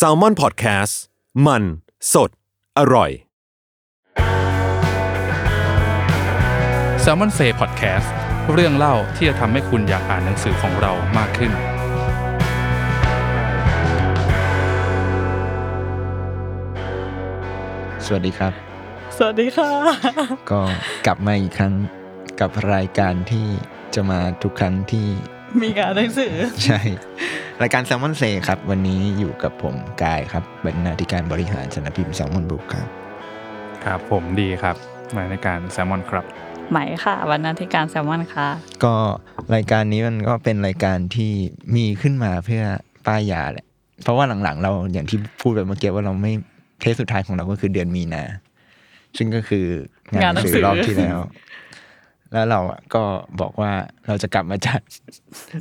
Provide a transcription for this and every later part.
s a l ม o n PODCAST มัน สด อร่อย s ซ l m o n Say Podcast เรื่องเล่าที่จะทำให้คุณอยากอ่านหนังสือของเรามากขึ้น สวัสดีครับ สวัสดีค่ะ ก็กลับมาอีกครั้งกับรายการที่จะมาทุกครั้งที่ มีงานหนังสือ ใช่ รายการ s ซ l m o n Say ครับ วันนี้อยู่กับผมกายครับบรรณาธิการบริหารสำนักพิมพ์ s ซ l m o n Book ครับ ครับผมดีครับมาในการแซมมอนครับไหมค่ะวันนันทิการแซลมอนค่ะ ก็รายการนี้มันก็เป็นรายการที่มีขึ้นมาเพื่อป้ายยาแหละ เพราะว่าหลังๆ เราอย่างที่พูดไปเมื่อกี้ว่าเราไม่เทสสุดท้ายของเราก็คือเดือนมีนา ซึ่งก็คืองานหนังสือรอบที่แล้ว แล้วเราอะก็บอกว่าเราจะกลับมาจัด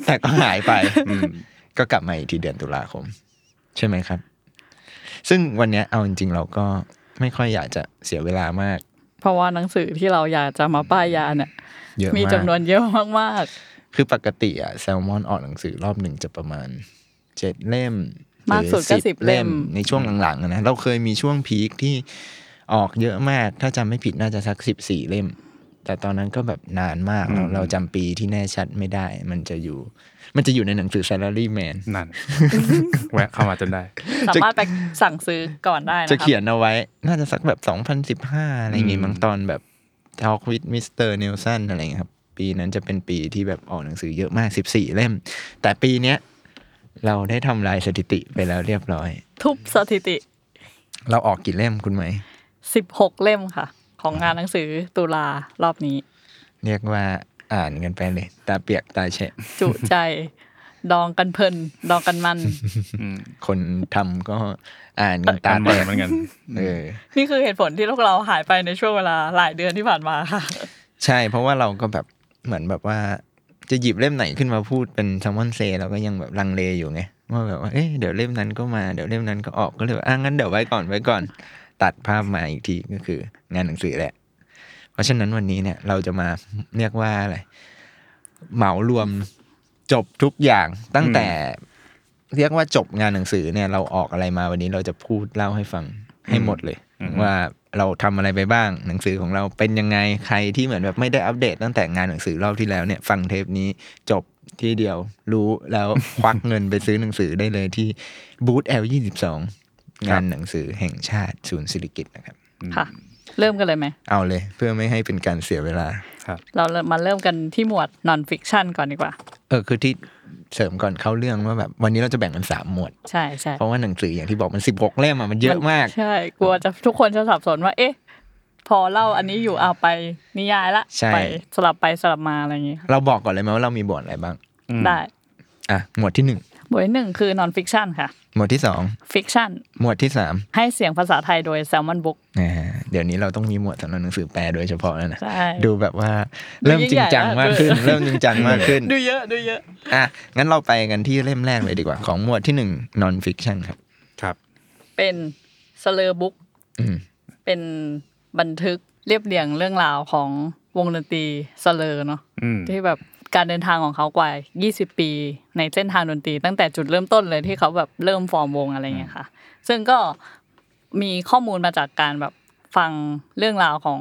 แต่ก็หายไปก็กลับมาอีกทีเดือนตุลาคม ใช่ไหมครับ ซึ่งวันเนี้ยเอาจริงๆเราก็ไม่ค่อยอยากจะเสียเวลามาก เพราะว่าหนังสือที่เราอยากจะมาป้ายยาเนี่ยเยอะมากมีจำนวนเยอะมากคือปกติอะแซลมอนออกหนังสือรอบหนึ่งจะประมาณเจ็ดเล่มมากสุดก็หรือ10เล่มในช่วงหลังๆอะนะเราเคยมีช่วงพีคที่ออกเยอะมาก ถ้าจำไม่ผิดน่าจะสักสิบสี่เล่ม แต่ตอนนั้นก็แบบนานมากเราอืมเราจำปีที่แน่ชัดไม่ได้ มันจะอยู่ มันจะอยู่ในหนังสือ Salary Man นั่น แวะเข้ามาจนได้ๆสามารถไปสั่งซื้อก่อนได้นะคจะรับเขียนเอาไว้ น่าจะสักแบบ 2015 อะไรอย่างงี้อืมมั้งตอนแบบ Talk with Mr. Nelson อะไรอย่างเงี้ยครับ ปีนั้นจะเป็นปีที่แบบออกหนังสือเยอะมาก 14 เล่ม แต่ปีเนี้ยเราได้ทำลายสถิติไปแล้วเรียบร้อย ทุบสถิติเราออกกี่เล่มคุณไหม 16 เล่มค่ะ ของงานหนังสือตุลารอบนี้ เรียกว่าอ่านกันไปเลยตาเปียกตาแฉะจุใจ ดองกันเพลินดองกันมันคนทำก็อ่านกันตาตามแตมากเหมือนกันเออนี่คือเหตุผลที่พวกเราหายไปในช่วงเวลาหลายเดือนที่ผ่านมาค่ะ ใช่เพราะว่าเราก็แบบเหมือนแบบว่าจะหยิบเล่มไหนขึ้นมาพูดเป็นซัมมอนเซเราก็ยังแบบลังเลอยู่ไงว่าแบบว่าเอ๊ะเดี๋ยวเล่มนั้นก็มาเดี๋ยวเล่มนั้นก็ออกก็เลยว่าอะงั้นเดี๋ยวไว้ก่อนไว้ก่อน ตัดภาพมาอีกทีก็คืองานหนังสือแหละ เพราะฉะนั้นวันนี้เนี่ยเราจะมาเรียกว่าอะไรเหมารวมจบทุกอย่างตั้งแต่ เรียกว่าจบงานหนังสือเนี่ยเราออกอะไรมาวันนี้เราจะพูดเล่าให้ฟังให้หมดเลย ว่าเราทำอะไรไปบ้าง หนังสือของเราเป็นยังไงใครที่เหมือนแบบไม่ได้อัปเดตตั้งแต่งานหนังสือรอบที่แล้วเนี่ย ฟังเทปนี้จบที่เดียวรู้แล้วควักเงินไปซื้อหนังสือได้เลยที่บูธ L ยี่สิบสอง งานหนังสือแห่งชาติศูนย์สิริกิตนะครับค่ะ เริ่มกันเลยไหม เอาเลย เพื่อไม่ให้เป็นการเสียเวลาเรามาเริ่มกันที่หมวด non fiction ก่อนดีกว่า เออคือที่เสริมก่อนเข้าเรื่องว่าแบบวันนี้เราจะแบ่งเป็นสามหมวด ใช่ใช่เพราะว่าหนังสืออย่างที่บอกมันสิบหกเล่มอะมันเยอะมาก ใช่ กลัวจะทุกคนจะสับสนว่า เอ๊ะ พอเล่าอันนี้อยู่เอาไปนิยายละใช่ไปสลับไปสลับมาอะไรอย่างงี้ เราบอกก่อนเลยไหมว่าเรามีบทอะไรบ้าง ได้ อะหมวดที่หนึ่ง บทที่หนึ่งคือ non fiction ค่ะ หมวดที่สอง fiction หมวดที่สามให้เสียงภาษาไทยโดย salmon book อ่าเดี๋ยวนี้เราต้องมีหมวดสำหรับหนังสือแปลโดยเฉพาะแล้วนะใช่ดูแบบว่าเริ่มจริงจังมากขึ้นดูยิ่งใหญ่เริ่มจริงจังมากขึ้น ดูเยอะดูเยอะอะงั้นเราไปกันที่เล่มแรกเลยดีกว่า ของหมวดที่หนึ่ง non fiction ครับ ครับ เป็น slur book อืมเป็นบันทึกเรียบเรียงเรื่องราวของวงดนตรีสเลอเนาะอืมที่แบบ การเดินทางของเขากว่า 20 ปี ในเส้นทางดนตรี ตั้งแต่จุดเริ่มต้นเลยที่เขาแบบเริ่มฟอร์มวงอะไรเงี้ยค่ะ ซึ่งก็มีข้อมูลมาจากการแบบฟังเรื่องราวของ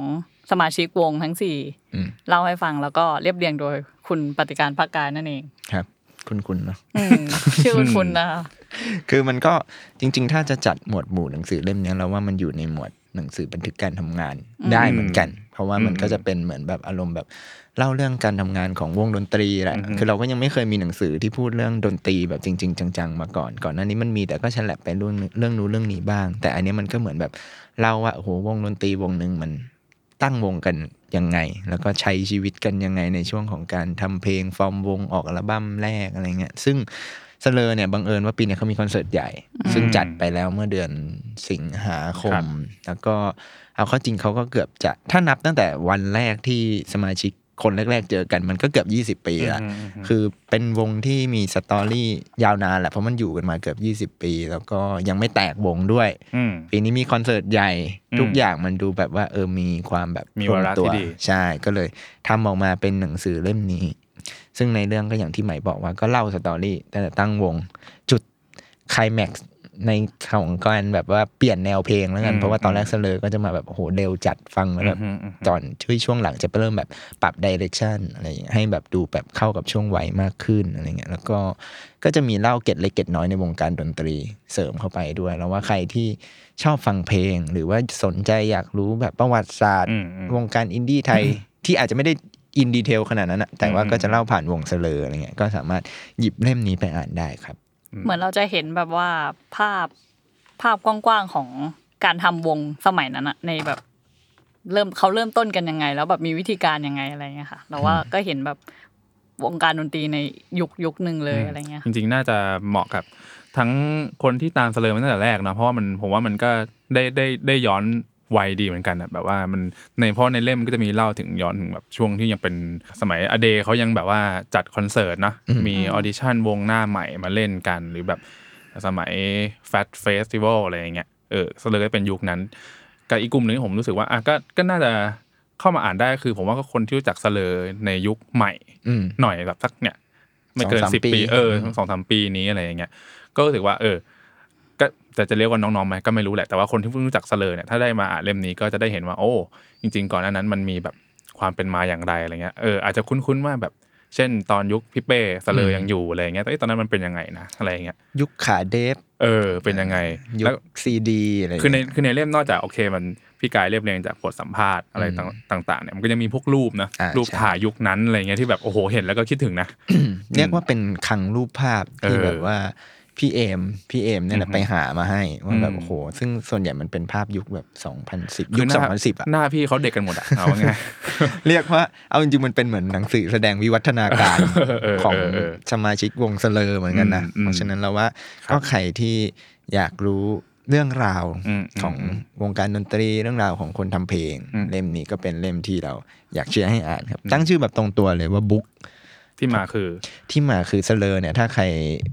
สมาชิกวงทั้งสี่อืมเล่าให้ฟังแล้วก็เรียบเรียงโดยคุณปฏิการภาคกายนั่นเองครับ คุณคุณเนาะอืมชื่อคุณคุณนะคะคือมันก็จริง ๆ ถ้าจะจัดหมวดหมู่หนังสือเล่มเนี้ยเราว่ามันอยู่ในหมวดหนังสือบันทึกการทำงานได้เหมือนกัน เพราะว่ามันก็จะเป็นเหมือนแบบอารมณ์แบบเล่าเรื่องการทำงานของวงดนตรีแหละคือเราก็ยังไม่เคยมีหนังสือที่พูดเรื่องดนตรีแบบจริง ๆ จัง ๆ มาก่อน ก่อนหน้านี้มันมีแต่ก็ฉลับไปเรื่องเรื่องนู้นเรื่องนี้บ้าง แต่อันเนี้ยมันก็เหมือนแบบเล่าว่าโอ้โหวงดนตรีวงหนึ่งมันตั้งวงกันยังไง แล้วก็ใช้ชีวิตกันยังไงในช่วงของการทำเพลงฟอร์มวงออกอัลบั้มแรกอะไรเงี้ยซึ่ง สเลอร์เนี่ยบังเอิญว่าปีเนี้ยเขามีคอนเสิร์ตใหญ่ ซึ่งจัดไปแล้วเมื่อเดือนสิงหาคครัมบแล้วก็เอาเข้าจริงเขาก็เกือบจะถ้านับตั้งแต่วันแรกที่สมาชิกคนแรก ๆ เจอกันมันก็เกือบ 20 ปีละคือเป็นวงที่มีสตอรี่ยาวนานแหละเพราะมันอยู่กันมาเกือบ 20 ปี แล้วก็ยังไม่แตกวงด้วยอืมปีนี้มีคอนเสิร์ตใหญ่อืมทุกอย่างมันดูแบบว่าเออมีความแบบมีลงวาระตัวที่ดีใช่ก็เลยทำออกมาเป็นหนังสือเล่มนี้ ซึ่งในเรื่องก็อย่างที่ไหมายบอกว่าก็เล่าสตอรี่ตั้งแต่ตั้งวง จุดขคลแม็กซ์ในของการแบบว่าเปลี่ยนแนวเพลงแล้วกันอืมเพราะว่าตอนแรกเสลอก็จะมาแบบโอ้โหเร็วจัดฟังแล้วแบบอืมอืมอืมตอนช่วช่วงหลังจะเริ่มแบบปรับดิเรกชันอะไรอย่างเงี้ยให้แบบดูแบบเข้ากับช่วงวัยมากขึ้นอะไรเงี้ยแล้วก็ก็จะมีเล่าเกร็ดเล็กเกร็ดน้อยในวงการดนตรีเสริมเข้าไปด้วย แล้วว่าใครที่ชอบฟังเพลง หรือว่าสนใจอยากรู้แบบประวัติศาสตร์อืมอืมวงการอินดี้ไทยที่อาจจะไม่ได้ อินดีเทลขนาดนั้นอะแต่ว่าอืมก็จะเล่าผ่านวงเสลออะไรเงี้ยก็สามารถหยิบเล่มนี้ไปอ่านได้ครับ เหมือนเราจะเห็นแบบว่าภาพภาพกว้างๆของการทำวงสมัยนั้นอะในแบบเริ่มเขาเริ่มต้นกันยังไง แล้วแบบมีวิธีการยังไงอะไรเงี้ยค่ะแต่ว่าก็เห็นแบบวงการดนตรีในยุคยุคหนึ่งเลยอะไรเงี้ยจริงๆ น่าจะเหมาะกับ ทั้งคนที่ตามเสลอมาตั้งแต่แรกเนอะเพราะว่ามันผมว่ามันก็ได้ได้ได้ย้อน วัยดีเหมือนกันอะแบบว่ามันในเพราะในเล่มมันก็จะมีเล่าถึงย้อนถึงแบบช่วงที่ยังเป็นสมัย a day เขายังแบบว่าจัดคอนเสิร์ตนะมี audition วงหน้าใหม่มาเล่นกันหรือแบบสมัย Fat Festival อะไรอย่างเงี้ยเออ Slur ก็เป็นยุคนั้นกับอีกกลุ่มหนึ่งผมรู้สึกว่าอะก็ก็น่าจะเข้ามาอ่านได้คือ ผมว่าก็คนที่รู้จัก Slur ในยุคใหม่อืมหน่อยแบบสักเนี่ย ไม่เกินสองสามสิบปีปี เอออืมสองสามปีนี้อะไรอย่างเงี้ยก็รู้สึกว่า เออ ก็แต่จะเรียกว่าน้องๆไหมก็ไม่รู้แหละแต่ว่าคนที่เพิ่งรู้จักเสลอเนี่ยถ้าได้มาอ่านเล่มนี้ก็จะได้เห็นว่า โอ้จริง ๆ ก่อนหน้านั้นมันมีแบบความเป็นมาอย่างไรอะไรเงี้ยเอออาจจะคุ้นๆว่าแบบ เช่น ตอนยุคพี่เป้เสลอยังอยู่อะไรเงี้ยแต่เอ้ยตอนนั้นมันเป็นยังไงนะอะไรเงี้ยยุคขาเดฟเออ เป็นยังไงยุแล้วคซีดีอะไรคือในเงี้ยคือในเล่มนอกจากโอเคมันพี่กายเรียบเรียงจากบทสัมภาษณ์อะไรต่างต่างๆเนี่ยมันก็ยังมีพวกรูปนะอ่ารูปใช่ถ่ายยุคนั้นอะไรเงี้ยที่แบบโอ้โหเห็นแล้วก็คิดถึงนะเรียกว่าเป็นคลังรูปภาพที่เออแบบว่า พี่เอมพี่เอมเนี่ยแหละอือฮึไปหามาให้ว่าแบบอืมโอ้โห ซึ่งส่วนใหญ่มันเป็นภาพยุคแบบ 2010คืยุคหน้า2010อะหน้าพี่เขาเด็กกันหมดอะเอาว่าไงเรียกว่าเอาจริงๆมันเป็นเหมือนหนังสือแสดงวิวัฒนาการเออเออของเออเออสมาชิกวงเสลอเหมือนกันนะอืมอืมเพราะฉะนั้นเราว่าครับก็ใครที่อยากรู้เรื่องราวอืมของอืมวงการดนตรีเรื่องราวของคนทำเพลงอืมเล่มนี้ก็เป็นเล่มที่เราอยากเชียร์ให้อ่านครับ ตั้งชื่อแบบตรงตัวเลยว่า book ที่มาคือ ที่มาคือ Slur เนี่ยถ้าใคร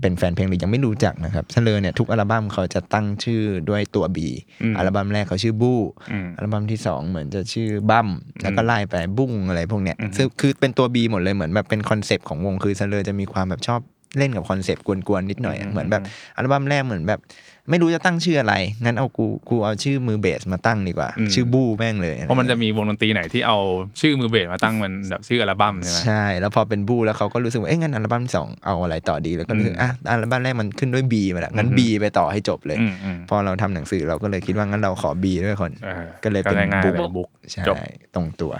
เป็นแฟนเพลงหรือยังไม่รู้จักนะครับ Slur เนี่ยทุกอัลบั้มเขาจะตั้งชื่อด้วยตัว B อืมอัลบั้มแรกเขาชื่อบู้อืมอัลบั้มที่สองเหมือนจะชื่อบั้มแล้วก็ไล่ไปบุ้งอะไรพวกเนี้ยอืมซึ่งคือเป็นตัว B หมดเลยเหมือนแบบเป็น concept ของวงคือ Slur จะมีความแบบชอบเล่นกับ concept กวนๆนิดหน่อยอะเหมือนแบบอัลบั้มแรกเหมือนแบบ ไม่รู้จะตั้งชื่ออะไร งั้นเอากูกูเอาชื่อมือเบสมาตั้งดีกว่าอืมชื่อบู้แม่งเลย เพราะมันจะมีวงดนตรีไหนที่เอาชื่อมือเบสมาตั้งมันแบบชื่ออัลบั้มใช่ไหมใช่ แล้วพอเป็นบูแล้วเขาก็รู้สึกว่า เอ้ยงั้นอัลบั้มที่สองเอาอะไรต่อดี แล้วก็รู้สึกอืมอะอัลบั้มแรกมันขึ้นด้วย B มาแล้วงั้นอืม B ไปต่อให้จบเลยอืมอืมพอเราทำหนังสือเราก็เลยคิดว่างั้นเราขอ B ด้วยคนออก็เลยเป็นง่ายๆบุ๊กเลยบุ๊กใช่จบตรงตัว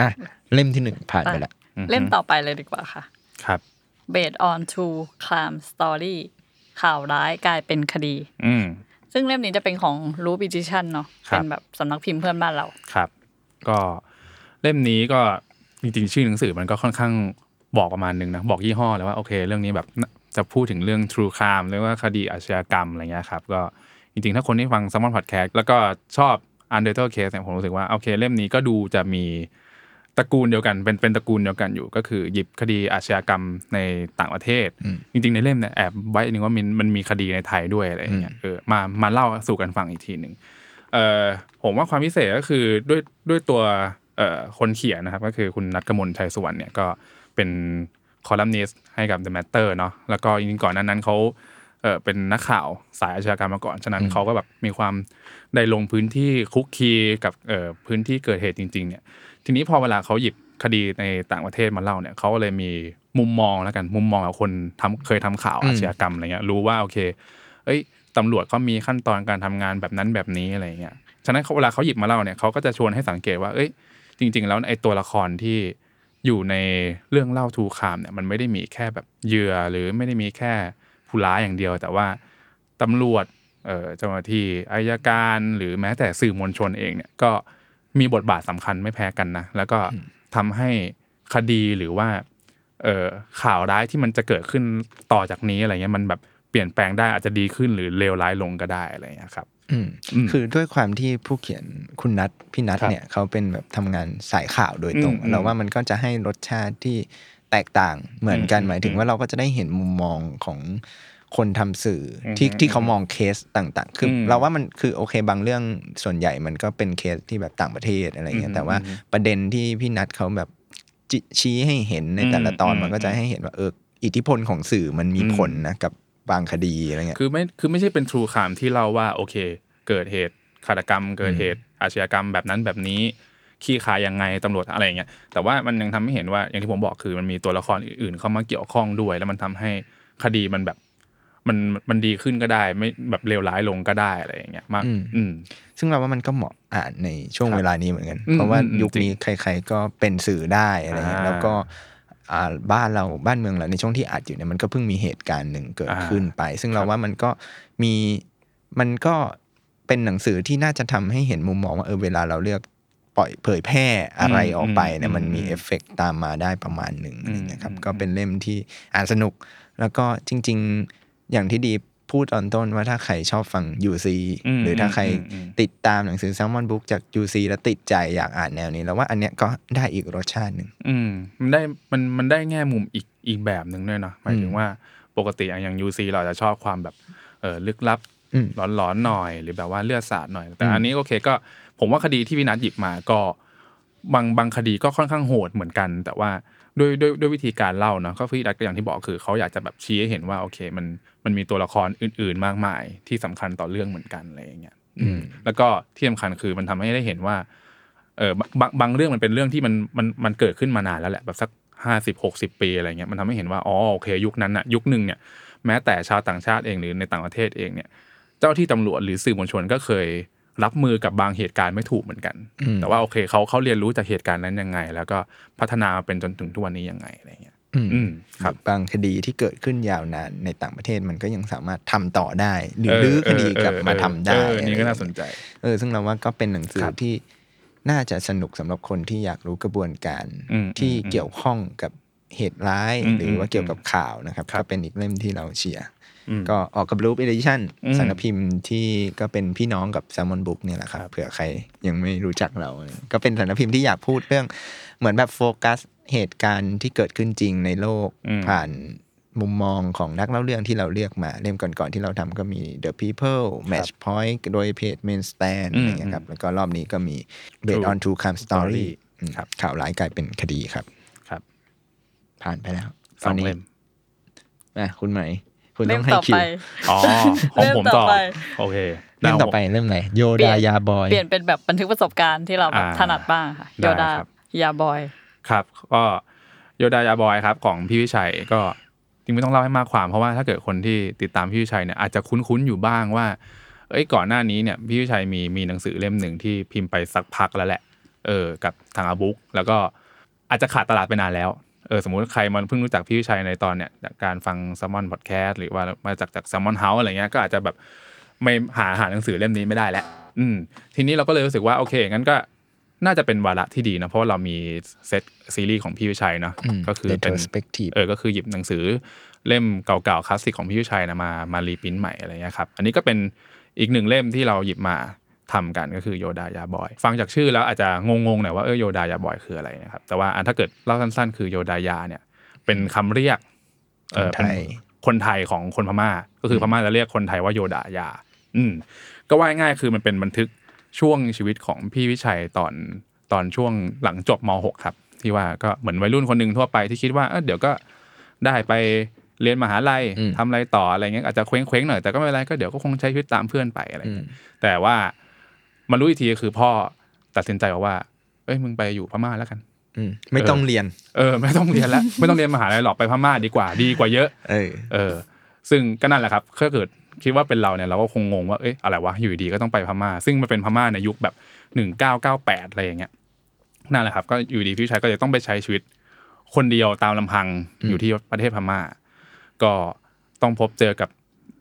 อะเล่มที่หนึ่งผ่านไปละเล่มต่อไปเลยดีกว่าค่ะ ครับ Based on True Crime Story ข่าวร้ายกลายเป็นคดี อืมซึ่งเล่มนี้จะเป็นของรูบิจิชันเนาะครับเป็นแบบสำนักพิมพ์เพื่อนบ้านเราครับ ก็เล่มนี้ก็จริงๆชื่อหนังสือมันก็ค่อนข้างบอกประมาณนึงนะบอกยี่ห้อเลยว่าโอเค เรื่องนี้แบบจะพูดถึงเรื่อง True Crime หรือว่าคดีอาชญากรรมอะไรเงี้ยครับก็จริงๆ ถ้าคนที่ฟัง s ซ m มอนพอดแคสต์แล้วก็ชอบ Undertale Case เนี่ยผมรู้สึกว่าโอเคเล่มนี้ก็ดูจะมี ตระกูลเดียวกันเป็นเป็นตระกูลเดียวกันอยู่ก็คือ หยิบคดีอาชญากรรมในต่างประเทศ จริง ๆ ในเล่มเนี่ยแอบไว้นึงว่ามันมันมีคดีในไทยด้วยอะไรอย่างเงี้ยเออมามาเล่าสู่กันฟังอีกทีหนึ่งเอ่อผมว่าความพิเศษก็คือด้วยด้วยตัวเอ่อคนเขียนนะครับ ก็คือคุณนัทกมลชัยสุวรรณเนี่ยก็เป็นคอลัมนิสต์ให้กับ The Matter เนาะแล้วก็จริงๆก่อนหนั้นนั้นเขาเออเป็นนักข่าวสายอาชญากรรมมาก่อน ฉะนั้นเขาก็แบบมีความได้ลงพื้นที่คุกคีกับเอ่อพื้นที่เกิดเหตุจริง ๆ เนี่ย ทีนี้พอเวลาเขาหยิบคดีในต่างประเทศมาเล่าเนี่ยเขาก็เลยมีมุมมองแล้วกันมุมมองของคนทำเคยทำข่าวอาชญากรรมอะไรเงี้ยรู้ว่าโอเค เอ้ยตำรวจเขามีขั้นตอนการทำงานแบบนั้นแบบนี้อะไรเงี้ยฉะนั้นเขาเวลาเขาหยิบมาเล่าเนี่ยเขาก็จะชวนให้สังเกตว่า เอ้ย จริง ๆ แล้วไอ้ตัวละครที่อยู่ในเรื่องเล่าทูคามเนี่ยมันไม่ได้มีแค่แบบเหยื่อหรือไม่ได้มีแค่ผู้ร้ายอย่างเดียว แต่ว่าตำรวจเอ่อเจ้าหน้าที่อายการหรือแม้แต่สื่อมวลชนเองเนี่ยก็ มีบทบาทสำคัญไม่แพ้กันนะแล้วก็ทำให้คดีหรือว่า เอ่อข่าวร้ายที่มันจะเกิดขึ้นต่อจากนี้อะไรเงี้ยมันแบบเปลี่ยนแปลงได้อาจจะดีขึ้นหรือเลวร้ายลงก็ได้อะไรเงี้ยครับอืมอืมคือด้วยความที่ผู้เขียนคุณนัทพี่นัทครับเนี่ยเขาเป็นแบบทำงานสายข่าวโดยตรงอืมเราว่ามันก็จะให้รสชาติที่แตกต่างเหมือนกันอืมหมายถึงว่าเราก็จะได้เห็นมุมมองของ คนทำสื่ออมที่ที่เขามองเคสต่างๆ คืออมเราว่ามันคือโอเคบางเรื่องส่วนใหญ่มันก็เป็นเคสที่แบบต่างประเทศอะไรเงี้ยอืมแต่ว่าอืมประเด็นที่พี่นัทเขาแบบจิชี้ให้เห็นในแต่ละตอนอืมมันก็จะให้เห็นว่าเอออิทธิพลของสื่อมันมีอืมผลนะกับบางคดีอะไรเงี้ยคือไม่คือไม่ใช่เป็น true crime ที่เล่าว่าโอเค เกิดเหตุฆาตกรรม เกิดเหตุอาชญากรรมแบบนั้นแบบนี้คลี่คลายยังไงตำรวจอะไรอย่างเงี้ยแต่ว่ามันยังทำให้เห็นว่าอย่างที่ผมบอกคือมันมีตัวละครอื่นๆเข้ามาเกี่ยวข้องด้วย แล้วมันทำให้คดีมันแบบ มันมันดีขึ้นก็ได้ ไม่แบบเลวร้ายลงก็ได้อะไรอย่างเงี้ยมากอืมอืมซึ่งเราว่ามันก็เหมาะอ่านในช่วงครับเวลานี้เหมือนกันอืมเพราะว่าอืมยุคนี้ใคร ๆ ก็เป็นสื่อได้อะไรเงี้ยอ่าแล้วก็อ่าบ้านเราบ้านเมืองเราในช่วงที่อัดอยู่เนี่ยมันก็เพิ่งมีเหตุการณ์หนึ่งเกิดอ่าขึ้นไป ซึ่งคเรารับว่ามันก็มีมันก็เป็นหนังสือที่น่าจะทำให้เห็นมุมมองว่าเออเวลาเราเลือกปล่อยเผยแพร่อะไรออกไปเนี่ยมันมีเอฟเฟกตามมาได้ประมาณหนึ่งอะไรเงี้ยครับก็เป็นเล่มที่อ่านสนุก แล้วก็จริง ๆ อย่างที่ดีพูดตอนต้นว่าถ้าใครชอบฟัง UC อืมหรือถ้าใครอืมอืมติดตามหนังสือ Salmon Book จาก UC แล้วติดใจอยากอ่านแนวนี้ แล้วว่าอันเนี้ยก็ได้อีกรสชาติหนึ่งอืมมันได้มันมันได้แง่มุมอีกอีกแบบหนึ่งด้วยเนาะหมายถึอืงมว่าปกติอย่าง UC เราจะชอบความแบบเออลึกลับอืมหลอนๆหน่อย หรือแบบว่าเลือดสาดหน่อย แต่อืมอันนี้โอเคก็ผมว่าคดีที่พี่นัทหยิบมาก็บางบางคดีก็ค่อนข้างโหดเหมือนกัน แต่ว่า ด้วยด้วยด้วยวิธีการเล่าเนาะก็พี่นัทก็อย่างที่บอกคือเขาอยากจะแบบชี้ให้เห็นว่าโอเค มันมันมีตัวละครอื่น ๆ มากมาย ที่สำคัญต่อเรื่องเหมือนกันอะไรอย่างเงี้ยอืมแล้วก็ที่สำคัญคือมันทำให้ได้เห็นว่าเออบางบางเรื่องมันเป็นเรื่องที่มันมันมันเกิดขึ้นมานานแล้วแหละแบบสักห้าสิบหกสิบปีอะไรเงี้ยมันทำให้เห็นว่าอ๋อโอเค ยุคนั้นอะยุคหนึ่งเนี่ยแม้แต่ชาวต่างชาติเองหรือในต่างประเทศเองเนี่ย เจ้าที่ตำรวจหรือสื่อมวลชนก็เคย รับมือกับบางเหตุการณ์ไม่ถูกเหมือนกันอืมแต่ว่าโอเคเขาเขาเรียนรู้จากเหตุการณ์นั้นยังไง แล้วก็พัฒนามาเป็นจนถึงทุกวันนี้ยังไงอะไรเงี้ยอืมอืมครับบางคดีที่เกิดขึ้นยาวนานในต่างประเทศมันก็ยังสามารถทำต่อได้ หรือเออลื้อคดีเออกลับมาเออทำได้เออนี่ก็น่าสนใจเออซึ่งเราว่าก็เป็นหนังสือครับที่น่าจะสนุกสำหรับคนที่อยากรู้กระบวนการอืมที่อืมเกี่ยวข้องกับเหตุร้ายอืมหรือว่าเกี่ยวกับข่าวนะครับครับก็เป็นอีกเล่มที่เราเชียร์อืม ก็ออกกับรูป edition อืมสำนักพิมพ์ที่ก็เป็นพี่น้องกับ Salmon Book เนี่ยแหละครับครับเผื่อใครยังไม่รู้จักเรา ก็เป็นสำนักพิมพ์ที่อยากพูดเรื่องเหมือนแบบโฟกัสเหตุการณ์ที่เกิดขึ้นจริงในโลกอืมผ่านมุมมองของนักเล่าเรื่องที่เราเลือกมา เล่มก่อนๆที่เราทำก็มี The People Match Point โดยเพจ Main Stand อืมอะไรเงี้ยครับแล้วก็รอบนี้ก็มี Based True on True Crime Story Story อืมครับข่าวร้ายกลายเป็นคดีครับ ครับ ผ่านไปแล้วสองเล่มอะคุณไหมาย คุณเล่ต้อมงให้ต่อคิไปวอ๋อของผมเริ่มต่ต่ออไปโอเคเล่มต่อไปเล่มไหนโยเปลี่ดายนยาบอยเปลี่ยนเป็นแบบบันทึกประสบการณ์ที่เราแบบอ่าถนัดบ้างค่ะได้โยดาครับยาบอย ครับ ก็โยดายาบอยครับ ของพี่วิชัยก็จริงไม่ต้องเล่าให้มากความเพราะว่าถ้าเกิดคนที่ติดตามพี่วิชัยเนี่ยอาจจะคุ้นๆอยู่บ้างว่า เอ้ยก่อนหน้านี้เนี่ยพี่วิชัยมีมีหนังสือเล่มหนึ่งที่พิมพ์ไปสักพักแล้วแหละ เออ กับทาง a book แล้วก็อาจจะขาดตลาดไปนานแล้ว เออสมมุติใครมันเพิ่งรู้จักพี่วิชัยในตอนเนี่ยจากการฟัง s ซ m มอนพอดแคสต์หรือว่ามาจากจาก s ซ m มอนเฮาส์อะไรเงี้ยก็อาจจะแบบไม่หาหาหนังสือเล่มนี้ไม่ได้แล้วอืมทีนี้เราก็เลยรู้สึกว่าโอเคงั้นก็น่าจะเป็นวาระที่ดีนะเพราะว่าเรามีเซตซีรีส์ของพี่วิชัยเนาะอืมก็คือเป็น retrospective เออก็คือหยิบหนังสือเล่มเก่าๆคลาสสิกของพี่วิชัยนะมามารีพิมพ์ใหม่อะไรเงี้ยครับอันนี้ก็เป็นอีกหนึ่งเล่มที่เราหยิบมา ทำกันก็คือโยดายาบอย ฟังจากชื่อแล้วอาจจะงงๆหน่อยว่าเออโยดายาบอยคืออะไรนะครับแต่ว่าอันถ้าเกิดเล่าสั้น ๆ คือโยดายาเนี่ย เป็นคำเรียกเออคนไทยเป็นคนไทยของคนพม่า ก็คือพม่าจะเรียกคนไทยว่าโยดายา อืมก็ว่าง่ายๆคือมันเป็นบันทึกช่วงชีวิตของพี่วิชัยตอนตอนช่วงหลังจบม .6 ครับ ที่ว่าก็เหมือนวัยรุ่นคนหนึ่งทั่วไปที่คิดว่าเอ้อเดี๋ยวก็ได้ไปเรียนมหาลัยอืมทำอะไรต่ออะไรเงี้ยอาจจะเคว้งๆหน่อยแต่ก็ไม่เป็นไรก็เดี๋ยวก็คงใช้ชีวิตตามเพื่อนไปอะไรอืมเงี้ยแต่ว่า มารู้อีกทีคือพ่อตัดสินใจบอกว่า เอ้ยมึงไปอยู่พม่าแล้วกันอืมไม่ต้องเรียน เออ ไม่ต้องเรียนแล้ว ไม่ต้องเรียนมหาลัยหรอกไปพม่าดีกว่าดีกว่าเยอะ เออ เออ ซึ่งก็นั่นแหละครับถ้าเกิดคิดว่าเป็นเราเนี่ยเราก็คงงงว่าเอ๊ะอะไรวะอยู่ดีก็ต้องไปพม่า ซึ่งมันเป็นพม่าในยุคแบบหนึ่งเก้าเก้าแปดอะไรอย่างเงี้ยนั่นแหละครับ ก็อยู่ดีพี่ชายก็จะต้องไปใช้ชีวิต คนเดียวตามลำพังอยู่ที่ประเทศพม่า ก็ต้องพบเจอกับ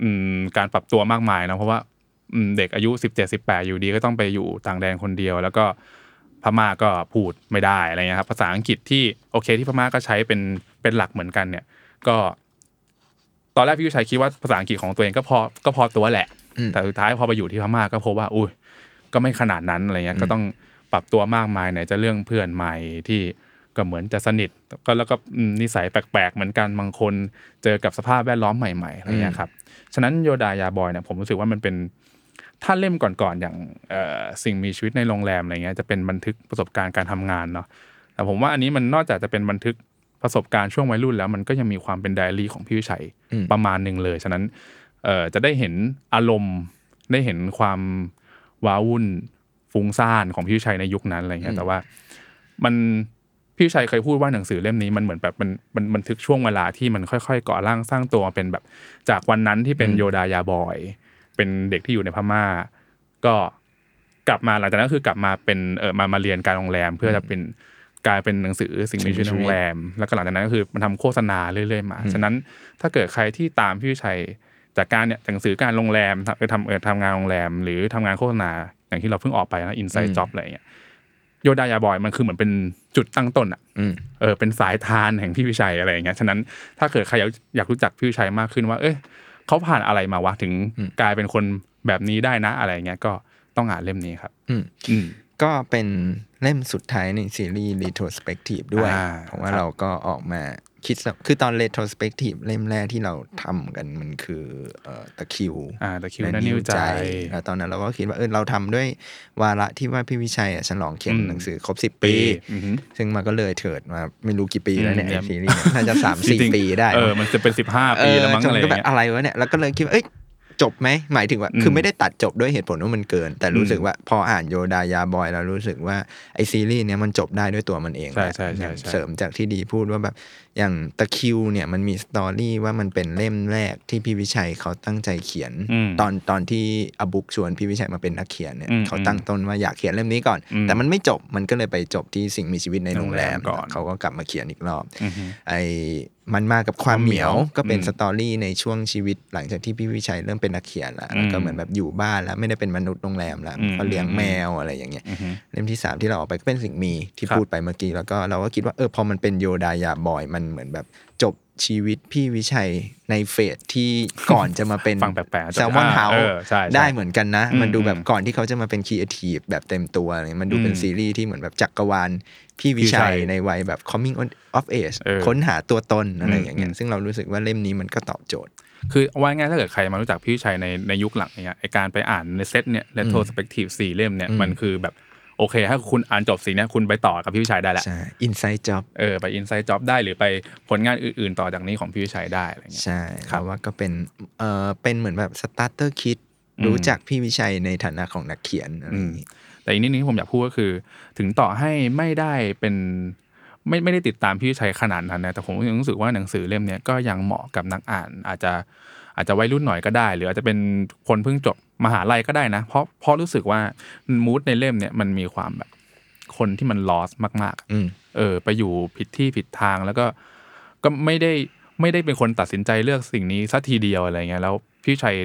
อืมการปรับตัวมากมายนะเพราะว่าอืม เด็กอายุสิบเจ็ดสิบแปดอยู่ดีก็ต้องไปอยู่ต่างแดนคนเดียว แล้วก็พม่าก็พูดไม่ได้อะไรเงี้ยครับภาษาอังกฤษที่โอเคที่พม่าก็ใช้เป็นเป็นหลักเหมือนกันเนี่ย ก็ตอนแรกพี่วิชัยคิดว่าภาษาอังกฤษของตัวเองก็พอก็พอตัวแหละอืมแต่สุดท้ายพอไปอยู่ที่พม่าก็พบว่า อุ้ยก็ไม่ขนาดนั้นอะไรเงี้ยก็ต้องปรับตัวมากมายไหนจะเรื่องเพื่อนใหม่ที่ก็เหมือนจะสนิทก็แล้วก็อืมนิสัยแปลกๆ เหมือนกันบางคนเจอกับสภาพแวดล้อมใหม่ๆอะไรเงี้ยครับฉะนั้นโยดายาบอยเนี่ยผมรู้สึกว่ามันเป็น ถ้าเล่มก่อนๆอย่างเอ่อสิ่งมีชีวิตในโรงแรมอะไรเงี้ยจะเป็นบันทึกประสบการณ์การทำงานเนาะแต่ผมว่าอันนี้มันนอกจากจะเป็นบันทึกประสบการณ์ช่วงวัยรุ่นแล้วมันก็ยังมีความเป็นไดอารี่ของพี่วิชัยอืมประมาณหนึ่งเลย ฉะนั้นเอ่อจะได้เห็นอารมณ์ได้เห็นความว้าวุ่นฟุ้งซ่านของพี่วิชัยในยุคนั้นอะไรเงี้ยแต่ว่ามันพี่วิชัยเคยพูดว่าหนังสือเล่มนี้มันเหมือนแบบมันมันบันทึกช่วงเวลาที่มันค่อยๆก่อร่างสร้างตัวมาเป็นแบบ จากวันนั้นที่เป็นโยดายาบอย เป็นเด็กที่อยู่ในพม่า ก็กลับมาหลังจากนั้นคือกลับมาเป็นเออมามาเรียนการโรงแรม เพื่อจะเป็นกลายเป็นหนังสือสิ่งมีชีวิตในโรงแรม แล้วก็หลังจากนั้นก็คือมันทำโฆษณาเรื่อยๆมาฉะนั้นถ้าเกิดใครที่ตามพี่วิชัยจากการเนี่ยหนังสือการโรงแรมทำเออทำเออทำงานโรงแรม หรือทำงานโฆษณาอย่างที่เราเพิ่งออกไปนะอินไซอืต์มจ็อบอะไรอย่างเงี้ยโยดายาบอยมันคือเหมือนเป็นจุดตั้งต้นอะอืมเออเป็นสายทานแห่งพี่วิชัยอะไรอย่างเงี้ยฉะนั้นถ้าเกิดใครอยากอยากรู้จักพี่วิชัยมากขึ้นว่า เอ้ย เขาผ่านอะไรมาวะถึงอืมกลายเป็นคนแบบนี้ได้นะอะไรอย่างเงี้ยก็ต้องอ่านเล่มนี้ครับอืมอืมก็เป็นเล่มสุดท้ายในซีรีส์ retrospective ด้วยอ่าเพราะว่าครับเราก็ออกมา คิดสคือตอน retrospective เล่มแรกที่เราทำกันมันคือเอ่อตะคริวอ่าแต่คิวและนั่นนิ้วใจแล้วตอนนั้นเราก็คิดว่าเออเราทำด้วยวาระที่ว่าพี่วิชัยอะฉลองเขียนอืมหนังสือครบสิบปีอือหือซึ่งมันก็เลยเถิดมาไม่รู้กี่ปีแล้วเนี่ยอืมไอซีรีส์เนี่ยน่าจะสามสี่จริงๆปีได้เออมันจะเป็นสิบห้าปีแล้วมั้งเจนอะไรอก็ย่างแบบเงี้ยอะไรวะเนี่ยแล้วก็เลยคิดว่าเอ้ยจบไหมหมายถึงว่าอืมคือไม่ได้ตัดจบด้วยเหตุผลว่ามันเกิน แต่รู้อืมสึกว่าพออ่านโยดายาบอยแล้วรู้สึกว่าไอซีรีส์เนี้ยมันจบได้ด้วยตัวมันเองใช่แหละใช่ใช่อย่างใช่เสริมจากที่ดีพูดว่าแบบ อย่างตะคริวเนี่ยมันมี story ว่ามันเป็นเล่มแรกที่พี่วิชัยเขาตั้งใจเขียนอืมตอนตอนที่ a book ชวนพี่วิชัยมาเป็นนักเขียนเนี่ยอืมเขาตั้งต้นว่าอยากเขียนเล่มนี้ก่อนอืมแต่มันไม่จบมันก็เลยไปจบที่สิ่งมีชีวิตในโรงแรมโรงแรมก่อนเขาก็กลับมาเขียนอีกรอบอือหือไอ้มันมากับความเหมียวความเหมียวก็เป็นอืม story ในช่วงชีวิตหลังจากที่พี่วิชัยเริ่มเป็นนักเขียนแล้วอืมแล้วก็เหมือนแบบอยู่บ้านแล้วไม่ได้เป็นมนุษย์โรงแรมแล้วอืมก็เลี้ยงแมวอะไรอย่างเงี้ยอือหือเล่มที่สามที่เราออกไปก็เป็นสิ่งมีที่ครับพูดไปเมื่อกี้แล้วก็เราก็คิดว่าเออพอมันเป็นโยดายาบอยมันเหมือนแบบจบชีวิตพี่วิชัยใน phase ที่ก่อนจะมาเป็นฟังแปลกๆแซลมอนเฮาส์เออใช่ใช่ได้เหมือนกันนะอืมมันดูแบบอืมก่อนที่เขาจะมาเป็นครีเอทีฟแบบเต็มตัวอะไรเงี้ยมันดูเป็นอืมซีรีส์ที่เหมือนแบบจักรวาลพี่วิพี่วิชัชัยยในวัยแบบ coming of age เออค้นหาตัวตนอะไรอืมอย่างเงี้ยอืมซึ่งเรารู้สึกว่าเล่มนี้มันก็ตอบโจทย์ คือเอาไว้ง่ายถ้าเกิดใครมารู้จักพี่วิชัยในในยุคหลังเนี่ยไอการไปอ่านในเซตเนี่ย retrospective สี่เล่มเนี่ยอืมมันคือแบบ โอเค ถ้าคุณอ่านจบสีเนี่ยคุณไปต่อกับพี่วิชัยได้แหละใช่ inside job เออไปอินไซต์จ็อบได้หรือไปผลงานอื่น ๆ ต่อจากนี้ของพี่วิชัยได้อะไรเงี้ยใช่ครัเพบราะว่าก็เป็นเออเป็นเหมือนแบบ starter kit อืมรู้จักพี่วิชัยในฐานะของนักเขียนอะไรอย่างงี้แต่อีกนิดนึงที่ผมอยากพูดก็คือ ถึงต่อให้ไม่ได้เป็นไม่ไม่ได้ติดตามพี่วิชัยขนาดนั้นนะแต่ผมยังรู้สึกว่าหนังสือเล่มเนี้ยก็ยังเหมาะกับนักอ่าน อาจจะอาจจะวัยรุ่นหน่อยก็ได้ หรืออาจจะเป็นคนเพิ่งจบ มหาลัยก็ได้นะ เพราะเพราะรู้สึกว่ามูดในเล่มเนี่ยมันมีความแบบ คนที่มันลอสมากๆอืมเออ ไปอยู่ผิดที่ผิดทางแล้วก็ก็ไม่ได้ไม่ได้เป็นคนตัดสินใจเลือกสิ่งนี้สัทีเดียวอะไรเงี้ยแล้วพี่ชัย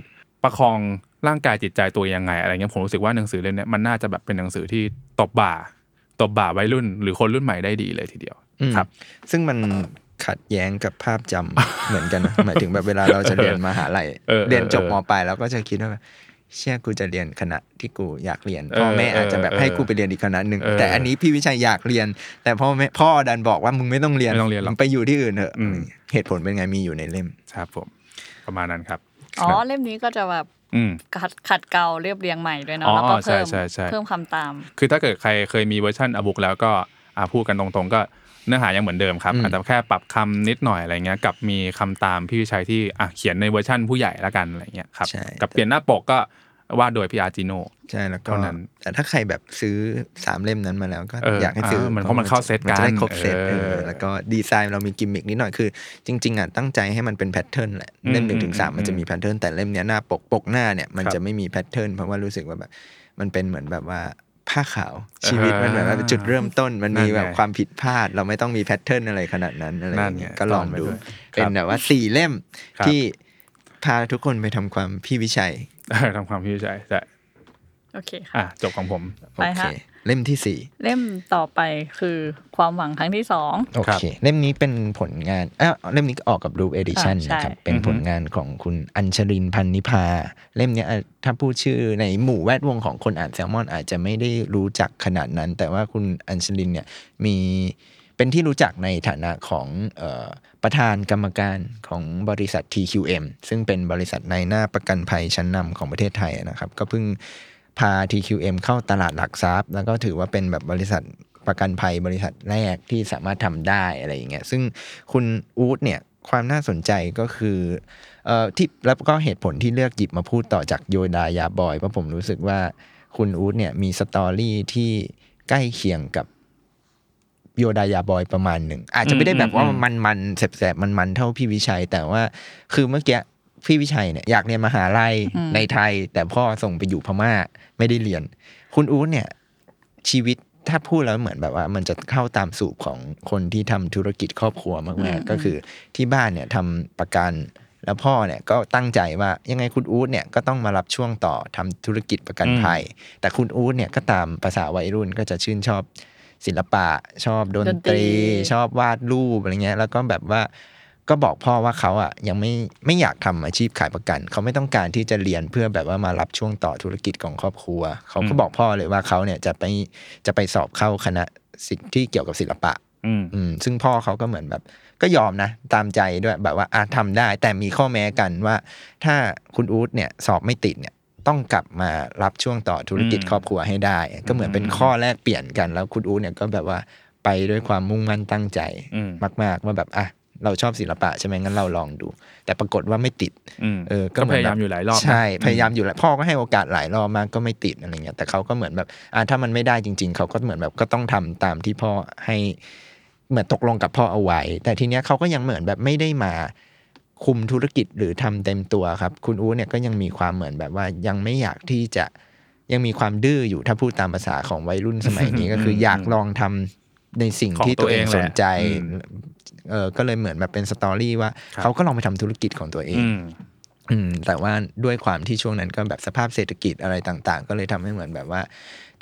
ประคองร่างกายจิตใจตัวเองยังไงอะไรเงี้ยผมรู้สึกว่าหนังสือเล่มเนี้ยมันน่าจะแบบเป็นหนังสือที่ตบบ่าตบบ่าวัยรุ่น หรือคนรุ่นใหม่ได้ดีเลยทีเดียวอืมครับ ซึ่งมันขัดแย้งกับภาพจำเหมือนกันนะหมายถึงแบบเวลาเราจะเรียนมหาลัยเออเออเรียนจบเออ ม.ปลายเราก็จะคิดว่าแบบ เชื่อกูจะเรียนคณะที่กูอยากเรียนเออพ่อแม่อาจจะแบบเออให้กูไปเรียนอีกคณะหนึ่งเออแต่อันนี้พี่วิชัยอยากเรียน แต่พ่อแม่พ่อดันบอกว่ามึงไม่ต้องเรียนไม่ต้องเรียนหรอกมึงไปอยู่ที่อื่นเถอะอืมเหตุผลเป็นไงมีอยู่ในเล่มครับผม ประมาณนั้นครับอ๋อเล่มนี้ก็จะแบบอืมขัดขัดเกลาเรียบเรียงใหม่ด้วยเนาะอ๋อแล้วก็เพิ่มใช่ใช่ใช่เพิ่มคำตาม คือถ้าเกิดใครเคยมี version a book แล้วก็อ่าพูดกันตรงๆก็ เนื้อหายังเหมือนเดิมครับอืมอาจจะแค่ปรับคำนิดหน่อยอะไรเงี้ยกับมีคำตามพี่วิชัยที่อะเขียนในเวอร์ชั่นผู้ใหญ่ละกันอะไรเงี้ยครับใช่กับเปลี่ยนหน้าปกก็วาดโดยพี่อาร์จิโนใช่แล้วก็เท่านั้นแต่ถ้าใครแบบซื้อสามเล่มนั้นมาแล้วก็เอออยากให้ซื้ออ่ามันเพราะมันเข้าเซตมันจะได้กันครบเซตเออเออแล้วก็ดีไซน์เรามีกิมมิกนิดหน่อยคือ จริง ๆอะตั้งใจให้มันเป็น pattern แหละอืมเล่มหนึ่งถึงสามอืมมันจะมี pattern แต่เล่มเนี้ยหน้าปกปกหน้าเนี่ยมันครับจะไม่มี pattern เพราะว่ารู้สึกว่าแบบมันเป็นเหมือนแบบว่า ผ้าขาวชีวิตมันเหมือนว่าเป็นจุดเริ่มต้นมันมีนั่นไงแบบความผิดพลาด เราไม่ต้องมี pattern อะไรขนาดนั้นอะไรอย่างเงี้ยนั่นไงก็ลองดูซ่อนไว้ด้วยเป็นครับแบบว่าสี่เล่มครับที่พาทุกคนไปทำความพี่วิชัยทำความพี่วิชัยใช่โอเคค่ะอะจบของผมโอเคฮะ ไป เล่มที่สี่เล่มต่อไปคือความหวังครั้งที่สองโอเค เล่มนี้เป็นผลงานเอ้าเล่มนี้ก็ออกกับ Loupe Editions อ่าใช่นะครับ เป็นผลงานของคุณอัญชรินพันนิพา เล่มเนี้ยอะถ้าพูดชื่อในหมู่แวดวงของคนอ่านแซลมอน อาจจะไม่ได้รู้จักขนาดนั้น แต่ว่าคุณอัญชรินเนี่ยมีเป็นที่รู้จักในฐานะของเออประธานกรรมการของบริษัท TQM ซึ่งเป็นบริษัทในหน้าประกันภัยชั้นนำของประเทศไทยนะครับ ก็เพิ่ง พา TQM เข้าตลาดหลักทรัพย์ แล้วก็ถือว่าเป็นแบบบริษัทประกันภัยบริษัทแรกที่สามารถทำได้อะไรอย่างเงี้ยซึ่งคุณอู๊ดเนี่ยความน่าสนใจก็คือเอ่อที่แล้วก็เหตุผลที่เลือกหยิบมาพูดต่อจากโยดายาบอยเพราะผมรู้สึกว่าคุณอู๊ดเนี่ยมีสตอรี่ที่ใกล้เคียงกับโยดายาบอยประมาณหนึ่งอาจจะไม่ได้แบบว่ามันมันๆแสบๆมันมันๆเท่าพี่วิชัย แต่ว่าคือเมื่อกี้ พี่วิชัยเนี่ยอยากเรียนมหาลัยในไทย แต่พ่อส่งไปอยู่พม่าไม่ได้เรียน คุณอู๊ดเนี่ย ชีวิตถ้าพูดแล้วเหมือนแบบว่า มันจะเข้าตามสูบของคนที่ทำธุรกิจครอบครัวมากๆก็คือที่บ้านเนี่ยทำประกันแล้วพ่อเนี่ยก็ตั้งใจว่ายังไงคุณอู๊ดเนี่ยก็ต้องมารับช่วงต่อทำธุรกิจประกันภัย แต่คุณอู๊ดเนี่ยก็ตามภาษาวัยรุ่นก็จะชื่นชอบศิลปะ ชอบดนดนตตรีรี ชอบวาดรูปอะไรเงี้ย แล้วก็แบบว่า ก็บอกพ่อว่าเขาอะยังไม่ไม่อยากทำอาชีพขายประกัน เขาไม่ต้องการที่จะเรียนเพื่อแบบว่ามารับช่วงต่อธุรกิจของครอบครัว เขาก็บอกพ่อเลยว่าเขาเนี่ยจะไปจะไปสอบเข้าคณะสิ่งที่เกี่ยวกับศิลปะอืมอืมซึ่งพ่อเขาก็เหมือนแบบ ก็ยอมนะ ตามใจด้วยแบบว่าอะทำได้ แต่มีข้อแม้กันว่า ถ้าคุณอู๊ดเนี่ยสอบไม่ติดเนี่ยต้องกลับมารับช่วงต่อธุรกิจอืมครอบครัวให้ได้ ก็เหมือนเป็นข้อแลกเปลี่ยนกันแล้วคุณอู๊ดเนี่ยก็แบบว่าไปด้วยความมุ่งมั่นตั้งใจอืมมาก ๆ ว่าแบบอะ เราชอบศิลปะใช่ไหมงั้นเราลองดู แต่ปรากฏว่าไม่ติดอืมเออก็เหพนยายามแบบอยู่หลายรอบนะใช่พยายามอยู่หลายพ่อก็ให้โอกาสหลายรอบมากก็ไม่ติดอะไรเงี้ยแต่เขาก็เหมือนแบบอ่าถ้ามันไม่ได้จริง ๆเขาก็เหมือนแบบก็ต้องทำตามที่พ่อให้เหมือนตกลงกับพ่อเอาไว้ แต่ทีเนี้ยเขาก็ยังเหมือนแบบไม่ได้มาคุมธุรกิจหรือทำเต็มตัวครับ คุณอู๋เนี่ยก็ยังมีความเหมือนแบบว่ายังไม่อยากที่จะยังมีความดื้ออยู่ถ้าพูดตามภาษาของวัยรุ่นสมัยนี้ก็คืออยากลองทำ ในสิ่งที่ตัวเองสนใจอืมเออก็เลยเหมือนแบบเป็นสตอรี่ว่าครับเขาก็ลองไปทำธุรกิจของตัวเองอืมอืมแต่ว่าด้วยความที่ช่วงนั้นก็แบบสภาพเศรษฐกิจอะไรต่าง ๆ ก็เลยทำให้เหมือนแบบว่า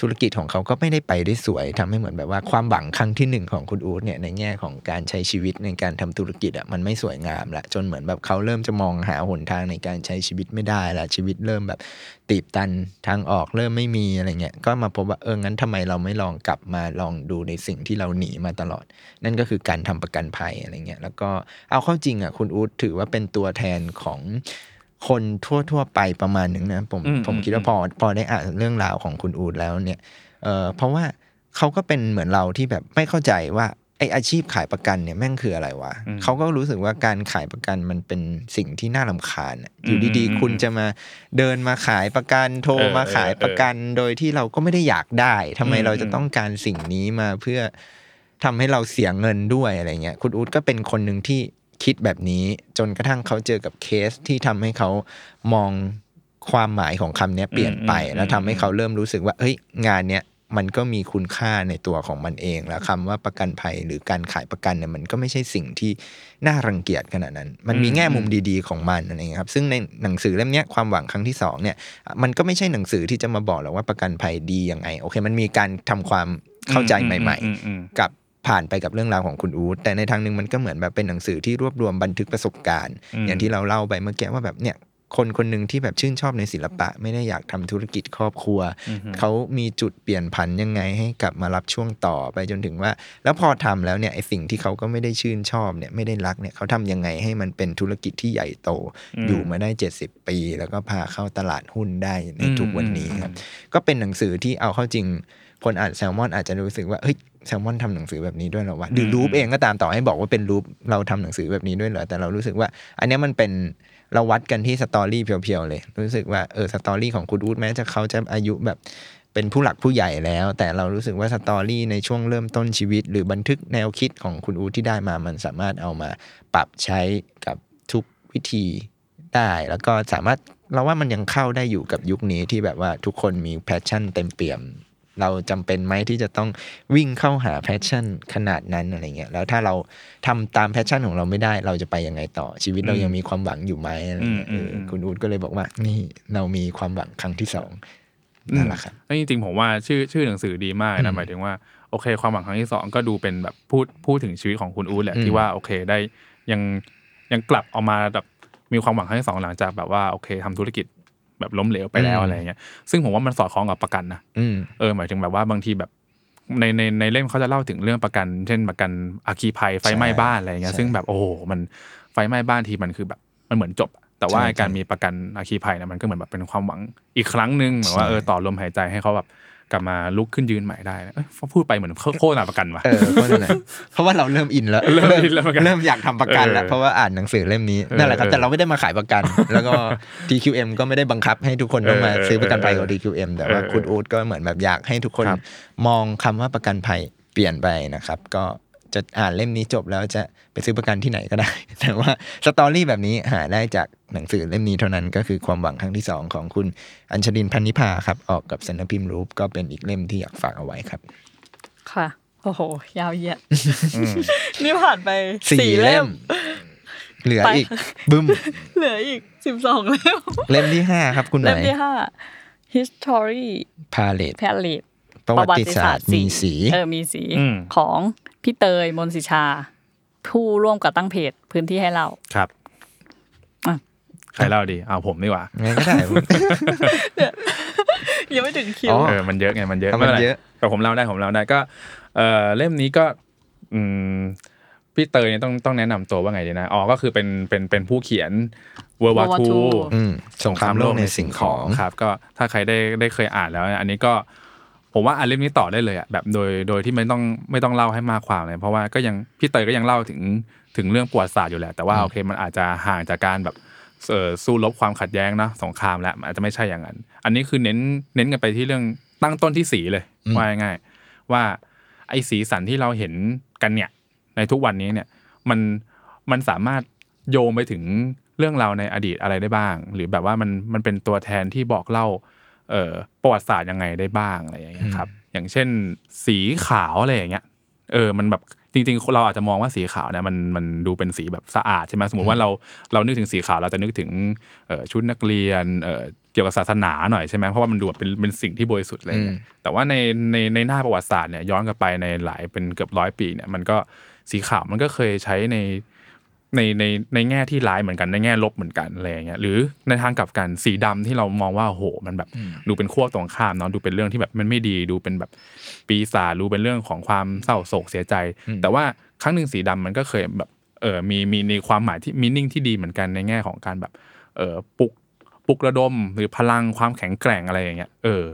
ธุรกิจของเขาก็ไม่ได้ไปได้สวยทำให้เหมือนแบบว่าความหวังครั้งที่หนึ่งของคุณอู๊ดเนี่ยในแง่ของการใช้ชีวิตในการทำธุรกิจอะมันไม่สวยงามละจนเหมือนแบบเขาเริ่มจะมองหาหนทางในการใช้ชีวิตไม่ได้ละชีวิตเริ่มแบบตีบตันทางออกเริ่มไม่มีอะไรเงี้ยก็มาพบว่าเอองั้นทำไมเราไม่ลองกลับมาลองดูในสิ่งที่เราหนีมาตลอด นั่นก็คือการทำประกันภัยอะไรเงี้ยแล้วก็เอาเข้าจริงอะคุณอู๊ดถือว่าเป็นตัวแทนของ คนทั่ว ๆ ไปประมาณหนึ่งนะผมอืมผมคิดว่าพอพอได้อ่านเรื่องราวของคุณอู๊ดแล้วเนี่ยเออเพราะว่าเขาก็เป็นเหมือนเราที่แบบไม่เข้าใจว่าไออาชีพขายประกันเนี่ยแม่งคืออะไรวะอืมเขาก็รู้สึกว่าการขายประกันมันเป็นสิ่งที่น่ารำคาญอะอยู่อืมดีอืมๆคุณจะมาเดินมาขายประกันโทรเออมาขายประกัน โดยที่เราก็ไม่ได้อยากได้ทำไมอืมเราจะอืมต้องการสิ่งนี้มาเพื่อทำให้เราเสียเงินด้วยอะไรเงี้ยคุณอู๊ดก็เป็นคนหนึ่งที่ คิดแบบนี้ จนกระทั่งเขาเจอกับเคสที่ทำให้เขามองความหมายของคำเนี้ยเปลี่ยนไปอืมแล้วทำให้เขาเริ่มรู้สึกว่าเฮ้ยงานเนี้ยมันก็มีคุณค่าในตัวของมันเอง แล้วคำว่าประกันภัยหรือการขายประกันเนี่ยมันก็ไม่ใช่สิ่งที่น่ารังเกียจขนาดนั้น มันมีอืมแง่มุมดีๆของมันอะไรเงี้ยครับ ซึ่งในหนังสือเล่มเนี้ยความหวังครั้งที่สองเนี่ยมันก็ไม่ใช่หนังสือที่จะมาบอกหรอกว่าประกันภัยดียังไง โอเค มันมีการทำความเข้าใจใหม่อืมอืมๆกับ ผ่านไปกับเรื่องราวของคุณอู๊ดแต่ในทางหนึ่งมันก็เหมือนแบบเป็นหนังสือที่รวบรวมบันทึกประสบการณ์อืมอย่างที่เราเล่าไปเมื่อกี้ว่าแบบเนี่ยคนคนหนึ่งที่แบบชื่นชอบในศิลปะ ไม่ได้อยากทำธุรกิจครอบครัวอืมเขามีจุดเปลี่ยนผันยังไงให้กลับมารับช่วงต่อไปจนถึงว่า แล้วพอทำแล้วเนี่ยไอสิ่งที่เขาก็ไม่ได้ชื่นชอบเนี่ยไม่ได้รักเนี่ยเขาทำยังไงให้มันเป็นธุรกิจที่ใหญ่โตอืมอยู่มาได้ 70 ปี แล้วก็พาเข้าตลาดหุ้นได้ในทุกวันนี้ครับอืมก็เป็นหนังสือที่เอาเข้าจริงคนอ่านแซลมอนอาจจะรู้สึกว่าเฮ้ย แซลมอนทำหนังสือแบบนี้ด้วยเหรอวะหรือ Loupe เองก็ตามต่อให้บอกว่าเป็น Loupe เราทำหนังสือแบบนี้ด้วยเหรอแต่เรารู้สึกว่า อันเนี้ยมันเป็นเราวัดกันที่ story pure ๆเลย รู้สึกว่าเออ story ของคุณอู๊ดแม้จะเขาจะอายุแบบเป็นผู้หลักผู้ใหญ่แล้ว แต่เรารู้สึกว่า story ในช่วงเริ่มต้นชีวิต หรือบันทึกแนวคิดของคุณอู๊ดที่ได้มามันสามารถเอามาปรับใช้กับทุกวิธีได้ แล้วก็สามารถเราว่ามันยังเข้าได้อยู่กับยุคนี้ที่แบบว่าทุกคนมี passion เต็มเปี่ยม เราจำเป็นไหมที่จะต้องวิ่งเข้าหา passion ขนาดนั้นอะไรเงี้ยแล้วถ้าเราทำตาม passion ของเราไม่ได้ เราจะไปยังไงต่อชีวิตเรายังมีความหวังอยู่ไหมอะไรเงี้ยอืมเอออืมคุณอู๊ดก็เลยบอกว่า นี่เรามีความหวังครั้งที่สองนั่นแหละครับแล้วจริงๆผมว่าชื่อชื่อหนังสือดีมากนะอืมหมายถึงว่าโอเค ความหวังครั้งที่สองก็ดูเป็นแบบพูดพูดถึงชีวิตของคุณอู๊ดแหละอืมที่ว่าโอเคได้ยังยังกลับออกมาแบบมีความหวังครั้งที่สองหลังจากแบบว่าโอเคทำธุรกิจ แบบล้มเหลวไปแล้วอะไรเงี้ยซึ่งผมว่ามันสอดคล้องกับประกันนะอืมเออหมายถึงแบบว่าบางทีแบบในในในเล่มเขาจะเล่าถึงเรื่องประกัน เช่นประกันอาคีภัยไฟไหม้ใช่บ้านอะไรเงี้ยใช่ซึ่งแบบโอ้โหมันไฟไหม้บ้านทีมันคือแบบมันเหมือนจบอะแต่ว่าใช่การใช่มีประกันอาคีภัยเนี่ยมันก็เหมือนแบบเป็นความหวังอีกครั้งหนึ่งเหมือนว่าใช่เออต่อลมหายใจให้เขาแบบ กลับมาลุกขึ้นยืนใหม่ได้เอ้ยพูดไปเหมือนโฆษณาประกันว่ะเออเพราะนั่นแหละเพราะว่าเราเริ่มอินแล้ว เริ่มอินแล้วเหมือนกันเริ่มอยากทำประกันแล้วเออเพราะว่าอ่านหนังสือเล่มนี้นั่นแหละครับเออแต่เราไม่ได้มาขายประกัน แล้วก็ TQM ก็ไม่ได้บังคับให้ทุกคนต้องมาเออซื้อประกันภัยกับเออ TQM แต่ว่าเออคุณอู๊ดก็เหมือนแบบอยากให้ทุกคนครับมองคำว่าประกันภัยเปลี่ยนไปนะครับ ก็ จะอ่านเล่มนี้จบแล้วจะไปซื้อประกันที่ไหนก็ได้ แต่ว่าสตอรี่แบบนี้หาได้จากหนังสือเล่มนี้เท่านั้นก็คือความหวังครั้งที่สองของคุณอัญชลินพันนิพาครับ ออกกับสำนักพิมพ์รูปก็เป็นอีกเล่มที่อยากฝากเอาไว้ครับ ค่ะ โอ้โห ยาวเหยียดนี่ผ่านไปสี่สี่เล่เล่มมเหลือไปอีกบึ้ม เหลืออีกสิบสองเล่ม เล่มที่ห้าครับคุณไหนเล่มที่ห้า history พาเลต palette ประวัติศาสตร์มีสีเออมีสีอืมของพี่เตยมนสิชา ผู้ร่วมก่อตั้งเพจพื้นที่ให้เราครับอะใครเล่าดีเอาผมดีกว่าไงก็ได้ยังไม่ถึงคิวอ๋อเออมันเยอะไงมันเยอะเอามันไป็ไรเยอะแต่ผมเล่าได้ผมเล่าได้ก็ เออเล่มนี้ก็ อืมพี่เตยเนี่ยต้องต้องแนะนำตัวว่าไงดีนะอ๋อก็คือเป็นเป็นเป็นผู้เขียน World War World War II II อืมสงครามโลกในสิ่งของครับ ก็ถ้าใครได้ได้เคยอ่านแล้ว อันนี้ก็ ผมว่าอ่านเล่มนี้ต่อได้เลยอะแบบโดยโดยที่ไม่ต้องไม่ต้องเล่าให้มากความเลยเพราะว่าก็ยังพี่เตยก็ยังเล่าถึงถึงเรื่องประวัติศาสตร์อยู่แหละแต่ว่าโอเคมันอาจจะห่างจากการแบบเอ่อสู้รบความขัดแย้งเนอะสงครามแล้วมันอาจจะไม่ใช่อย่างนั้น อันนี้คือเน้นเน้นกันไปที่เรื่องตั้งต้นที่สีเลยอืมว่าง่ายๆว่าไอ้สีสันที่เราเห็นกันเนี่ย ในทุกวันนี้เนี่ยมันมันสามารถโยงไปถึงเรื่องราวในอดีตอะไรได้บ้าง หรือแบบว่ามันมันเป็นตัวแทนที่บอกเล่าเอ่อ ประวัติศาสตร์ยังไงได้บ้างอะไรอย่างเงี้ยครับ อย่างเช่น สีขาวอะไรอย่างเงี้ย เออมันแบบจริงๆ เราอาจจะมองว่าสีขาวเนี่ยมันมันดูเป็นสีแบบสะอาดใช่ไหมสมมติว่าเราเรานึกถึงสีขาวเราจะนึกถึงเอ่อชุดนักเรียนเอ่อเกี่ยวกับศาสนาหน่อยใช่ไหมเพราะว่ามันดูแบบเป็นเป็นสิ่งที่บริสุทธิ์อะไรเงี้ยแต่ว่าในในในหน้าประวัติศาสตร์เนี่ยย้อนกลับไปในหลายเป็นเกือบร้อยปีเนี่ยมันก็สีขาวมันก็เคยใช้ใน ในในในแง่ที่ร้ายเหมือนกันในแง่ลบเหมือนกันอะไรอย่างเงี้ยหรือในทางกลับกันสีดำที่เรามองว่าโอ้โหมันแบบดูเป็นขั้วตรงข้ามเนาะดูเป็นเรื่องที่แบบมันไม่ดีดูเป็นแบบปีศาจดูเป็นเรื่องของความเศร้าโศกเสียใจ แต่ว่าครั้งหนึ่งสีดำมันก็เคยแบบเออมีมีในความหมายที่มีนิ่งที่ดีเหมือนกันในแง่ของการแบบเออปลุกปลุกระดมหรือพลังความแข็งแกร่งอะไรอย่างเงี้ยเออ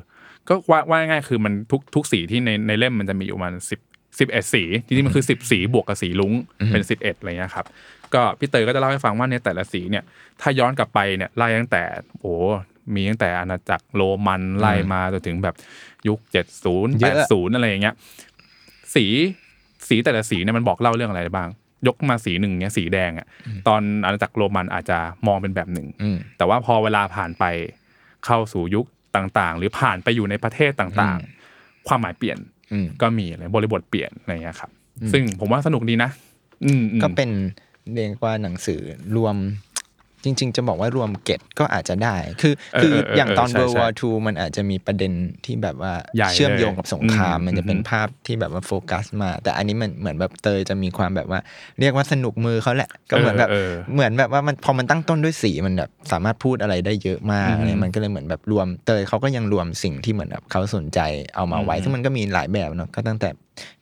ก็ว่าว่าง่ายๆคือมันทุกทุกสีที่ในในเล่มมันจะมีอยู่ประมาณสิบสิบเอ็ดสีจริงๆมันคือสิบสีบวกกับสีลุ้งเป็นสิบเอ็ดอะไรเงี้ยครับ ก็พี่เตยก็จะเล่าให้ฟังว่าในแต่ละสีเนี่ย ถ้าย้อนกลับไปเนี่ยไล่ตั้งแต่โอ้มีตั้งแต่อาณาจักรโรมันไล่มาจนถึงแบบยุคเจ็ดศูนย์เยแปอะดศูนย์อะไรอย่างเงี้ย สีสีแต่ละสีเนี่ยมันบอกเล่าเรื่องอะไรบ้าง ยกมาสีหนึ่งเนี่ยสีแดงอะตอนอาณาจักรโรมันอาจจะมองเป็นแบบหนึ่งอืมแต่ว่าพอเวลาผ่านไปเข้าสู่ยุคต่างๆ หรือผ่านไปอยู่ในประเทศต่างๆ ความหมายเปลี่ยนอืมก็มีอะไรบริบทเปลี่ยนอะไรเงี้ยครับ ซึ่งผมว่าสนุกดีนะอืมอืมก็เป็น เรียกว่าหนังสือรวมจริง ๆ จะบอกว่ารวมเกตก็อาจจะได้ คือเออคือเออเอออย่างตอนใช่ World ใช่ War II มันอาจจะมีประเด็นที่แบบว่าใหญ่เชื่อมโยงเลยกับสงครามอืมมันจะเป็นอืมภาพที่แบบว่าโฟกัสมา แต่อันนี้มันเหมือนแบบเตยจะมีความแบบว่า เรียกว่าสนุกมือเขาแหละ ก็เหมือนแบบเออเออเหมือนแบบว่ามันพอมันตั้งต้นด้วยสีมันแบบสามารถพูดอะไรได้เยอะมากอืมอะไรมันก็เลยเหมือนแบบรวมเตยเขาก็ยังรวมสิ่งที่เหมือนแบบเขาสนใจเอามาไว้อืมซึ่งมันก็มีหลายแบบเนาะก็ตั้งแต่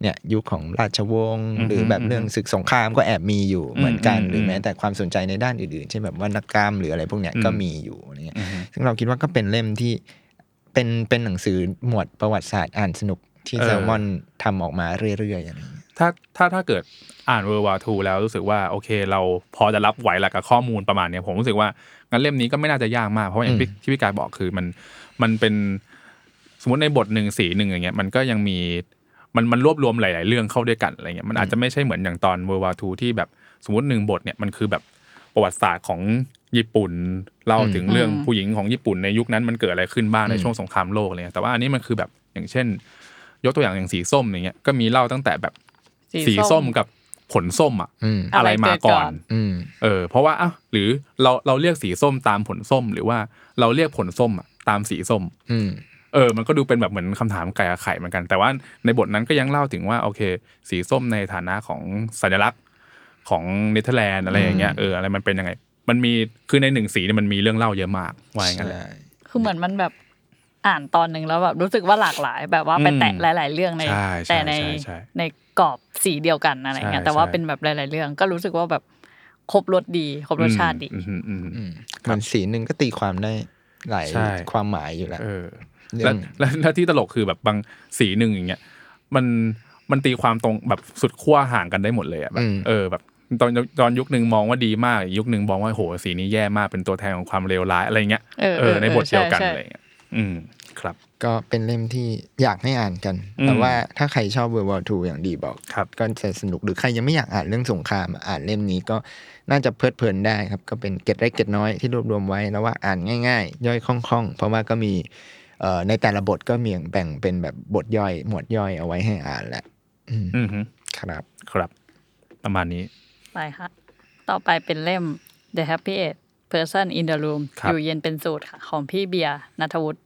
เนี่ยยุคของราชวงศ์อืมหรือแบบเรื่องศึกสงครามก็แอบมีอยู่เหมือนกันอืมหรือแม้อืมแต่ความสนใจในด้านอื่นๆเช่นแบบวรรณกรรมหรืออะไรพวกเนี้ยอืมก็มีอยู่อะไรเงี้ยอืมซึ่งเราคิดว่าก็เป็นเล่มที่เป็นเป็นหนังสือหมวดประวัติศาสตร์อ่านสนุกที่เออแซลมอนทำออกมาเรื่อยๆอะไรเงี้ยถ้าถ้าถ้าเกิดอ่าน World War II แล้วรู้สึกว่าโอเค เราพอจะรับไหวละกับข้อมูลประมาณเนี้ยผมรู้สึกว่างั้นเล่มนี้ก็ไม่น่าจะยากมากเพราะอย่างที่ที่พี่กายบอกคือมันมันเป็นสมมติในบทหนึ่งสีหนึ่งอย่างเงี้ยมันก็ยังมี มันมันรวบรวมหลาย ๆ เรื่องเข้าด้วยกันอะไรเงี้ยมันอาจจะไม่ใช่เหมือนอย่างตอน World War II ที่แบบสมมติหนึ่งบทเนี่ยมันคือแบบประวัติศาสตร์ของญี่ปุ่นเล่าถึงเรื่องผู้หญิงของญี่ปุ่นในยุคนั้นมันเกิดอะไรขึ้นบ้างในช่วงสงครามโลกอะไรเงี้ยแต่ว่าอันนี้มันคือแบบอย่างเช่น ยกตัวอย่างอย่างสีส้มอย่างเงี้ยก็มีเล่าตั้งแต่แบบสีสีส้ส้มมกับผลส้มอะอืมอะไรมาก่อนอะไรเกิดก่อนอืมเออ เพราะว่าอะหรือเราเราเรียกสีส้มตามผลส้ม หรือว่าเราเรียกผลส้มอะตามสีส้มอืม เออ มันก็ดูเป็นแบบเหมือนคำถามไก่กับไข่เหมือนกัน แต่ว่าในบทนั้นก็ยังเล่าถึงว่าโอเค สีส้มในฐานะของสัญลักษณ์ของเนเธอร์แลนด์อะไรอย่างเงี้ยเอออะไรมันเป็นยังไง มันมีคือในหนึ่งสีเนี่ยมันมีเรื่องเล่าเยอะมากว่าอย่างนั้นแหละใช่คือเหมือนมันแบบอ่านตอนหนึ่งแล้วแบบรู้สึกว่าหลากหลาย แบบว่าไปแตะอืมหลาย ๆ เรื่องในใช่ใช่แต่ในใช่ใช่ในกรอบสีเดียวกันอะไรเงี้ยใช่แต่ว่าใช่เป็นแบบหลาย ๆ เรื่อง ก็รู้สึกว่าแบบครบรสดีครบรสชาติดีอืมอืมอืมอืมมันสีหนึ่งก็ตีความได้หลายใช่ความหมายอยู่แล้วเออเรื่ แล้อวงแล้วแล้วที่ตลกคือแบบบางสีหนึ่งอย่างเงี้ยมันมันตีความตรงแบบสุดขั้วห่างกันได้หมดเลยอะแบบเออแบบตอนตอนยุคหนึ่งมองว่าดีมากอีกยุคหนึ่งมองว่าโหสีนี้แย่มากเป็นตัวแทนของความเลวร้ายอะไรเงี้ยเออเออในบทเดียวกันใช่ใช่อะไรเงี้ยอืมครับ ก็เป็นเล่มที่อยากให้อ่านกันอืมแต่ว่าถ้าใครชอบ World War II อย่างดีบอกครับก็จะสนุกหรือใครยังไม่อยากอ่านเรื่องสงครามอะอ่านเล่มนี้ก็น่าจะเพลิดเพลินได้ครับ ก็เป็นเกร็ดเล็กเกร็ดน้อยที่รวบรวมไว้แล้วว่าอ่านง่าย ๆ ย่อยคล่องๆ เพราะว่าก็มีเอ่อ ในแต่ละบทก็มีแบ่งเป็นแบบบทย่อย หมวดย่อยเอาไว้ให้อ่านแหละอืมอือฮึครับครับ ประมาณนี้ไปค่ะต่อไปเป็นเล่ม The Happy Eight Person in the Room ครับอยู่เย็นเป็นสูตรค่ะ ของพี่เบียร์นัทวุฒิ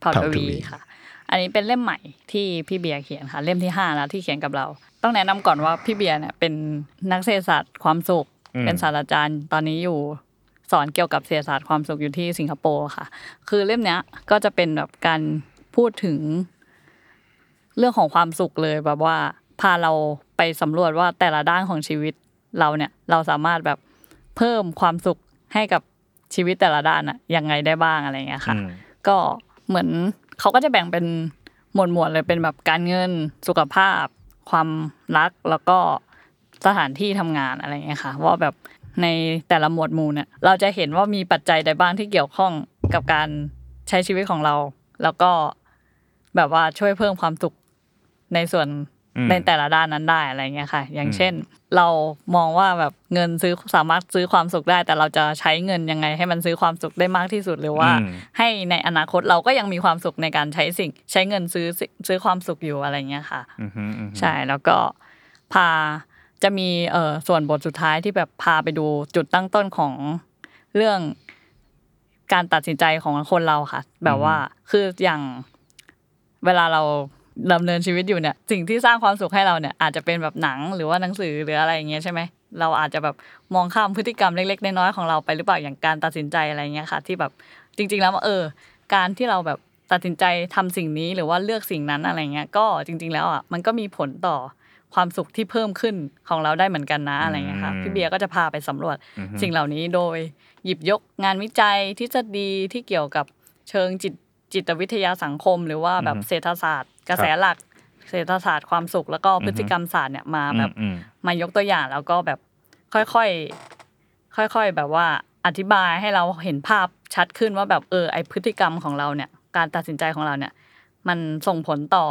เผ่าเผ่าททวีวีค่ะ อันนี้เป็นเล่มใหม่ที่พี่เบียร์เขียนค่ะ เล่มที่ห้าแล้วที่เขียนกับเรา ต้องแนะนำก่อนว่าพี่เบียร์เนี่ยเป็นนักเศรษฐศาสตร์ความสุขอืมเป็นศาสตราจารย์ตอนนี้อยู่ สอนเกี่ยวกับเศรษฐศาสตร์ความสุขอยู่ที่สิงคโปร์ค่ะ คือเล่มเนี้ยก็จะเป็นแบบการพูดถึง เรื่องของความสุขเลยแบบว่า พาเราไปสำรวจว่าแต่ละด้านของชีวิตเราเนี่ยเราสามารถแบบเพิ่มความสุขให้กับชีวิตแต่ละด้านอะยังไงได้บ้างอะไรเงี้ยค่ะอืมก็เหมือนเขาก็จะแบ่งเป็นหมวดหมวดๆเลยเป็นแบบการเงินสุขภาพ ความรักแล้วก็สถานที่ทำงานอะไรเงี้ยค่ะ ว่าแบบ ในแต่ละหมวดหมู่เนี่ยเราจะเห็นว่ามีปัจจัยใดบ้างที่เกี่ยวข้องกับการใช้ชีวิตของเรา แล้วก็แบบว่าช่วยเพิ่มความสุขในส่วนอืมในแต่ละด้านนั้นได้อะไรเงี้ยค่ะ อย่างเช่น เรามองว่าแบบเงินซื้อสามารถซื้อความสุขได้ แต่เราจะใช้เงินยังไง ให้มันซื้อความสุขได้มากที่สุดหรือว่าอืมให้ในอนาคตเราก็ยังมีความสุขในการใช้สิ่ง ใช้เงินซื้อสิซื้อความสุขอยู่อะไรเงี้ยค่ะอือฮึอือฮึใช่แล้วก็พา จะมีเอ่อส่วนบทสุดท้ายที่แบบพาไปดูจุดตั้งต้นของเรื่องการตัดสินใจของคนเราค่ะ แบบว่าคืออย่างเวลาเราดำเนินชีวิตอยู่เนี่ย สิ่งที่สร้างความสุขให้เราเนี่ย อาจจะเป็นแบบหนังหรือว่าหนังสือหรืออะไรอย่างเงี้ยใช่ไหมเราอาจจะแบบมองข้ามพฤติกรรมเล็กๆน้อยๆของเราไปหรือเปล่าอย่างการตัดสินใจอะไรเงี้ยค่ะ ที่แบบจริง ๆ แล้วว่าเออ การที่เราแบบตัดสินใจทำสิ่งนี้หรือว่าเลือกสิ่งนั้นอะไรเงี้ยก็จริง ๆ แล้วอะมันก็มีผลต่อ ความสุขที่เพิ่มขึ้นของเราได้เหมือนกันนะอะไรเงี้ยค่ะพี่เบียร์ก็จะพาไปสำรวจอือฮึสิ่งเหล่านี้โดยหยิบยกงานวิจัยทฤษฎีที่เกี่ยวกับเชิงจิตจิตวิทยาสังคม หรือว่าแบบอือฮึเศรษฐศาสตร์ กระแสหลักเศรษฐศาสตร์ความสุขแล้วก็พฤติกรรมศาสตร์เนี่ยมาแบบอืมมายกตัวอย่างแล้วก็แบบค่อยๆค่อย ๆ แบบว่าอธิบายให้เราเห็นภาพชัดขึ้นว่าแบบเออไอพฤติกรรมของเราเนี่ย การตัดสินใจของเราเนี่ย มันส่งผลต่อ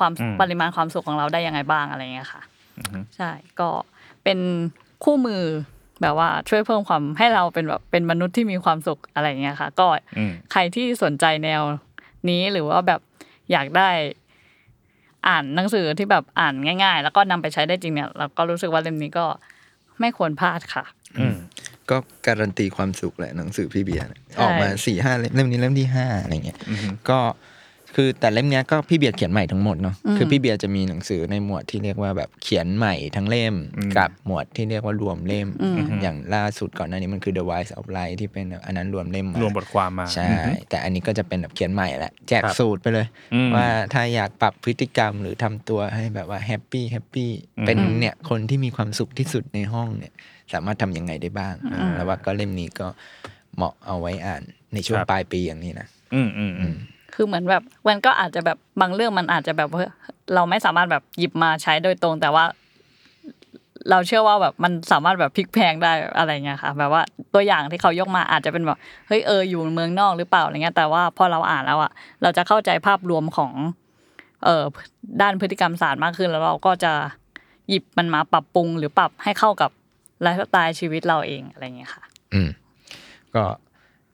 ความอืมปริมาณความสุขของเราได้ยังไงบ้างอะไรเงี้ยค่ะอือฮึใช่ก็เป็นคู่มือแบบว่าช่วยเพิ่มความให้เราเป็นแบบเป็นมนุษย์ที่มีความสุขอะไรเงี้ยค่ะ ก็อืมใครที่สนใจแนวนี้หรือว่าแบบอยากได้อ่านหนังสือที่แบบอ่านง่าย ๆ แล้วก็นำไปใช้ได้จริงเนี่ยเราก็รู้สึกว่าเล่มนี้ก็ไม่ควรพลาดค่ะ อืมก็การันตีความสุขแหละหนังสือพี่เบียร์เนี่ยใช่ออกมาสี่ห้าเล่มเล่มนี้เล่มที่ห้าอะไรเงี้ยอือฮึก็ คือแต่เล่มเนี้ยก็พี่เบียร์เขียนใหม่ทั้งหมดเนาะอืมคือพี่เบียร์จะมีหนังสือในหมวดที่เรียกว่าแบบเขียนใหม่ทั้งเล่มอืมกับหมวดที่เรียกว่ารวมเล่มอืมอย่างล่าสุดก่อนหน้านี้มันคือ The Wise of Life ที่เป็นอันนั้นรวมเล่มมารวมบทความมาใช่แต่อันนี้ก็จะเป็นแบบเขียนใหม่แหละแจกครับสูตรไปเลยอืมว่าถ้าอยากปรับพฤติกรรมหรือทำตัวให้แบบว่าแฮปปี้แฮปปี้อืมเป็นเนี่ยคนที่มีความสุขที่สุดในห้องเนี่ยสามารถทำยังไงได้บ้าง แล้วว่าก็เล่มนี้ก็เหมาะเอาไว้อ่านในช่วงครับปลายปีอย่างนี้นะ อืมอืมอืม คือเหมือนแบบมันก็อาจจะแบบบางเรื่องมันอาจจะแบบเราไม่สามารถแบบหยิบมาใช้โดยตรงแต่ว่า เราเชื่อว่าแบบมันสามารถแบบพลิกแพงได้อะไรเงี้ยค่ะ แบบว่าตัวอย่างที่เขายกมาอาจจะเป็นแบบเฮ้ยเอออยู่เมืองนอกหรือเปล่าอะไรเงี้ย แต่ว่าพอเราอ่านแล้วอะเราจะเข้าใจภาพรวมของ เอ่อด้านพฤติกรรมศาสตร์มากขึ้นแล้วเราก็จะหยิบมันมาปรับปรุงหรือปรับให้เข้ากับไลฟ์สไตล์ชีวิตเราเองอะไรเงี้ยค่ะ อืมก็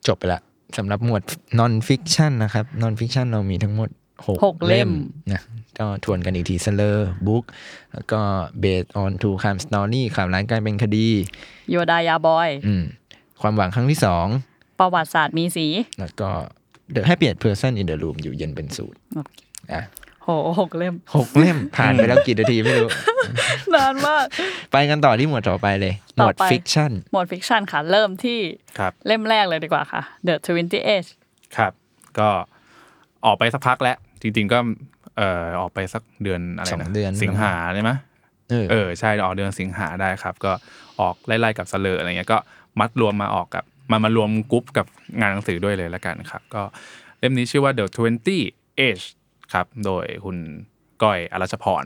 จบไปละ สำหรับหมวด non fiction นะครับ non fiction เรามีทั้งหมดหกหกเล่มนะก็ทวนกันอีกที s l e r book แล้วก็ based on true crime story ข่าวร้ายกลายเป็นคดีโยดายาบอยอืมความหวังครั้งที่สอง ประวัติศาสตร์มีสี แล้วก็ the happiest person in the room อยู่เย็นเป็นสูตรอะ โหหกเล่มหกเล่มผ่านไปแล้วกี่นาทีไม่รู้นานมาก ไปกันต่อที่หมวดต่อไปเลย หมวดต่อไป fiction หมวด fiction ค่ะ เริ่มที่ครับเล่มแรกเลยดีกว่าค่ะ The Twenty Age ครับ ก็ออกไปสักพักแล้ว จริง ๆ ก็เอ่อออกไปสักเดือนอะไรสองนะเดือนสิงหาใช่ไหมเออเออใช่ออกเดือนสิงหาได้ครับ ก็ออกไล่ๆกับสเลออะไรเงี้ยก็มัดรวมมาออกกับมามารวมกรุ๊ปกับงานหนังสือด้วยเลยละกันครับ ก็เล่มนี้ชื่อว่า The 20 Ache ครับ โดยคุณก้อยอรัชพร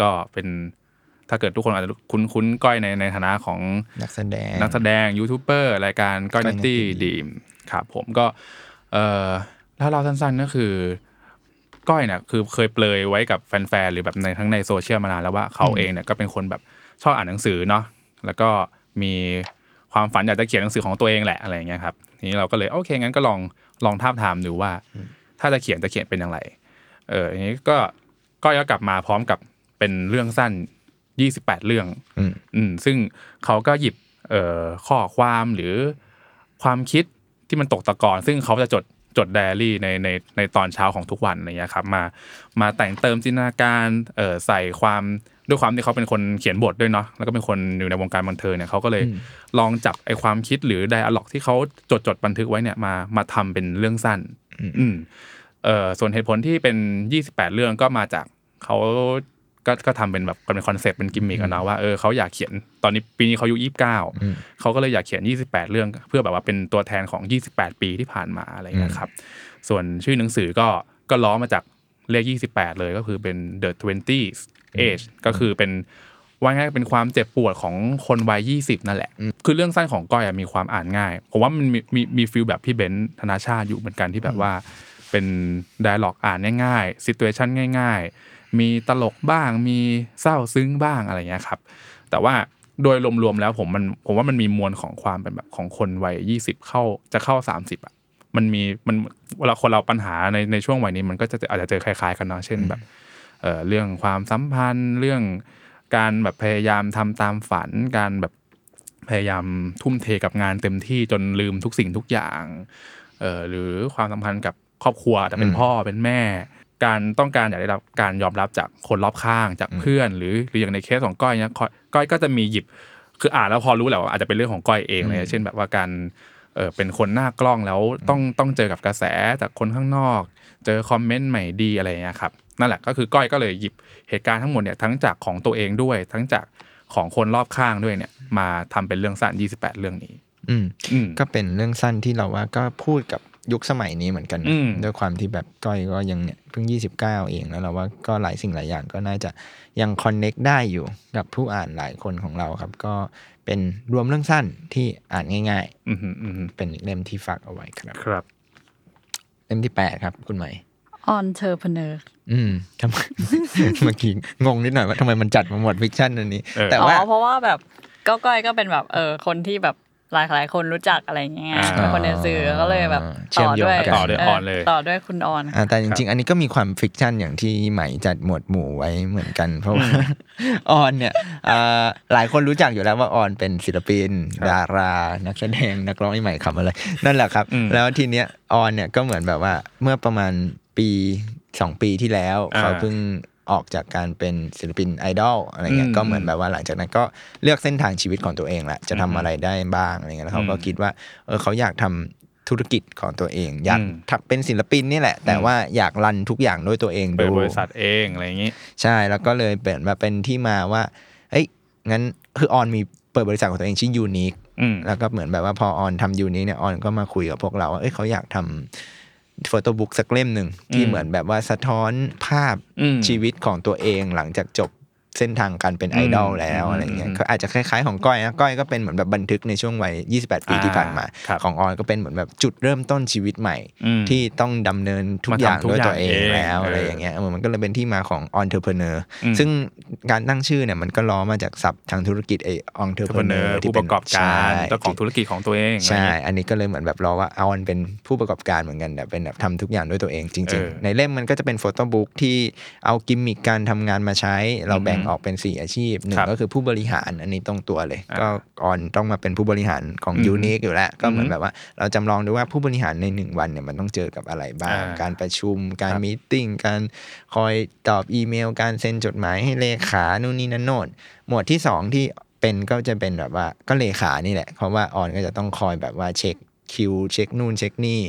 ก็เป็นถ้าเกิดทุกคนอาจจะคุ้นคุ้นๆก้อยในในฐานะของนักแสดงนักแสดงยูทูบเบอร์รายการก้อยก้นัอยตนัตตี้ตี้ดีมครับผมก็เอ่อถ้าเราสั้นๆก็คือ ก้อยเนี่ยคือเคยเปลยไว้กับแฟนๆหรือแบบในทั้งในโซเชียลมานานแล้วว่าเขาเองเนี่ยก็เป็นคนแบบชอบอ่านหนังสือเนาะแล้วก็มีความฝันอยากจะเขียนหนังสือของตัวเองแหละอะไรอย่างเงี้ยครับทีนี้เราก็เลยโอเคงั้นก็ลองลองทาบทามดูว่า ถ้าจะเขียนจะเขียนเป็นอย่างไร เออทีนี้ก็ก้อยก็กลับมาพร้อมกับเป็นเรื่องสั้น 28 เรื่องอืมอืมซึ่งเขาก็หยิบเอ่อข้อความหรือความคิดที่มันตกตะกอน ซึ่งเขาจะจดจดไดอารี่ในในในตอนเช้าของทุกวันอะไรเงี้ยครับมามาแต่งเติมจินตนาการเอ่อใส่ความด้วยความที่เขาเป็นคนเขียนบทด้วยเนาะแล้วก็เป็นคนอยู่ในวงการบันเทิงเนี่ยเขาก็เลยลองจับไอความคิดหรือไดอะล็อกที่เขาจดจดบันทึกไว้เนี่ยมามาทำเป็นเรื่องสั้น อืม เอ่อส่วนเหตุผลที่เป็น 28 เรื่องก็มาจากเขาก็ก็ทำเป็นแบบเป็นคอนเซปต์เป็นกิมมิกอะเนาะว่าเออเขาอยากเขียนตอนนี้ปีนี้เขาอายุ29เขาก็เลยอยากเขียน 28 เรื่อง เพื่อแบบว่าเป็นตัวแทนของ 28 ปีที่ผ่านมาอะไรเงี้ยครับ ส่วนชื่อหนังสือก็ก็ล้อมาจากเลข 28 เลยก็คือเป็น the 20s ache ก็คือเป็นว่าง่ายๆเป็นความเจ็บปวดของคนวัย 20 นั่นแหละ คือเรื่องสั้นของก้อยอะมีความอ่านง่าย ผมว่ามันมีมีมี feel แบบพี่เบนซ์ธนชาติอยู่เหมือนกันที่แบบว่า เป็นไดอะล็อกอ่านง่ายๆซิ t u เ t ชันง่าย ๆ มีตลกบ้างมีเศร้าซึ้งบ้างอะไรเงี้ยครับ แต่ว่าโดยรวมๆแล้วผมมันผมว่ามันมีมวลของความเป็นแบบของคนวัยยี่สิบเข้าจะเข้าสามสิบอะมันมีมันเวลาคนเราปัญหาในในช่วงวัยนี้มันก็จะอาจจะเจอคล้ายๆกันเนาะเช่นแบบเอ่อเรื่องความสัมพันธ์เรื่องการแบบพยายามทำตามฝัน การแบบพยายามทุ่มเทกับงานเต็มที่จนลืมทุกสิ่งทุกอย่างเอ่อหรือความสัมพันธ์กับ ครอบครัวแต่เป็นพ่อเป็นแม่ การต้องการอยากได้รับการยอมรับจากคนรอบข้างจากเพื่อน หรือหรืออย่างในเคสของก้อยเนี่ยก้อยก้อยก็จะมีหยิบคืออ่านแล้วพอรู้แหละว่าอาจจะเป็นเรื่องของก้อยเองเลยเช่นแบบว่าการเออเป็นคนหน้ากล้องแล้วต้องต้องเจอกับกระแสจากคนข้างนอก เจอคอมเมนต์ใหม่ดีอะไรอย่างเงี้ยครับนั่นแหละก็คือก้อยก็เลยหยิบเหตุการณ์ทั้งหมดเนี่ยทั้งจากของตัวเองด้วย ทั้งจากของคนรอบข้างด้วยเนี่ย มาทำเป็นเรื่องสั้น 28 เรื่องนี้อืมอืมก็เป็นเรื่องสั้นที่เราว่าก็พูดกับ ยุคสมัยนี้เหมือนกันนะอืมด้วยความที่แบบก้อยก็ยังเนี่ยเพิ่ง 29 เองแล้วเราว่าก็หลายสิ่งหลายอย่างก็น่าจะยังคอนเน็กได้อยู่กับผู้อ่านหลายคนของเราครับ ก็เป็นรวมเรื่องสั้นที่อ่านง่ายอืมอืมอืมๆเป็นอีกเล่มที่ฝากเอาไว้ครับครับ เล่มที่ 8 ครับ คุณใหม่ entrepreneur อืมทำไมเมื่อกี้งงนิดหน่อยว่าทำไมมันจัดมาหมดฟิกชันอันนี้เออแต่อ๋ว่าอเพราะว่าแบบก็ก้อยก็เป็นแบบเออคนที่แบบ หลายหลายๆคนรู้จักอะไรอย่างเงี้ยอ่าเป็นคนในสื่อก็เลยแบบเชื่อต่มอโยงด้วยกันต่อด้วยออนเลยต่อด้วยคุณออนอ่าแต่จริง ๆ อันนี้ก็มีความฟิกชันอย่างที่ไหมจัดหมวดหมู่ไว้เหมือนกันเพราะว่าออนเนี่ยอ่าหลายคนรู้จักอยู่แล้วว่าออนเป็นศิลปิน ดารา นักแสดงนักร้องไอ้ใหม่คำอะไร นั่นแหละครับอืมแล้วทีเนี้ยออนเนี่ยก็เหมือนแบบว่าเมื่อประมาณปีสองปีที่แล้วอ่าเขาเพิ่ง ออกจากการเป็นศิลปินไอดอลอะไรเงี้ยอืมก็เหมือนแบบว่าหลังจากนั้นก็เลือกเส้นทางชีวิตของตัวเองแหละจะทำอะไรได้บ้างอะไรเงี้ยแล้วเขาก็อืมคิดว่าเออเขาอยากทำธุรกิจของตัวเอง อยากอืมทำเป็นศิลปินนี่แหละ แต่อืมว่าอยากรันทุกอย่างด้วยตัวเองเปิดดูบริษัทเองอะไรอย่างงี้ ใช่แล้วก็เลยเป็นมาเป็นที่มาว่าเอ้ยงั้นคือออนมีเปิดบริษัทของตัวเองชื่อยูนิคอืมแล้วก็เหมือนแบบว่าพอออนทำยูนิคเนี่ยออนก็มาคุยกับพวกเราว่าเอ้ยเขาอยากทำ โฟโต้บุ๊กสักเล่มหนึ่งที่อืมเหมือนแบบว่าสะท้อนภาพอืมชีวิตของตัวเองหลังจากจบ เส้นทางการเป็นไอดอลอืมแล้วอืมอะไรเงี้ยอืมก็อาจจะคล้ายๆของก้อยนะก้อยก็เป็นเหมือนแบบบันทึกในช่วงวัย 28 ปีที่ผ่านมาอ่าครับของออนก็เป็นเหมือนแบบจุดเริ่มต้นชีวิตใหม่อืมที่ต้องดำเนินทุกมาอย่างทำทุกด้วยอย่างตัวเองเองแล้วเออออะไรอย่างเงี้ยเออมันก็เลยเป็นที่มาของ entrepreneur อืมซึ่งการตั้งชื่อเนี่ยมันก็ล้อมาจากศัพท์ทางธุรกิจไอ้ entrepreneur ผู้ประกอบการใช่เจ้าของธุรกิจของตัวเองใช่อะไรอย่างงี้อันนี้ก็เลยเหมือนแบบล้อว่าเอามันเป็นผู้ประกอบการเหมือนกันแต่เป็นแบบทำทุกอย่างด้วยตัวเองจริงเออๆในเล่มมันก็จะเป็น photobook ที่เอากิมมิคการทำงานมาใช้เราแบ่งออกเป็น 4 อาชีพหนึ่งครับก็คือผู้บริหารอันนี้ตรงตัวเลยอ่าก็ก่อนต้องมาเป็นผู้บริหารของอืมยูนิคอยู่แล้ว ก็เหมือนอืมแบบว่าเราจำลองดูว่าผู้บริหารในหนึ่งวันเนี่ยมันต้องเจอกับอะไรบ้างอ่าการประชุมการครับ meeting การคอยตอบอีเมล การเซ็นจดหมายให้เลขานู่นนี่นั่นโน่นหมวดที่สองที่เป็นก็จะเป็นแบบว่าก็เลขานี่แหละเพราะว่าออนก็จะต้องคอยแบบว่าเช็คคิวเช็คนู่นเช็คนี่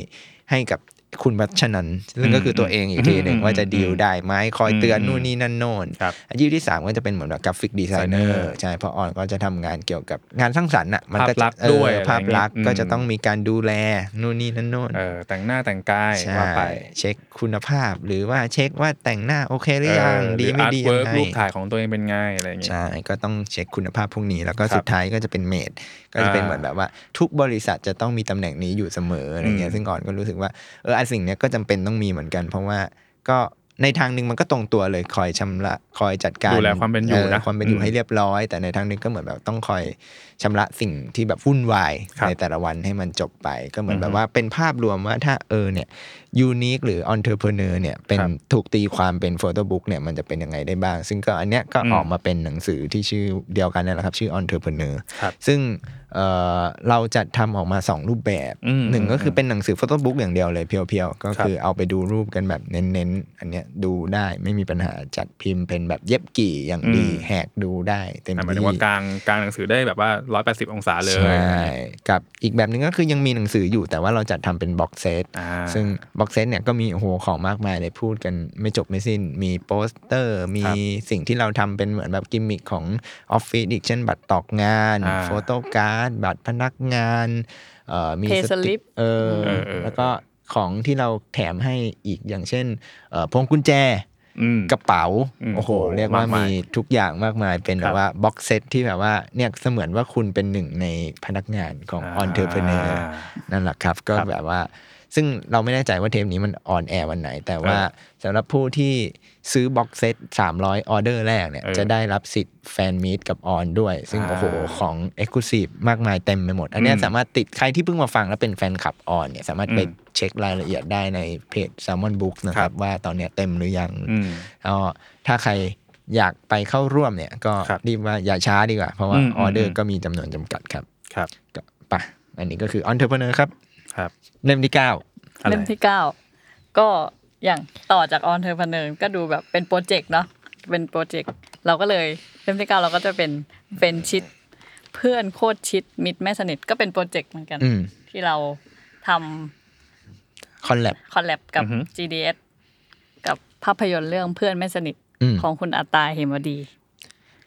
ให้กับ คุณวัชนันท์ซึ่งก็คือตัวเองอีกทีหนึ่งอืมว่าจะดีลได้ไหมคอยเตือนอืมนู่นนี่นั่นโน่นครับอาชีพที่ 3 ก็จะเป็นเหมือนแบบกราฟิกดีไซเนอ Designer ร์ใช่เพราะออนก็จะทำงานเกี่ยวกับงานสร้างสรรค์อะมันก็ภาพลักษณ์เออด้วยภาพลักษณ์อะไรอย่างงี้ก็จะอืมต้องมีการดูแลนู่นนี่นั่นโน่นเออแต่งหน้าแต่งกายใช่ว่าไปเช็คคุณภาพ หรือว่าเช็คว่าแต่งหน้าโอเคหรือยังเออดีไม่ดีหรือยัง artwork ไงรูปถ่ายของตัวเองเป็นไงอะไรอย่างเงี้ยใช่ก็ต้องเช็คคุณภาพพวกนี้แล้วก็ครับสุดท้ายก็จะเป็น maidก็จะเป็นอ่าเหมือนแบบว่าทุกบริษัทจะต้องมีตำแหน่งนี้อยู่เสมออะไรเงี้ยอืมซึ่งก่อนก็รู้สึกว่าเอออันสิ่งเนี้ยก็จำเป็นต้องมีเหมือนกัน เพราะว่าก็ในทางหนึ่งมันก็ตรงตัวเลยคอยชำระคอยจัดการดูแลความเป็นอยู่นะความเป็นอยู่อืมให้เรียบร้อย แต่ในทางหนึ่งก็เหมือนแบบต้องคอย ชำระสิ่งที่แบบวุ่นวายครับในแต่ละวันให้มันจบไป ก็เหมือนอือฮึแบบว่าเป็นภาพรวมว่าถ้าเออเนี่ยยูนิคหรื Entrepreneur เนี่ยเป็นครับถูกตีความเป็น photobook เนี่ยมันจะเป็นยังไงได้บ้าง ซึ่งก็อันเนี้ยก็อืมออกมาเป็นหนังสือที่ชื่อเดียวกันนั่นแหละครับ ชื่อ Entrepreneur ครับซึ่งเอ่อเราจะทำออกมา 2 รูปแบบอืมหนึ่งก็คือมเป็นหนังสือ photobook อย่างเดียวเลย pure ๆ ก็ครับคือเอาไปดูรูปกันแบบเน้นๆ อันเนี้ยดูได้ไม่มีปัญหาจัดพิมพ์เป็นแบบเย็บกี่อย่างดีอืมแหกดูได้เต็มที่หมายถึงว่ากลางกลางหนังสือได้แบบว่า180องศาเลย ใช่ กับอีกแบบหนึ่งก็คือยังมีหนังสืออยู่ แต่ว่าเราจัดทำเป็น box set อ่าซึ่ง box set เนี่ยก็มีโอ้โหของมากมายเลยพูดกันไม่จบไม่สิ้น มีโปสเตอร์ มีครับสิ่งที่เราทำเป็นเหมือนแบบกิมมิคของออฟฟิศอีกเช่นบัตรตอกงานอ่า photocard บัตรพนักงานเอ่อมี Pay สติก slip เออเออเออแล้วก็ของที่เราแถมให้อีกอย่างเช่นเอ่อพวงกุญแจอืม กระเป๋าอืมโอ้โหโอ้โห เรียกว่ามากมายมีทุกอย่างมากมายเป็นครับแบบว่า box set ที่แบบว่าเนี่ยเสมือนว่าคุณเป็นหนึ่งในพนักงานของอ่า Entrepreneur นั่นแหละครับ ก็ครับแบบว่า ซึ่งเราไม่แน่ใจว่าเทปนี้มัน on air วันไหน แต่ว่าเออสำหรับผู้ที่ ซื้อ box set 300ออเดอร์แรกเนี่ยเออจะได้รับสิทธิ์ fan meet กับออนด้วย ซึ่งอ่าโอ้โหของ e x c l u s i v e มากมายเต็มไปหมด อันเนี้ยอืมสามารถติดใครที่เพิ่งมาฟังแล้วเป็นแฟนคลับออนเนี่ยสามารถไปอืมเช็ครายละเอียดได้ในเพจ Salmon Books นะคครัรับบว่าตอนเนี้ยเต็มหรือยังอืมก็ถ้าใครอยากไปเข้าร่วมเนี่ย ก็ครับรีบว่าอย่าช้าดีกว่า เพราะว่าอืมออเดออืร์มก็มีจำนวนจำกัดครับครับก็ไปะอันนี้ก็คือ Entrepreneur ครับครับเล่มที่เก้าอะไรเล่มที่เก้าก็ อย่างต่อจาก Entrepreneur ก็ดูแบบเป็นโปรเจกต์เนาะเป็นโปรเจกต์เราก็เลยเล่มที่เก้าเราก็จะเป็น Friendshit เพื่อนโคตรชิดมิตรแม่งสนิทก็เป็นโปรเจกต์เหมือนกันอืมที่เราทำ collab collab กับอือฮึ GDH กับภาพยนตร์เรื่องเพื่อนไม่สนิทอืมของคุณอัตตาเหมวดี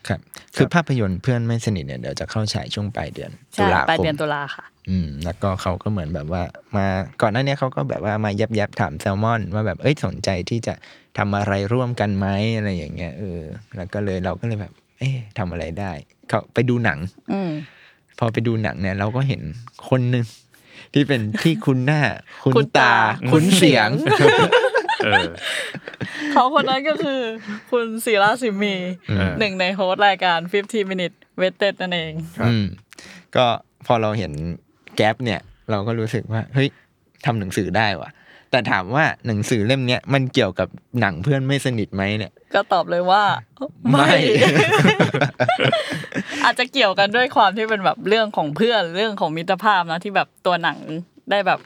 ครับ คือภาพยนตร์เพื่อนไม่สนิทเนี่ยเดี๋ยวจะเข้าฉายช่วงปลายเดือนตุใช่ลาปลายคมเดือนตุลาค่ะ อืม แล้วก็เขาก็เหมือนแบบว่า มาก่อนหน้านี้เขาก็แบบว่ามาแยบแยบๆถามแซลมอน ว่าแบบเอ้ยสนใจที่จะทำอะไรร่วมกันไหมอะไรอย่างเงี้ยเออแล้วก็เลยเราก็เลยแบบ เอ๊ะทำอะไรได้เขาไปดูหนัง อืมพอไปดูหนังเนี่ย เราก็เห็นคนหนึ่งที่เป็นที่คุ้นหน้า คุ้นคุ้นตาตา คุ้นเสียง เออเขาคนนั้นก็คือ คุณศิราสิมีอืมหนึ่งในโฮสต์รายการ15 minute w a i t e d นั่นเองครับอืมก็พอเราเห็นแก๊ปเนี่ย เราก็รู้สึกว่าเฮ้ยทำหนังสือได้ว่ะ แต่ถามว่าหนังสือเล่มเนี้ยมันเกี่ยวกับหนังเพื่อนไม่สนิทไหมเนี่ย ก็ตอบเลยว่า ไม่ไม่อาจจะเกี่ยวกันด้วยความที่เป็นแบบเรื่องของเพื่อนเรื่องของมิตรภาพนะที่แบบตัวหนังได้แบบ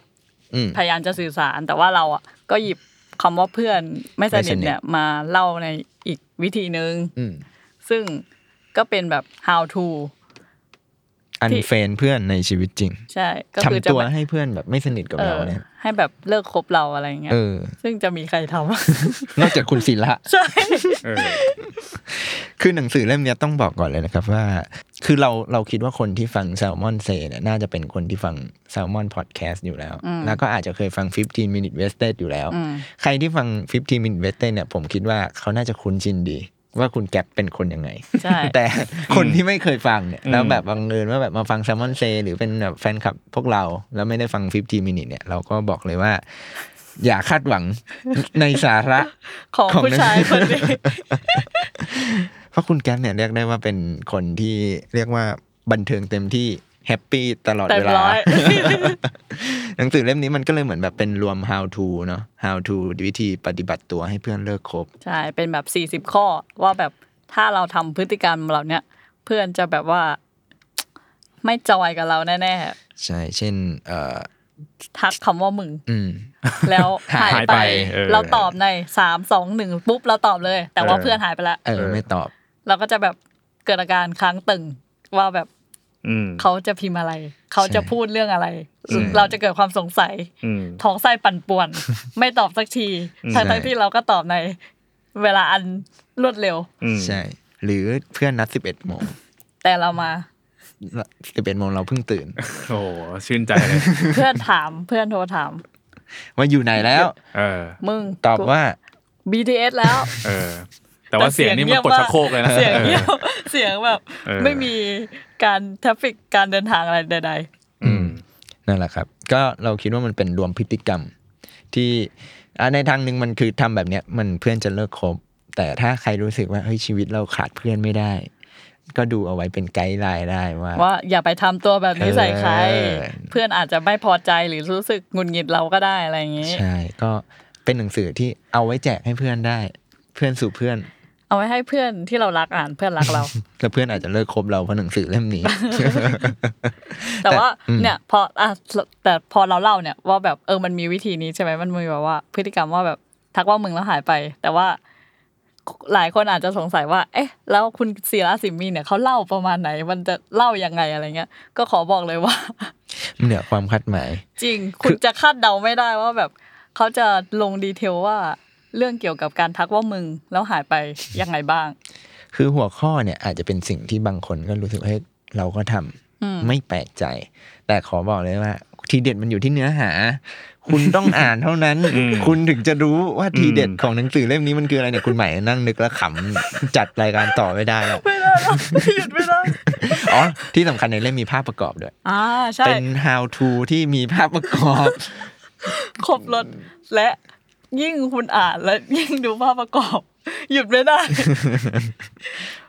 อืมพยายามจะสื่อสารแต่ว่าเราอะก็หยิบ คำว่าเพื่อนไม่สไม่นิสทนิทเนี่ยมาเล่าในอีกวิธีนึงอืมซึ่งก็เป็นแบบ how to อันเฟนเพื่อนในชีวิตจริง ใช่ก็คือทำจะตัวแบบให้เพื่อนแบบไม่สนิทกับเอเราอเนี่ย ให้แบบเลิกคบเราอะไรเงี้ยเออซึ่งจะมีใครทำนอกจากคุณศิละใช่เออคือหนังสือเล่มเนี้ยต้องบอกก่อนเลยนะครับว่า คือเราเราคิดว่าคนที่ฟัง s ซ l m o n Say เนี่ยน่าจะเป็นคนที่ฟัง s ซ l m o n Podcast อยู่แล้วอืมแล้วก็อาจจะเคยฟัง 15 Minute Wasted อยู่แล้วอืมใครที่ฟัง 15 Minute Wasted เนี่ยผมคิดว่าเขาน่าจะคุ้นชินดี ว่าคุณแก๊ปเป็นคนยังไงใช่แต่คนที่ไม่เคยฟังเนี่ยอืมแล้วแบบบังเอิญว่าแบบมาฟัง s ซ l m o n Say หรือเป็นแบบแฟนคลับพวกเรา แล้วไม่ได้ฟัง15 Minute เนี่ยเราก็บอกเลยว่า อย่าคาดหวังในสาระของของผู้ชายคนนี้เพราะคุณแก๊ปเนี่ยเรียกได้ว่าเป็นคนที่เรียกว่าบันเทิงเต็มที่ happy ตลอดเต็มเวลาร้อยหนังสือเล่มนี้มันก็เลยเหมือนแบบเป็นรวม how to เนาะ how to วิธีปฏิบัติตัวให้เพื่อนเลิกคบ ใช่ เป็นแบบสี่สิบข้อว่าแบบถ้าเราทำพฤติกรรมเหล่าเนี้ยเพื่อนจะแบบว่า ไม่จอยกับเราแน่ใช่ เช่น เอ่อๆทักคำว่ามึง อืมแล้วหายหายไปไปเออเราตอบในสามสองหนึ่งปุ๊บเราตอบเลย แต่ว่าเออเพื่อนหายไปแล้วเออไม่ตอบ เราก็จะแบบเกิดอาการค้างตึงว่าแบบอืม เขาจะพิมพ์อะไร เขาจะพูดเรื่องอะไรอืมเราจะเกิดความสงสัยอืมท้องไส้ปั่นป่วน ไม่ตอบสักทีอืมทั้งทั้งๆที่เราก็ตอบในเวลาอันรวดเร็วอืมใช่ หรือเพื่อนนัดสิบเอ็ดโมงแต่เรามาสิบเอ็ดโมงเราเพิ่งตื่น โอ้โหชื่นใจเลยเพื่อนถามเพื่อนโทรถาม ว่าอยู่ไหนแล้ว เออ มึงตอบว่า BTS แล้ว เออ แต่ว่าเสียงนี่มันกดชักโครกเลยนะเสียงเงียบเสียงแบบเออไม่มี การ traffic การเดินทางอะไรใดอืมนั่นแหละครับ ก็เราคิดว่ามันเป็นรวมพฤติกรรม ที่อะในทางหนึ่งมันคือทำแบบเนี้ยมันเพื่อนจะเลิกคบ แต่ถ้าใครรู้สึกว่าเฮ้ยชีวิตเราขาดเพื่อนไม่ได้ ก็ดูเอาไว้เป็น guideline ได้ว่าๆว่าอย่าไปทำตัวแบบนี้ใส่ใครเออเพื่อนอาจจะไม่พอใจหรือรู้สึกหงุนงิดเราก็ได้อะไรอย่างนี้ ใช่ ก็เป็นหนังสือที่เอาไว้แจกให้เพื่อนได้ เพื่อนสู่เพื่อน เอาไว้ให้เพื่อนที่เรารักอ่านเพื่อนรักเราแล้วเพื่อนอาจจะเลิกคบเราเพราะหนังสือเล่มนี้ แต่ว่าอืมเนี่ยพออะแต่พอเราเล่าเนี่ยว่าแบบเออมันมีวิธีนี้ใช่ไหมมันมีแบบว่า พฤติกรรมว่าแบบทักว่ามึงแล้วหายไป แต่ว่าหลายคนอาจจะสงสัยว่า เอ๊ะ แล้วคุณศิระสิมมีเนี่ยเขาเล่าประมาณไหน มันจะเล่ายังไงอะไรเงี้ย ก็ขอบอกเลยว่าเหนือความคาดหมาย จริง คุณจะคาดเดาไม่ได้ว่าแบบเขาจะลงดีเทลว่า เรื่องเกี่ยวกับการทักว่ามึงแล้วหายไปยังไงบ้าง คือหัวข้อเนี่ยอาจจะเป็นสิ่งที่บางคนก็รู้สึกว่าเฮ้ยเราก็ทำอืมไม่แปลกใจ แต่ขอบอกเลยว่า ทีเด็ดมันอยู่ที่เนื้อหา คุณต้องอ่านเท่านั้นอืมคุณถึงจะรู้ว่าทีเด็ดอืมของหนังสือเล่มนี้มันคืออะไรเนี่ยคุณใหม่นั่งนึกแล้วขำจัดรายการต่อไม่ได้แล้วไม่ได้แล้วหยุดไม่ได้อ๋อที่สำคัญในเล่มมีภาพประกอบด้วยอ่าใช่เป็น how to ที่มีภาพประกอบ ครบรถและ ยิ่งคุณอ่านและยิ่งดูภาพประกอบ หยุดไม่ได้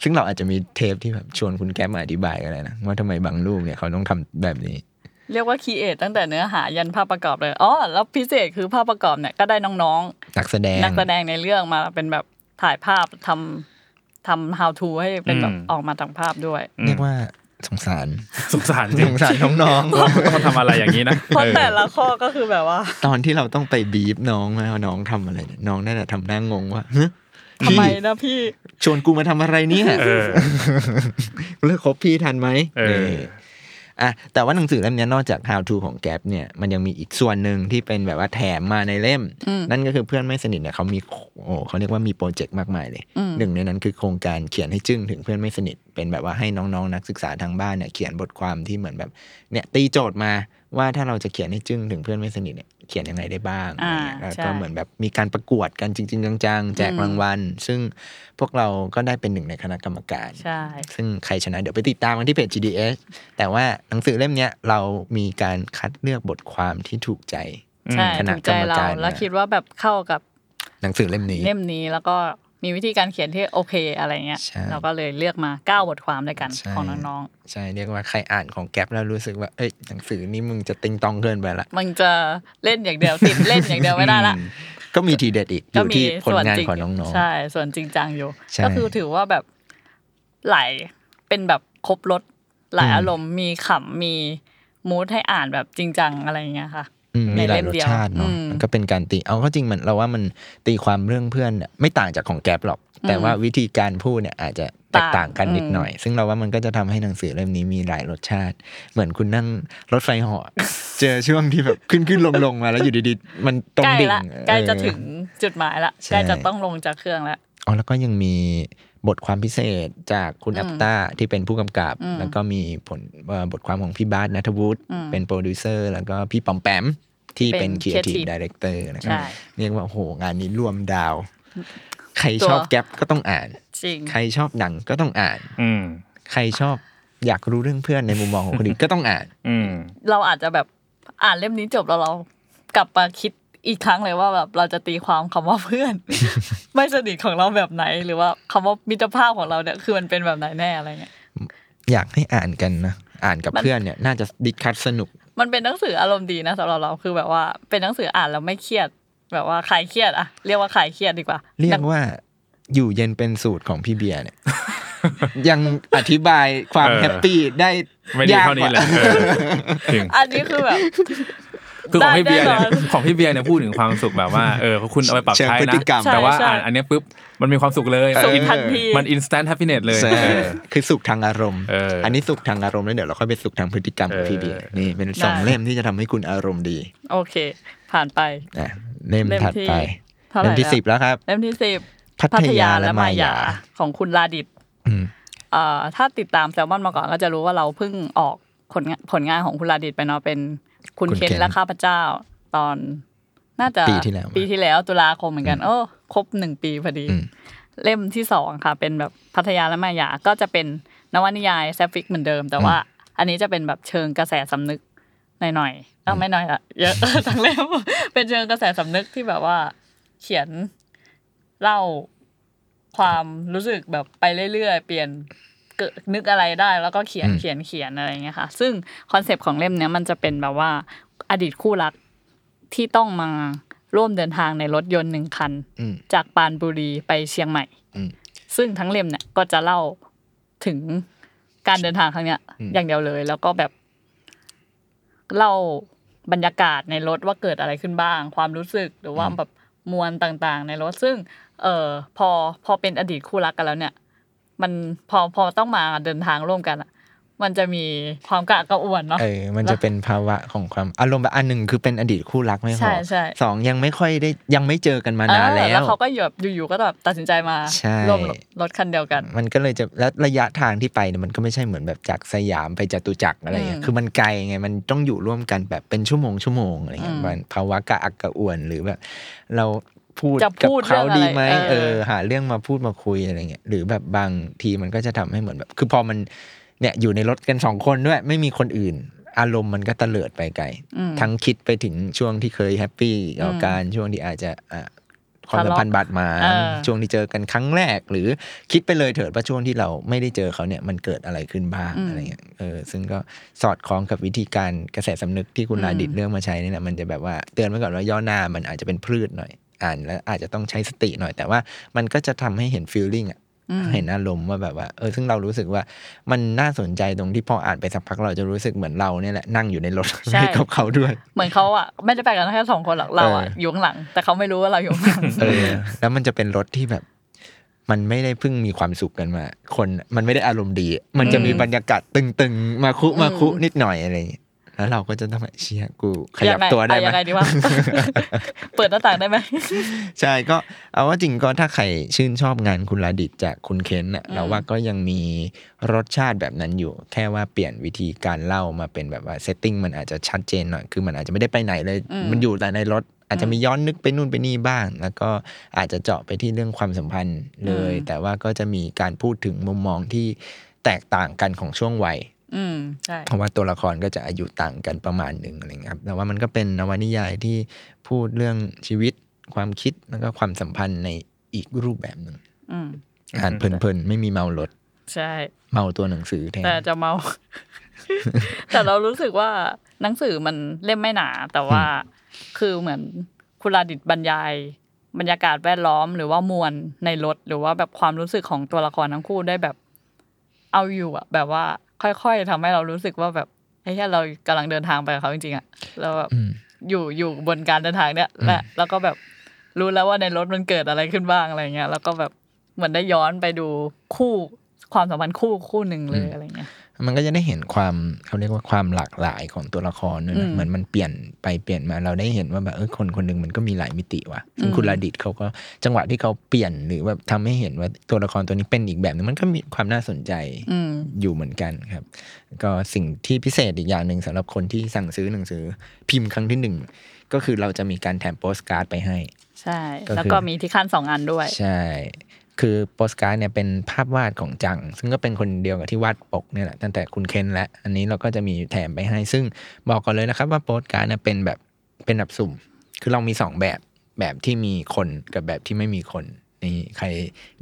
ซึ่งเราอาจจะมีเทปที่แบบชวนคุณแก้มมาอธิบายกันเลยนะว่าทำไมบางรูปเนี่ยเขาต้องทำแบบนี้ เรียกว่าคีเอทตั้งแต่เนื้อหายันภาพประกอบเลยอ๋อแล้วพิเศษคือภาพประกอบเนี่ยก็ได้น้องนักแสดงๆนักแสดงในเรื่องมาเป็นแบบถ่ายภาพทำทำ how to ให้เป็นแบบอืมออกมาทางภาพด้วย เรียกว่า สงสารสงสารจริสงงสารน้องว่าเขาทำอะไรอย่างนี้นะเพราะเออแต่ละข้อก็คือแบบว่าๆตอนที่เราต้องไปบีบน้องว่าน้องทำอะไรเนี่ยน้องน่าจะทำหน้างงว่าฮะทำไมพี่นะพี่ ชวนกูมาทำอะไรเนี่ยเออ เลิกคบพี่ทันไหมเออ นี่ อะแต่ว่าหนังสือเล่มเนี้ยนอกจาก how to ของแก p เนี่ยมันยังมีอีกส่วนหนึ่งที่เป็นแบบว่าแถมมาในเล่มอืมนั่นก็คือเพื่อนไม่สนิทเนี่ยเขามีโอ้เขาเรียกว่ามีโปรเจกต์มากมายเลยอืมหนึ่งในนั้นคือโครงการเขียนให้จึ้งถึงเพื่อนไม่สนิท เป็นแบบว่าให้น้องๆนักศึกษาทางบ้านเนี่ยเขียนบทความที่เหมือนแบบเนี่ยตีโจทย์มาว่าถ้าเราจะเขียนให้จึ้งถึงเพื่อนไม่สนิทเนี่ย เขียนยังไงได้บ้างอ่าอะไรเงี้ยแล้วใช่ก็เหมือนแบบมีการประกวดกันจริง ๆ จังๆ แจกอืมรางวัล ซึ่งพวกเราก็ได้เป็นหนึ่งในคณะกรรมการใช่ซึ่งใครชนะเดี๋ยวไปติดตามกันที่เพจ GDS แต่ว่าหนังสือเล่มเนี้ยเรามีการคัดเลือกบทความที่ถูกใจใช่คณะถูกใจกรรมเราการแล้วมาคิดว่าแบบเข้ากับหนังสือเล่มนี้เล่มนี้แล้วก็ มีวิธีการเขียนที่โอเคอะไรเงี้ยใช่เราก็เลยเลือกมาเก้าบทความด้วยกันใช่ของน้องใช่ เรียกว่าใครอ่านของแก๊ปแล้วรู้สึกว่า เอ้ยหนังสือนี้มึงจะติงตองเกินไปละๆมันจะเล่นอย่างเดียวติดเล่นอย่างเดียวไม่ได้ละ ก็มีทีเด็ดอีกอก็ยู่มีที่ผลส่วนงานจริงของน้องใช่ ส่วนจริงจังอยู่ใช่ก็คือถือว่าแบบหลายเป็นแบบครบรถหลายอืมอารมณ์มีขำมีมูดให้อ่านแบบจริงจังอะไรอย่างเงี้ยค่ะๆอื มในมีหลายเล่มรสเดียวชาติเนาะอืมมันก็เป็นการตีเอาเข้าจริงมันเราว่ามันตีความเรื่องเพื่อนเนี่ยไม่ต่างจากของแก๊ปหรอก แต่อืมว่าวิธีการพูดเนี่ยอาจจะแตกต่างกันนิดอืมหน่อย ซึ่งเราว่ามันก็จะทำให้หนังสือเล่มนี้มีหลายรสชาติ เหมือนคุณนั่งรถไฟเหาะเจอช่วงที่แบบขึ้นขึ้นลงลงมาแล้วอยู่ดีๆมันตรงใกล้ดิ่งละใกล้จะเออถึงจุดหมายละใช่ใกล้จะต้องลงจากเครื่องแล้วอ๋อแล้วก็ยังมี บทความพิเศษจากคุณอืมอัตตาที่เป็นผู้กำกับอืมแล้วก็มีผลเอ่อบทความของพี่บาสนัฐวุฒิอืมเป็นโปรดิวเซอร์ แล้วก็พี่ปอมแปมที่เป็นเป็น Creative Creative Director นะครับใช่เรียกว่าโอ้โหงานนี้รวมดาว ใครตัวชอบแก๊ปก็ต้องอ่านจริงใครชอบหนังก็ต้องอ่าน อืมใครชอบอยากรู้เรื่องเพื่อนในมุมมองของคนอื่นก็ต้องอ่าน อืมเราอาจจะแบบอ่านเล่มนี้จบแล้วเรากลับมาคิด อีกครั้งเลยว่าแบบเราจะตีความคำว่าเพื่อน ไม่สนิทของเราแบบไหน หรือว่าคำว่ามิตรภาพของเราเนี่ยคือมันเป็นแบบไหนแน่อะไรเงี้ยอยากให้อ่านกันนะอ่านกับมันเพื่อนเนี่ยน่าจะ discuss สนุก มันเป็นหนังสืออารมณ์ดีนะสำหรับเราคือแบบว่าเป็นหนังสืออ่านแล้วไม่เครียด แบบว่าคลายเครียดอะเรียกว่าคลายเครียดดีกว่า เรียกว่าอยู่เย็นเป็นสุขของพี่เบียร์เนี่ยยังอธิบายความเออ happyได้ไม่ดียากเท่านี้กว่าเลยเออจริงอันนี้คือแบบ คือของพี่ได้เบียร์เนี่ยแน่นอนของพี่เบียร์เนี่ยพูดถึงความสุขแบบว่าเออคุณเอาไปปรับเชิงใช้พฤนะติกรรมแต่ว่าใช่อ่านอันเนี้ยปุ๊บมันมีความสุขเลยสุขอินทันทีมัน instant happiness เลยใช่เออคือสุขทางอารมณ์เอออัอันนี้สุขทางอารมณ์แล้วเดี๋ยวเราค่อยไปสุขทางพฤติกรรมของพี่เออเบียร์นี่เป็นสองได้เล่มที่จะทำให้คุณอารมณ์ดี โอเค ผ่านไปนะเล่มเล่มถัดที่ไปเท่าไหร่เล่มที่แล้วสิบแล้วครับเล่มที่สิบพัทยาและมายาของคุณลาดิตอืมเอ่อถ้าติดตามแซลมอนมาก่อนก็จะรู้ว่าเราเพิ่งออกผลงานผลงานของคุณลาดิตไปเนาะเป็น คุณคุณเคนเคนและข้าพเจ้า ตอนน่าจะปีที่แล้ว ปีที่แล้วตุลาคมเหมือนกัน โอ้ครบหนึ่งปีพอดีอืมเล่มที่สองค่ะ เป็นแบบพัทยาและมายาก็จะเป็นนวนิยาย sapphic เหมือนเดิม แต่ว่า อันนี้จะเป็นแบบเชิงกระแสสำนึกหน่อยๆเอ้าไม่หน่อยละเยอะทั้งเล่มเป็นเชิงกระแสสำนึกที่แบบว่า เขียนเล่าความรู้สึกแบบไปเรื่อยๆ เปลี่ยน เกิดนึกอะไรได้ แล้วก็เขียนอืมเขียนเขียนอะไรอย่างเงี้ยค่ะ ซึ่ง concept ของเล่มเนี้ยมันจะเป็นแบบว่าอดีตคู่รักที่ต้องมาร่วมเดินทางในรถยนต์หนึ่งคันอืมจากปรานบุรีไปเชียงใหม่อืมซึ่งทั้งเล่มเนี่ยก็จะเล่าถึงการเดินทางครั้งเนี้ยอืมอย่างเดียวเลย แล้วก็แบบเล่าบรรยากาศในรถว่าเกิดอะไรขึ้นบ้าง ความรู้สึกหรือว่าแบบมวลต่างๆ ในรถซึ่ง เออพอพอเป็นอดีตคู่รักกันแล้วเนี่ย มันพอพอต้องมาเดินทางร่วมกันอะมันจะมีความกระกระอ่วนเนาะเออมันจะเป็นภาวะของความอารมณ์แบบอันหนึ่งคือเป็นอดีตคู่รักไม่พใช่อใช่สองยังไม่ค่อยได้ยังไม่เจอกันมานานเออแล้แล้ววเขาก็แบบอยู่ๆก็แบบตัดสินใจมาใช่ร่วมรถคันเดียวกัน มันก็เลยจะแล้วระยะทางที่ไปเนี่ยมันก็ไม่ใช่เหมือนแบบจากสยามไปจตุจักรอะไรเงี้ยอืมคือมันไกลไงมันต้องอยู่ร่วมกันแบบเป็นชั่วโมงชั่วโมงอะไรเงี้ยอืมมันภาวะกระอักกระอ่วนหรือแบบเรา พูดจะกับพูดเขาเรื่องอะไรดีไหมเออเออ หาเรื่องมาพูดมาคุยอะไรเงี้ยหรือแบบบางทีมันก็จะทำให้เหมือนแบบ คือพอมันเนี่ยอยู่ในรถกันสองคนด้วย ไม่มีคนอื่น อารมณ์มันก็เตลิดไปไกลอืมทั้งคิดไปถึงช่วงที่เคยแฮปปี้ต่ออมการช่วงที่อาจจะอะความสัมพันธ์บาดหมางเออช่วงที่เจอกันครั้งแรก หรือคิดไปเลยเถิดว่าช่วงที่เราไม่ได้เจอเขาเนี่ยมันเกิดอะไรขึ้นบ้างอืมอะไรเงี้ยเออซึ่งก็สอดคล้องกับวิธีการกระแสสำนึกที่คุณอืมลาดิดเรื่องมาใช้นี่แหละมันจะแบบว่าเตือนไว้ก่อนว่าย่อหน้ามันอาจจะเป็นพืชหน่อย อ่านแล้วอาจจะต้องใช้สติหน่อย แต่ว่ามันก็จะทำให้เห็นฟีลลิ่งอะอืมเห็นอารมณ์ว่าแบบว่าเออซึ่งเรารู้สึกว่ามันน่าสนใจตรงที่พออ่านไปสักพักเราจะรู้สึกเหมือนเราเนี่ยแหละนั่งอยู่ในรถใช่ไปกับเขาด้วย เหมือนเขาอะไม่ได้ไปกันแค่สองคนหรอกเราอะเออออยู่ข้างหลัง แต่เขาไม่รู้ว่าเราอยู่ข้างหลังเออแล้วมันจะเป็นรถที่แบบ มันไม่ได้เพิ่งมีความสุขกันมา คนมันไม่ได้อารมณ์ดี มันจะมีบรรยากาศตึงๆ มาคุมาคุนิดหน่อยอะไรอย่างเงี้ย แล้วเราก็จะต้องแบบเชียกูขยับงงตัวได้อะไหมยังไงดีวะเปิดหน้าต่างได้ไหมใช่ก็เอาว่าจริงก็ถ้าใครชื่นชอบงานคุณลาดิตจากคุณเคนน่ะอืมเราว่าก็ยังมีรสชาติแบบนั้นอยู่ แค่ว่าเปลี่ยนวิธีการเล่ามาเป็นแบบว่าเซตติ้งมันอาจจะชัดเจนหน่อยคือมันอาจจะไม่ได้ไปไหนเลย มันอยู่แต่ในรถอาจจะมีย้อนนึกไปนู่นไปนี่บ้าง แล้วก็อาจจะเจาะไปที่เรื่องความสัมพันธ์เลยอืมแต่ว่าก็จะมีการพูดถึงมุมมองที่แตกต่างกันของช่วงวัย อืมใช่เพราะว่าตัวละครก็จะอายุต่างกันประมาณหนึ่งอะไรเงี้ยครับแต่ว่ามันก็เป็นนวนิยายที่พูดเรื่องชีวิตความคิดแล้วก็ความสัมพันธ์ในอีกรูปแบบหนึ่งอืมอ่านเพลินๆไม่มีเมารถใช่ เมาตัวหนังสือแทนแต่จะเมา แต่เรารู้สึกว่าหนังสือมันเล่มไม่หนา แต่ว่าคือเหมือนคุณลาดิตบรรยาย บรรยากาศแวดล้อม หรือว่ามวลในรถ หรือว่าแบบความรู้สึกของตัวละครทั้งคู่ได้แบบ เอาอยู่อะแบบว่า ค่อยๆทำให้เรารู้สึกว่าแบบไอ้แค่เรากำลังเดินทางไปกับเขาจริงๆอะแล้วแบบอืมอยู่อยู่บนการเดินทางเนี้ยและแล้วก็แบบรู้แล้วว่าในรถมันเกิดอะไรขึ้นบ้างอะไรเงี้ยแล้วก็แบบเหมือนได้ย้อนไปดูคู่ความสัมพันธ์คู่คู่หนึ่งเลยอะไรเงี้ย มันก็จะได้เห็นความเขาเรียกว่าความหลากหลายของตัวละครด้วยอืนะมเหมือนมันเปลี่ยนไปเปลี่ยนมาเราได้เห็นว่าแบบเออคนคนหนึ่งมันก็มีหลายมิติว่ะซึ่งอืมคุณลาดิตเขาก็จังหวะที่เขาเปลี่ยนหรือแบบทำให้เห็นว่าตัวละครตัวนี้เป็นอีกแบบหนึ่งมันก็มีความน่าสนใจอืมอยู่เหมือนกันครับ ก็สิ่งที่พิเศษอีกอย่างหนึ่งสำหรับคนที่สั่งซื้อหนังสือพิมพ์ครั้งที่หนึ่งก็คือเราจะมีการแถมโปสการ์ดไปให้ ใช่ก็คือแล้วก็มีที่คั่นสองอันด้วย ใช่ คือโปสการ์ดเนี่ยเป็นภาพวาดของจัง ซึ่งก็เป็นคนเดียวกับที่วาดปกเนี่ยแหละตั้งแต่คุณเคนและ อันนี้เราก็จะมีแถมไปให้ ซึ่งบอกก่อนเลยนะครับว่าโปสการ์ดเนี่ยเป็นแบบเป็นแบบสุ่ม คือเรามีสองแบบแบบที่มีคนกับแบบที่ไม่มีคนนี่ใคร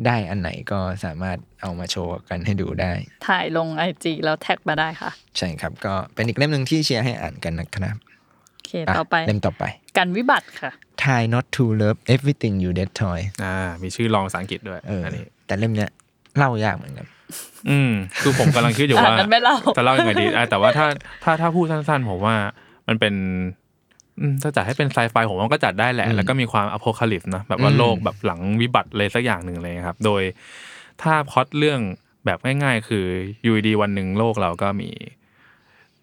ได้อันไหนก็สามารถเอามาโชว์กันให้ดูได้ ถ่ายลงไอจีแล้วแท็กมาได้ค่ะ ใช่ครับ ก็เป็นอีกเล่มหนึ่งที่เชียร์ให้อ่านกันนะครับโอเคต่อไปะเล่มต่อไป กันวิบัติค่ะ Try not to love everything you dead toy อ่า มีชื่อรองภาษาอังกฤษด้วยเอออันนี้ แต่เล่มเนี้ยเล่ายากเหมือนกันอืมคือผมกำลังคิดอยู่อะว่างั้นไม่เล่าจะเล่ายังไงดีอะแต่ว่าถ้าถ้าถ้าพูดสั้นๆ ผมว่ามันเป็นอืมถ้าจัดให้เป็นไซไฟผมว่าก็จัดได้แหละอืมแล้วก็มีความอโพคาลิปส์นะแบบว่าอืมโลกแบบหลังวิบัติเลยสักอย่างหนึ่งเลยครับ โดยถ้าพล็อตเรื่องแบบง่าย ๆ คืออยู่ดีๆวันหนึ่งโลกเราก็มี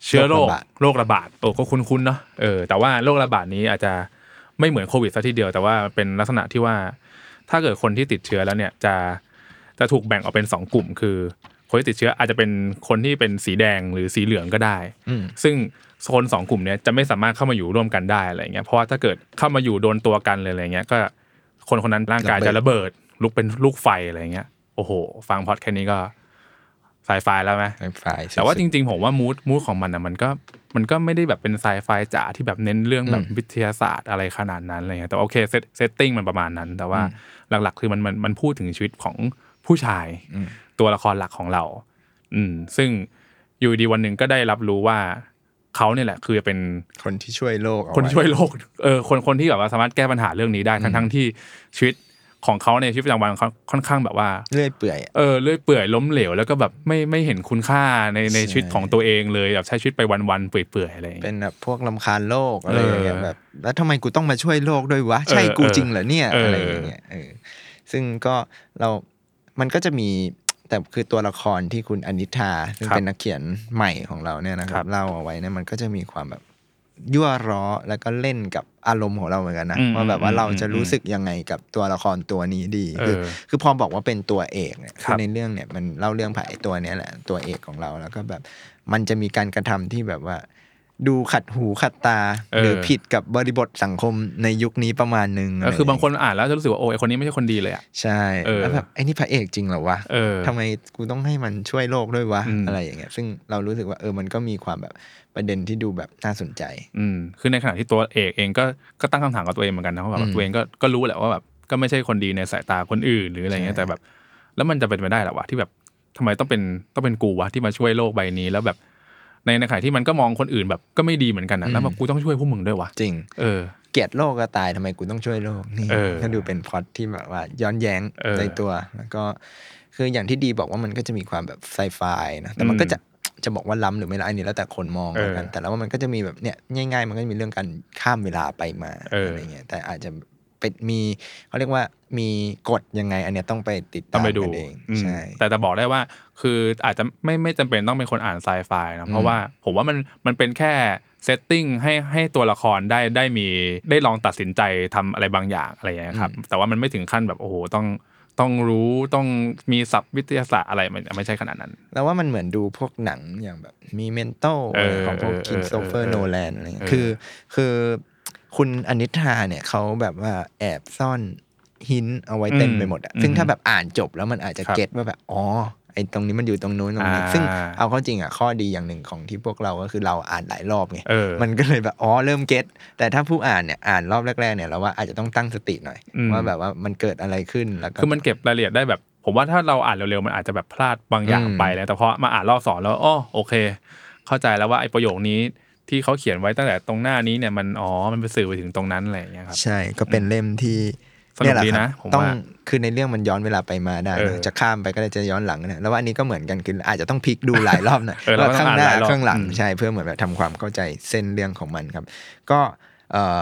เชื้อโรคโรคระบาดโอ้ก็คุ้นๆเนาะเออแต่ว่าโรคระบาดนี้อาจจะไม่เหมือนโควิดซะทีเดียวแต่ว่าเป็นลักษณะที่ว่า ถ้าเกิดคนที่ติดเชื้อแล้วเนี่ยจะจะถูกแบ่งออกเป็นสองกลุ่ม คือ คนที่ติดเชื้ออาจจะเป็นคนที่เป็นสีแดงหรือสีเหลืองก็ได้อืมซึ่งโซนสองกลุ่มเนี้ยจะไม่สามารถเข้ามาอยู่ร่วมกันได้อะไรเงี้ยเพราะว่าถ้าเกิดเข้ามาอยู่โดนตัวกันเลยอะไรเงี้ยก็คนคนนั้นร่างกายจะระเบิดลุกเป็นลูกไฟอะไรเงี้ยโอ้โห ฟังพล็อตแค่นี้ก็ ไซไฟแล้วไหมไซไฟแต่ว่าจริง ๆ ผมว่า mood mood ของมันอะมันก็มันก็ไม่ได้แบบเป็นไซไฟจ๋าที่แบบเน้นเรื่องแบบวิทยาศาสตร์อะไรขนาดนั้นอะไรเงี้ยแต่โอเค set setting มันประมาณนั้น แต่ว่าหลักๆ คือมันมันมันพูดถึงชีวิตของผู้ชายตัวละครหลักของเรา อืม ซึ่งอยู่ดีวันหนึ่งก็ได้รับรู้ว่าเขาเนี่ยแหละ คือเป็นคนที่ช่วยโลกเอาคนที่ไช่วยโลกเออคนคนที่แบบว่าสามารถแก้ปัญหาเรื่องนี้ได้ทั้งทั้งที่ชีวิต ของเขาในชีวิตประจำวันเขาค่อนข้างแบบว่าเรื่อยเปื่อยอะเออเลื่อยเปื่อยล้มเหลวแล้วก็แบบไม่ไม่เห็นคุณค่าในในใช่ชีวิตของตัวเองเลยแบบใช้ชีวิตไปวันๆเปื่อยๆอะไรอย่างเป็เงี้ยนแบบพวกลำคาญโลกอะไรอย่างเงี้ยเออแบบแล้วทำไมกูต้องมาช่วยโลกด้วยวะใช่เออกูเออจริงเหรอเนี่ยเออออะไรอย่างเงี้ยเออซึ่งก็เรา มันก็จะมีแต่คือตัวละครที่คุณอนิธาซึ่งเป็นนักเขียนใหม่ของเราเนี่ยนะครับเล่าเอาไว้เนี่ยมันก็จะมีความแบบ ยั่วร้อแล้วก็เล่นกับอารมณ์ของเราเหมือนกันนะอืมว่าแบบว่าอืมเราจะอืมรู้สึกยังไงกับตัวละครตัวนี้ดีเออคือคือพอบอกว่าเป็นตัวเอกเนี่ยครัคือบในเรื่องเนี่ยมันเล่าเรื่องผ่านไอ้ตัวเนี้ยแหละตัวเอกของเราแล้วก็แบบมันจะมีการกระทำที่แบบว่า ดูขัดหูขัดตาเออหรือผิดกับบริบทสังคมในยุคนี้ประมาณหนึ่งก็คือบางคนะไรอ่านแล้วจะรู้สึกว่าโอ้ยคนนี้ไม่ใช่คนดีเลยอะใช่เออแล้วแบบไอ้นี่พระเอกจริงเหรอวะเออทำไมกูต้องให้มันช่วยโลกด้วยวะอืมอะไรอย่างเงี้ยซึ่งเรารู้สึกว่าเออมันก็มีความแบบ ประเด็นที่ดูแบบน่าสนใจ อืมคือในขณะที่ตัวเอกเองก็ก็ตั้งคำถามกับตัวเองเหมือนกันนะเพราะแบอืบมตัวเองก็ก็รู้แหละว่าแบบก็ไม่ใช่คนดีในสายตาคนอื่นหรืออะไรเงี้ยใช่แต่แบบ แล้วมันจะเป็นไปได้เหรอวะที่แบบทำไมต้องเป็นต้องเป็นกูวะที่มาช่วยโลกใบนี้แล้วแบบ ในในขณะที่มันก็มองคนอื่นแบบก็ไม่ดีเหมือนกันนะแล้วแบบกูต้องช่วยพวกมึงด้วยวะจริง เออเกลียดโลกก็ตายทำไมกูต้องช่วยโลกนี่เออก็ดูเป็นพล็อตที่แบบว่า ย้อนแย้งเออในตัวแล้วก็คืออย่างที่ดีบอกว่ามันก็จะมีความแบบไซไฟนะแต่มันอืมก็จะ จะบอกว่าล้ำหรือไม่ล้ำอันนี้แล้วแต่คนมองแล้วกันเออแต่แล้วว่ามันก็จะมีแบบเนี่ยง่าย ๆ มันก็จะมีเรื่องการข้ามเวลาไปมาเออออะไรเงี้ยแต่อาจจะเป็นมีเขาเรียกว่ามีกฎยังไง อันเนี้ยต้องไปติดตาม ต้องมไปดูกันเองอืมใช่แต่แต่บอกได้ว่า คืออาจจะไม่ไม่จำเป็นต้องเป็นคนอ่านไซไฟนะเพราะว่าผมว่ามันมันเป็นแค่ setting ให้ให้ตัวละครได้ได้มีได้ลองตัดสินใจทำอะไรบางอย่างอะไรอย่างเงี้ยครับแต่ว่ามันไม่ถึงขั้นแบบโอ้โหต้อง ต้องรู้ต้องมีศัพท์วิทยาศาสตร์อะไรมันไม่ใช่ขนาดนั้น แล้วว่ามันเหมือนดูพวกหนังอย่างแบบมี Memento เออของพวกเออคิมโซเฟอเอร์อโนแลนอะไรเงี้เอยอคือ คือคุณอนิธาเนี่ยเขาแบบว่าแอบซ่อนหินเอาไว้เต็มอืมไปหมดอะอืมซึ่งถ้าแบบอ่านจบแล้วมันอาจจะครับเก็ตว่าแบบอ๋อ ไอ้ตรงนี้มันอยู่ตรงนู้นตรงนี้อ่าซึ่งเอาเข้าจริงอะข้อดีอย่างหนึ่งของที่พวกเราก็คือเราอ่านหลายรอบไงเออมันก็เลยแบบอ๋อเริ่มเก็ตแต่ถ้าผู้อ่านเนี่ยอ่านรอบแรกๆเนี่ยเราว่าอาจจะต้องตั้งสติหน่อยอืมว่าแบบว่ามันเกิดอะไรขึ้นแล้วก็คือมันเก็บรายละเอียดได้แบบ ผมว่าถ้าเราอ่านเร็วๆมันอาจจะแบบพลาดบางอย่างอืมไปแล้วแต่พอมาอ่านรอบสองแล้วอ๋อโอเค เข้าใจแล้วว่าไอ้ประโยคนี้ที่เขาเขียนไว้ตั้งแต่ตรงหน้านี้เนี่ยมันอ๋อมันไปสื่อไปถึงตรงนั้นอะไรอย่างเงี้ยครับใช่ก็เป็นเล่มที่ส นุกเยแหลดีคนะรับผมต้องว่าคือในเรื่องมันย้อนเวลาไปมาได้เออนะจะข้ามไปก็ได้จะย้อนหลังนะแล้วว่าอันนี้ก็เหมือนกันคืออาจจะต้องพลิกดูหลายรอบหน่อยเออเราว่าก็ต้องข้างหน้าอ่านหลายรอบข้างหลังอืมใช่เพื่อเหมือนแบบทำความเข้าใจเส้นเรื่องของมันครับ ก็เอ่อ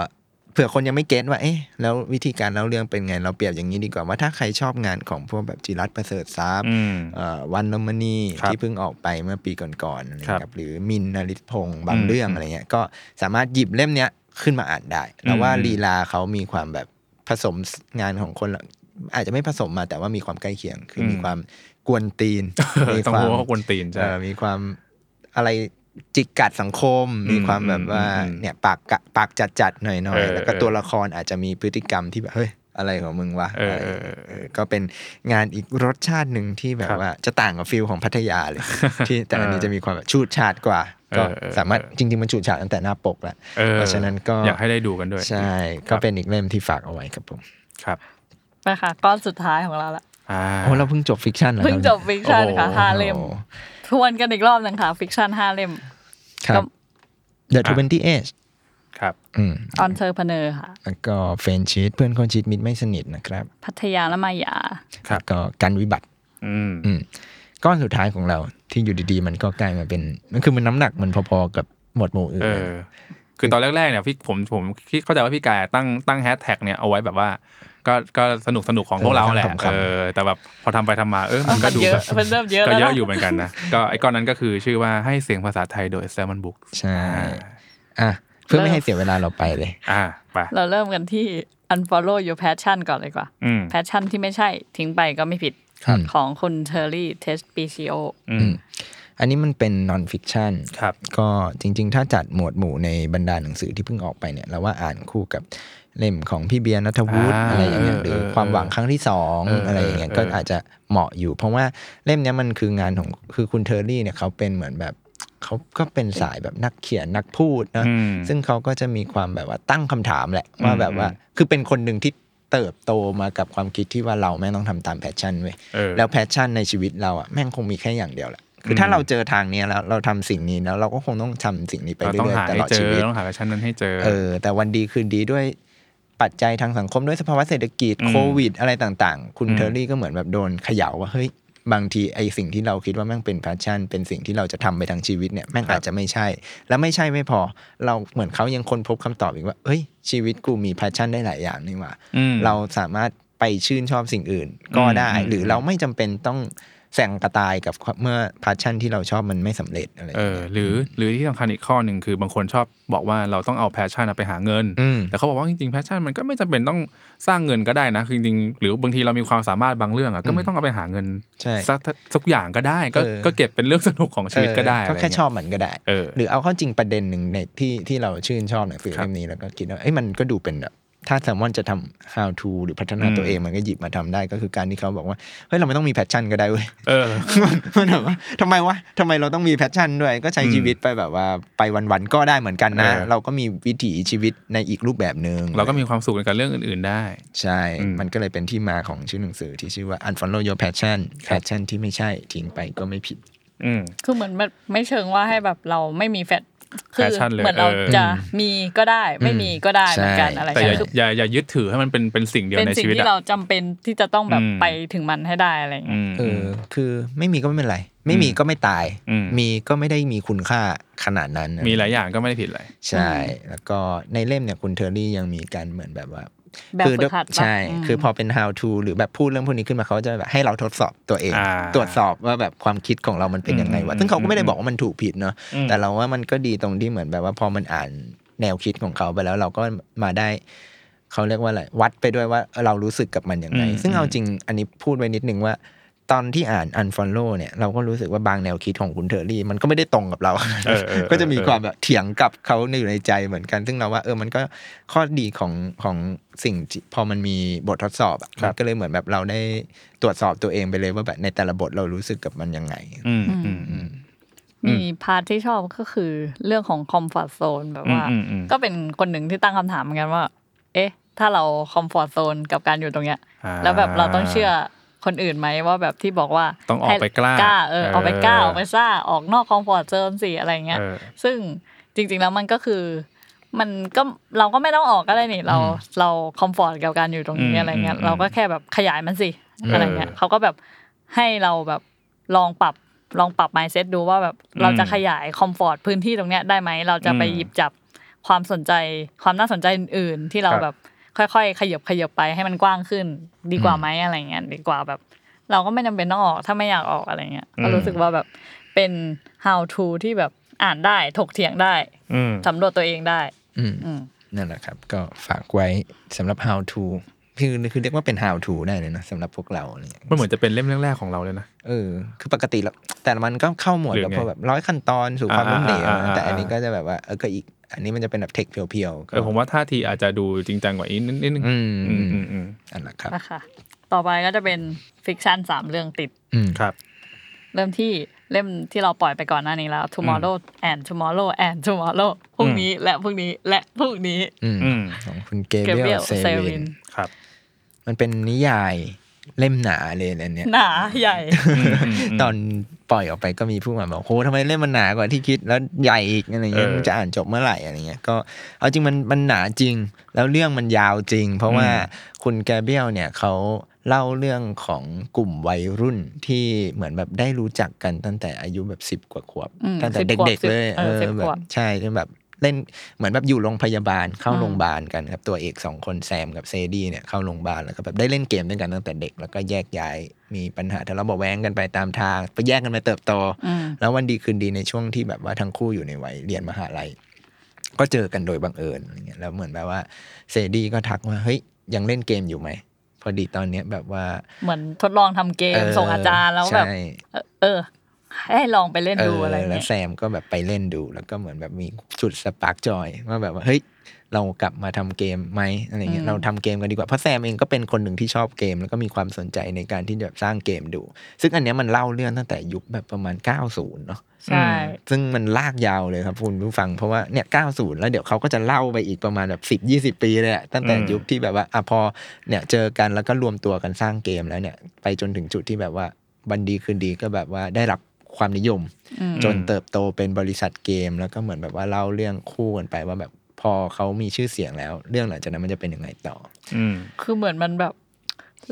เผื่อคนยังไม่เก็ตว่าเอ๊ะแล้ววิธีการเล่าเรื่องเป็นไงเราเปรียบอย่างนี้ดีกว่าว่าถ้าใครชอบงานของพวกแบบจิรัตน์ประเสริฐทรัพย์อืมเอ่อวันนมณีครับที่เพิ่งออกไปเมื่อปีก่อนๆอะไรครับครับหรือมินท์นริศพงศ์บางอืมเรื่องอะไรเงี้ยก็สามารถหยิบเล่มเนี้ยขึ้นมาอ่านได้แล้วว่าอืมลีลาเขามีความแบบ ผสมงานของคนละอาจจะไม่ผสมมาแต่ว่ามีความใกล้เคียง คือมีความกวนตีนมีต้องความรู้ว่าคนตีนใช่เอ่อมีความอะไรจิกกัดสังคม มีความแบบว่าอืมอืมเนี่ยปากกะปากจัดจัดๆหน่อยเอๆอแล้วก็เออตัวละครอาจจะมีพฤติกรรมที่แบบเฮ้ยอะไรของมึงวะเอออะไรเออเออเออก็เป็นงานอีกรสชาติหนึ่งที่แบบครับว่าจะต่างกับฟิลของพัทยาเลย ที่แต่อันนี้เออจะมีความแบบฉูดฉาดกว่า ก็เออเออสามารถจริงๆมันฉูดฉาดตั้งแต่หน้าปกแล้วเออเพราะฉะนั้นก็อยากให้ได้ดูกันด้วย ใช่ครัก็เป็นอีกเล่มที่ฝากเอาไว้ครับผมครับไปค่ะก้อนสุดท้ายของเราละอ่าโอ้เราเพิ่งจบ fiction เหรอเพิ่งจบ fiction ค่ะโอ้โหห้าเล่มโอ้ทวนกันอีกรอบหนึ่งค่ะ fiction ห้าเล่มครับก็ The Twenty Age ครับอืม Entrepreneur ค่ะ แล้วก็ Friendsheet เพื่อนคนชีตมิตรไม่สนิทนะครับ พัทยาและมายาครับแล้วก็การวิบัติ อืมอืม ก้อนสุดท้ายของเราที่อยู่ดีๆ มันก็กลายมาเป็น มันคือมันน้ำหนักมันพอๆกับหมวดหมู่อื่นเอเลยอคือตอนแรกๆเนี่ยพี่ผมผมคิดเข้าใจว่าพี่กายตั้งตั้งแฮชแท็กเนี่ยเอาไว้แบบว่า ก็ก็สนุกสนุกของพวกเราแหละเออขำๆเออแต่แบบพอทำไปทำมาเออมันก็มันดูเยแบอะบมันเริ่มเยอะก็แล้วเยอะนะอยู่เหมือนกันนะก็ไอ้ก้อนนั้นก็คือชื่อว่าให้เสียงภาษาไทยโดย Salmon Books ใช่อะเพื่อไม่ให้เสียเวลาเราไปเลย อ่าไปเราเริ่มกันที่ unfollow your passion ก่อนเลยดีกว่าอืม passion ที่ไม่ใช่ทิ้งไปก็ไม่ผิดครับ ของคุณเทอร์รี่เทสปีซีโออืมอันนี้มันเป็น non fiction ครับก็จริง ๆ ถ้าจัดหมวดหมู่ในบรรดาหนังสือที่เพิ่งออกไปเนี่ยเราว่าอ่านคู่กับเล่มของพี่เบียร์นัฐวุฒิอ่าอะไรอย่างเงี้ยเออหรือเออความหวังครั้งที่สองเออออะไรอย่างเงี้ยเออก็อาจจะเหมาะอยู่ เพราะว่าเล่มเนี้ยมันคืองานของคือคุณเทอร์รี่เนี่ยเขาเป็นเหมือนแบบเขาก็เป็นสายแบบนักเขียนนักพูดนะอืมซึ่งเขาก็จะมีความแบบว่าตั้งคำถามแหละอืมว่าแบบว่าคือเป็นคนหนึ่งที่ เติบโตมากับความคิดที่ว่าเราแม่งต้องทำตาม passion เว้ยเออแล้ว passion ในชีวิตเราอะแม่งคงมีแค่อย่างเดียวแหละคือถ้าอืมเราเจอทางเนี้ยแล้วเราทำสิ่งนี้แล้วเราก็คงต้องทำสิ่งนี้ไปเราต้องหาให้เจอเรื่อยๆตลอดชีวิตต้องหา passion นั้นให้เจอเออแต่วันดีคืนดีด้วยปัจจัยทางสังคมด้วยสภาวะเศรษฐกิจอืมโควิด อะไรต่างๆ คุณอืมเทอร์รี่ก็เหมือนแบบโดนเขย่าว่าเฮ้ย บางทีไอสิ่งที่เราคิดว่าแม่งเป็น passion เป็นสิ่งที่เราจะทำไปทั้งชีวิตเนี่ยแม่งครับอาจจะไม่ใช่ แล้วไม่ใช่ไม่พอ เราเหมือนเขายังค้นพบคำตอบอีกว่าเฮ้ย ชีวิตกูมี passion ได้หลายอย่างนี่หว่าอืมเราสามารถไปชื่นชอบสิ่งอื่นก็ได้อืมหรือเราไม่จำเป็นต้อง แสงกระตายกับเมื่อ passion ที่เราชอบมันไม่สำเร็จอะไรอย่างเอเงี้ออหรือหรือที่สำคัญอีกข้อหนึ่งคือบางคนชอบบอกว่าเราต้องเอา passion ไปหาเงินอืมแต่เขาบอกว่าจริงๆแพชชั่นมันก็ไม่จำเป็นต้องสร้างเงินก็ได้นะคือจริงๆหรือบางทีเรามีความสามารถบางเรื่องอะก็ไม่ต้องเอาไปหาเงินใช่สักสักอย่างก็ได้ก็เออก็เก็บเป็นเรื่องสนุกของชีวิตก็ได้เออก็แค่ชอบมันก็ได้อะไรเงี้ยเออหรือเอาเข้าจริงประเด็นหนึ่งในที่ที่เราชื่นชอบหนังสือครับเล่มนี้แล้วก็คิดว่าเอ้ยมันก็ดูเป็นแบบ ถ้าแซลมอนจะทำ how to หรือพัฒนาอืมตัวเองมันก็หยิบมาทำได้ ก็คือการที่เขาบอกว่าเฮ้ยเราไม่ต้องมี passion ก็ได้เว้ยเออมันมันแบบว่าทำไมวะทำไมเราต้องมี passion ด้วย ก็ใช้อืมชีวิตไปแบบว่าไปวันๆก็ได้เหมือนกันนะเออเราก็มีวิถีชีวิตในอีกรูปแบบหนึ่งเราก็มีความสุขในกับเรื่องอื่น ๆได้ ใช่อืมมันก็เลยเป็นที่มาของชื่อหนังสือที่ชื่อว่า unfollow your passion passion ที่ไม่ใช่ทิ้งไปก็ไม่ผิดอืมคือเหมือนมันไม่เชิงว่าให้แบบเราไม่มีแฟต คือ Passion เลยเหมือนเราเออจะมีก็ได้ไม่มีก็ได้เหมือนกันใช่อะไรแต่อย่าเงี้ยอย่าอย่ายึดถือให้มันเป็นเป็นสิ่งเดียวเป็นในสิ่งชีวิตที่อะเราจำเป็นที่จะต้องแบบอืมไปถึงมันให้ได้อะไรอืเงี้ยมเออคือไม่มีก็ไม่เป็นไร ไม่มีก็ไม่ตายอืมมีก็ไม่ได้มีคุณค่าขนาดนั้น มีหลายอย่างก็ไม่ได้ผิดอะไรใช่ แล้วก็ในเล่มเนี่ยคุณเทอร์รี่ยังมีการเหมือนแบบว่า แบบคือฝึกหัดปะใช่อืมคือพอเป็น how to หรือแบบพูดเรื่องพวกนี้ขึ้นมาเขาจะแบบให้เราทดสอบตัวเองอ่าตรวจสอบว่าแบบความคิดของเรามันเป็นยังไงวะอืมซึ่งเขาก็ไม่ได้บอกว่ามันถูกผิดเนาะอืมแต่เราว่ามันก็ดีตรงที่เหมือนแบบว่าพอมันอ่านแนวคิดของเขาไปแล้วเราก็มาได้เขาเรียกว่าอะไรวัดไปด้วยว่าเรารู้สึกกับมันยังไงอืมซึ่งเอาจริงอันนี้พูดไว้นิดนึงว่า ตอนที่อ่าน unfollow เนี่ยเราก็รู้สึกว่าบางแนวคิดของคุณเทอร์รี่ มันก็ไม่ได้ตรงกับเราเออเออก็จะมีเออความแบบเถียงกับเขาอยู่ในใจเหมือนกัน ซึ่งเราว่าเออมันก็ข้อดีของของสิ่งที่พอมันมีบททดสอบอะครับมันก็เลยเหมือนแบบเราได้ตรวจสอบตัวเองไปเลยว่าแบบในแต่ละบทเรารู้สึกกับมันยังไง อืมอืมอืมมี part ที่ชอบก็คือเรื่องของคอมฟอร์ z โซนแบบว่าอืมอืมอืมก็เป็นคนหนึ่งที่ตั้งคำถามเหมือนกันว่า เอ๊ะ ถ้าเราคอมฟอร์ z โซนกับการอยู่ตรงเนี้ยอ่าแล้วแบบเราต้องเชื่อ คนอื่นไหมว่าแบบที่บอกว่าต้องออกไปกล้าให้ล้าเออเออออกไปกล้าออกไปซ่าออกนอกคอมฟอร์ z โซนสิอะไรเงี้ยเออซึ่งจริง ๆแล้วมันก็คือ มันก็เราก็ไม่ต้องออกก็ได้นี่เราเรา comfort กับการอยู่ตรงนี้อืมอะไรเงี้ยอืมเราก็แค่แบบขยายมันสิเออออะไรเงี้ยเขาก็แบบให้เราแบบลองปรับลองปรับ mindset ดูว่าแบบเราจะขยาย comfort พื้นที่ตรงเนี้ยได้ไหมเราจะไปอืมหยิบจับความสนใจความน่าสนใจอื่นๆที่เราครับแบบ ค่อยๆ ขยับขยับไปให้มันกว้างขึ้น ดีกว่าไหมอะไรเงี้ยดีกว่าแบบ เราก็ไม่จำเป็นต้องออกถ้าไม่อยากออกอะไรเงี้ยก็รู้สึกว่าแบบเป็น how to ที่แบบอ่านได้ถกเถียงได้อืมสำรวจตัวเองได้อืมอืมนั่นแหละครับ ก็ฝากไว้สำหรับ how to คือคือเรียกว่าเป็น how to ได้เลยนะสำหรับพวกเราอะไรเงี้ยมันเหมือนจะเป็นเล่มแรกๆของเราเลยนะเออคือปกติแล้วแต่ละมันก็เข้าหมวดหรือกับไงพวกแบบร้อยขั้นตอนสู่ความอ่าล้มเหลวอ่าอ่าแต่อันนี้อ่าก็จะแบบว่าเออก็อีก อันนี้มันจะเป็นแบบ tech pure ๆก็เออผมว่าท่าทีอาจจะดูจริงจังกว่าอีกนิดนิดนึงอืมอือืมมอืมอืมอันละครับนะคะต่อไปก็จะเป็น fiction สามเรื่องติดอืมครับ เริ่มที่เล่มที่เราปล่อยไปก่อนหน้านี้แล้ว tomorrow and tomorrow and tomorrow พรุ่งนี้และพรุ่งนี้และพรุ่งนี้ อืมอืมของคุณเก Gabrielle Zevinครับ มันเป็นนิยาย เล่มหนาเลยอันเนี้ยหนาใหญ่ ตอนปล่อยออกไปก็มีผู้มาบอกโหทำไมเล่มมันหนากว่าที่คิดแล้วใหญ่อีกอะไรเงี้ยเออมันจะอ่านจบเมื่อไหร่อะไรเงี้ยก็เอาจริงมันมันหนาจริง แล้วเรื่องมันยาวจริง เพราะว่าอืมคุณ Gabrielle เนี่ยเขาเล่าเรื่องของกลุ่มวัยรุ่นที่เหมือนแบบได้รู้จักกันตั้งแต่อายุแบบสิบ10กว่าขวบอืมตั้งแต่10ขวบเด็กๆเลยเออ10แบขวบใช่จนแบบ เล่นเหมือนแบบอยู่โรงพยาบาลเข้าอืมโรงพยาบาลกันครับตัวเอกสองคนแซมกับเซดี้เนี่ยเข้าโรงพยาบาลแล้วก็แบบได้เล่นเกมด้วยกันตั้งแต่เด็กแล้วก็แยกย้ายมีปัญหาทะเลาะเบาะแว้งกันไปตามทาง ไปแยกกันไปเติบโตอืมแล้ววันดีคืนดีในช่วงที่แบบว่าทั้งคู่อยู่ในวัยเรียนมหาลัยก็เจอกันโดยบังเอิญอะไรเงี้ยแล้วเหมือนแบบว่าเซดี้ก็ทักว่าเฮ้ยยังเล่นเกมอยู่ไหมพอดีตอนเนี้ยแบบว่า เหมือนทดลองทำเกมส่งอาจารย์แล้วแบบใช่เออเออ ให้ลองไปเล่นดูอะไรเออแล้วเงี้ยแซมก็แบบไปเล่นดู แล้วก็เหมือนแบบมีจุด spark joy ว่าแบบว่าเฮ้ยเรากลับมาทำเกมไหมอะไรเงี้ยเราทำเกมกันดีกว่าเพราะแซมเองก็เป็นคนหนึ่งที่ชอบเกม แล้วก็มีความสนใจในการที่จะแบบสร้างเกมดู ซึ่งอันเนี้ยมันเล่าเรื่องตั้งแต่ยุคแบบประมาณ 90 เนาะใช่ซึ่งมันลากยาวเลยครับคุณผู้ฟังเพราะว่าเนี่ย 90 แล้วเดี๋ยวเขาก็จะเล่าไปอีกประมาณแบบ 10 20 ปีเลยอะตั้งแต่อืมยุคที่แบบว่าอะพอเนี่ยเจอกันแล้วก็รวมตัวกันสร้างเกมแล้วเนี่ยไปจนถึงจุดที่แบบว่าบันดีคืนดีก็แบบว่าได้รับ ความนิยมอืมจนเติบโตเป็นบริษัทเกม แล้วก็เหมือนแบบว่าเล่าเรื่องคู่กันไปว่าแบบพอเขามีชื่อเสียงแล้ว เรื่องหลังจากนั้นมันจะเป็นยังไงต่ออืมคือเหมือนมันแบบ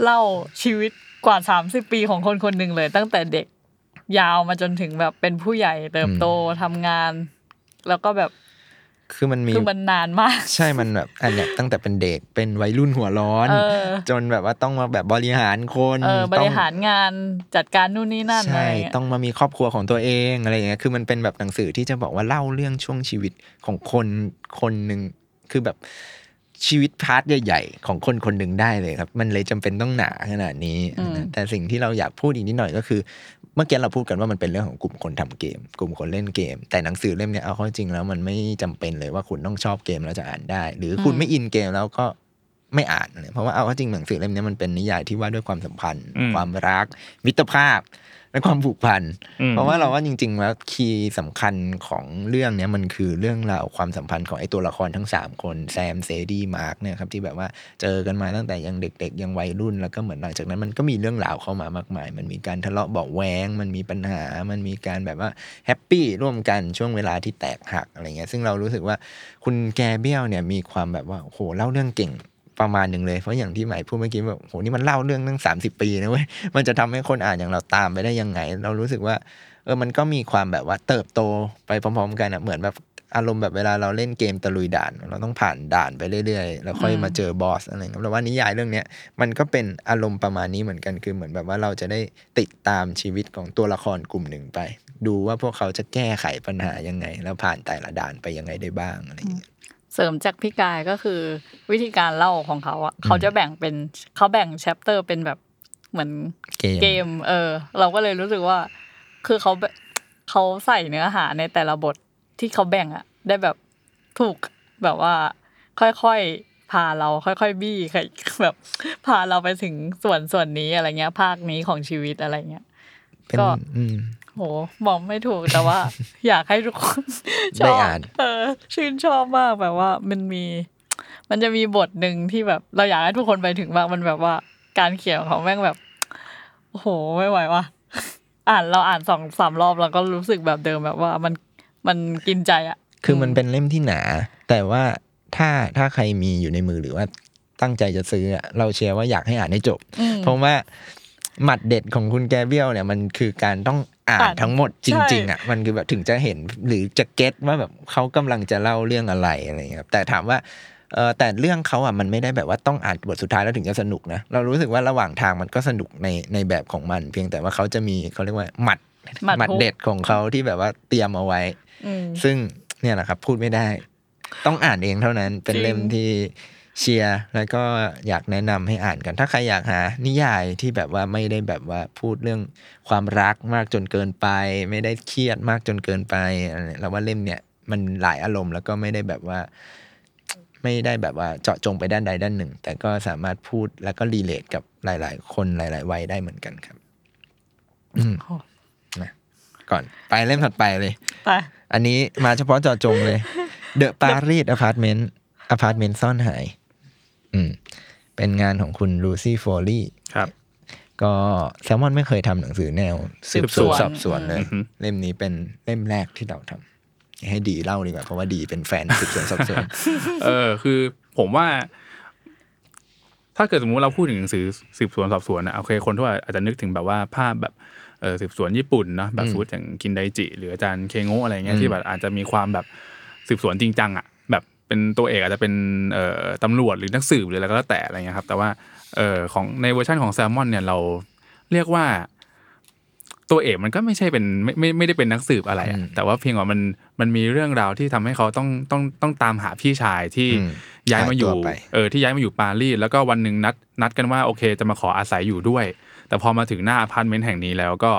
เล่าชีวิตกว่าสามสิบปีของคนคนหนึ่งเลย ตั้งแต่เด็กยาวมาจนถึงแบบเป็นผู้ใหญ่เติบโตทำงาน แล้วก็แบบ คือมันมีคือมันนานมาก ใช่มันแบบอันเนี้ยตั้งแต่เป็นเด็กเป็นวัยรุ่นหัวร้อนเออจนแบบว่าต้องมาแบบบริหารคนเออบต้องริหารงานจัดการนู่นนี่นั่นอะไรใช่เงี้ยต้องมามีครอบครัวของตัวเองอะไรอย่างเงี้ยคือมันเป็นแบบหนังสือที่จะบอกว่าเล่าเรื่องช่วงชีวิตของคนคนหนึ่งคือแบบชีวิตพาร์ทใหญ่ ๆ ของคนคนหนึ่งได้เลยครับ มันเลยจำเป็นต้องหนาขนาดนี้อืมนะแต่สิ่งที่เราอยากพูดอีกนิดหน่อยก็คือ เมื่อกี้เราพูดกันว่ามันเป็นเรื่องของกลุ่มคนทำเกม กลุ่มคนเล่นเกม แต่หนังสือเล่มเนี้ยเอาเข้าจริงแล้วมันไม่จำเป็นเลยว่าคุณต้องชอบเกมแล้วจะอ่านได้ หรือคุณไม่อินเกมแล้วก็ไม่อ่านเลยเพราะว่าเอาเข้าจริงหนังสือเล่มเนี้ยมันเป็นนิยายที่ว่าด้วยความสัมพันธ์ ความรักมิตรภาพ และความผูกพันอืมเพราะว่าเราว่าจริง ๆ แล้ว key สำคัญของเรื่องเนี้ยมันคือเรื่องราวความสัมพันธ์ของไอ้ตัวละครทั้ง 3 คนแซมเซดี้มาร์กเนี่ยครับที่แบบว่าเจอกันมาตั้งแต่ยังเด็ก ๆ ยังวัยรุ่นแล้วก็เหมือนหลังจากนั้นมันก็มีเรื่องราวเข้ามามากมาย มันมีการทะเลาะเบาะแว้งมันมีปัญหา มันมีการแบบว่า happy ร่วมกันช่วงเวลาที่แตกหักอะไรเงี้ยซึ่งเรารู้สึกว่าคุณ Gabrielle เนี่ยมีความแบบว่าโอ้โหเล่าเรื่องเก่ง ประมาณหนึ่งเลยเพราะอย่างที่หมายพูดเมื่อกี้แบบโหนี่มันเล่าเรื่องตั้งสามสิบปีนะเว้ยมันจะทำให้คนอ่านอย่างเราตามไปได้ยังไง เรารู้สึกว่า เออมันก็มีความแบบว่าเติบโตไปพร้อมๆกันอะเหมือนแบบอารมณ์แบบเวลาเราเล่นเกมตะลุยด่าน เราต้องผ่านด่านไปเรื่อยๆ แล้วค่อยมาเจอบอสอะไรเงี้ยเราว่านิยายเรื่องเนี้ยมันก็เป็นอารมณ์ประมาณนี้เหมือนกันคือเหมือนแบบว่าเราจะได้ติดตามชีวิตของตัวละครกลุ่มหนึ่งไป ดูว่าพวกเขาจะแก้ไขปัญหายังไง แล้วผ่านแต่ละด่านไปยังไงได้บ้างอะไรอย่างเงี้ย เสริมจากพี่กายก็คือวิธีการเล่าของเขาอะเขาจะแบ่งเป็นเขาแบ่งแชปเตอร์เป็นแบบเหมือนเกมเกมเออ เราก็เลยรู้สึกว่า คือเขาแบบเขาใส่เนื้อหาในแต่ละบทที่เขาแบ่งอะได้แบบถูกแบบว่า ค่อยๆพาเราค่อยๆบี้ค่อยแบบพาเราไปถึงส่วนส่วนนี้อะไรเงี้ย ภาคนี้ของชีวิตอะไรเงี้ยเป็นก็อืม โหบอกไม่ถูกแต่ว่า อยากให้ทุกคนชได้อบอ่านเออชื่นชอบมากแบบว่า มันมี มันจะมีบทหนึ่งที่แบบ เราอยากให้ทุกคนไปถึงมากมันแบบว่า การเขียนของเขาแม่งแบบโอ้โหไม่ไหวว่ะอ่านเราอ่านสองสามรอบเราก็รู้สึกแบบเดิมแบบว่ามันมันกินใจอะคือมันเป็นเล่มที่หนา แต่ว่าถ้าถ้าใครมีอยู่ในมือหรือว่าตั้งใจจะซื้ออะเราเชียร์ว่าอยากให้อ่านให้จบอืมเพราะว่าหมัดเด็ดของคุณแกเบียลเนี่ยมันคือการต้อง อ่านอ่านทั้งหมดจใช่ริง ๆอะมันคือแบบถึงจะเห็นหรือจะเก็ตว่าแบบเขากำลังจะเล่าเรื่องอะไรอะไรอย่างเงี้ยครับแต่ถามว่าเออแต่เรื่องเขาอะมันไม่ได้แบบว่าต้องอ่านบทสุดท้ายแล้วถึงจะสนุกนะเรารู้สึกว่าระหว่างทางมันก็สนุกในในแบบของมัน เพียงแต่ว่าเขาจะมีเขาเรียกว่าหมัดหมัดหมัดฮุกเด็ดของเขาที่แบบว่าเตรียมเอาไว้อืมซึ่งเนี่ยแหละครับ พูดไม่ได้ ต้องอ่านเองเท่านั้นเป็นจริงเล่มที่ เชียร์แล้วก็อยากแนะนำให้อ่านกัน ถ้าใครอยากหา นิยายที่แบบว่าไม่ได้แบบว่าพูดเรื่องความรักมากจนเกินไป ไม่ได้เครียดมากจนเกินไปอะไรเนี่ยเราว่าเล่มเนี่ยมันหลายอารมณ์แล้วก็ไม่ได้แบบว่า ไม่ได้แบบว่าเจาะจงไปด้านใดด้านหนึ่ง แต่ก็สามารถพูดแล้วก็รีเลทกับหลาย ๆ คนหลาย ๆ วัยได้เหมือนกันครับอืมนะก่อนไปเล่มถัดไปเลยไปอันนี้มาเฉพาะเจอจงเลย The Paris Apartment Apartment ซ่อนหาย อืม เป็นงานของคุณลูซี่โฟลี่ครับ ก็แซลมอนไม่เคยทำหนังสือแนว สืบสวนสอบสวนเลยอือฮึเล่มนี้เป็นเล่มแรกที่เราทำให้ดีเล่าดีกว่าเพราะว่าดีเป็นแฟนสืบสวนสอบสวน เออ คือผมว่า ถ้าเกิดสมมุติเราพูดถึงหนังสือสืบสวนสอบสวนนะโอเค คนทั่วไปอาจจะนึกถึงแบบว่าภาพแบบเออสืบสวนญี่ปุ่นเนอะแบบอืมสมมติอย่างคินไดจิ หรืออาจารย์เคโงะอะไรเงี้อืยมที่แบบอาจจะมีความแบบสืบสวนจริงจังอะแบบ เป็นตัวเอกอาจจะเป็นเอ่อตำรวจหรือนักสืบหรืออะไรก็แล้วแต่อะไรเงี้ยครับ แต่ว่าเอ่อของในเวอร์ชันของแซลมอนเนี่ยเราเรียกว่า ตัวเอกมันก็ไม่ใช่เป็นไม่ไม่ไม่ได้เป็นนักสืบอะไรอะแต่ว่าเพียงว่ามันมันมีเรื่องราวที่ทำให้เขาต้องต้องต้องตามหาพี่ชายที่อืมย้ายมาอยู่หายตัวไป เออที่ย้ายมาอยู่ปารีสแล้วก็วันหนึ่งนัดนัดกันว่าโอเค จะมาขออาศัยอยู่ด้วย แต่พอมาถึงหน้าอพาร์ตเมนต์แห่งนี้แล้วก็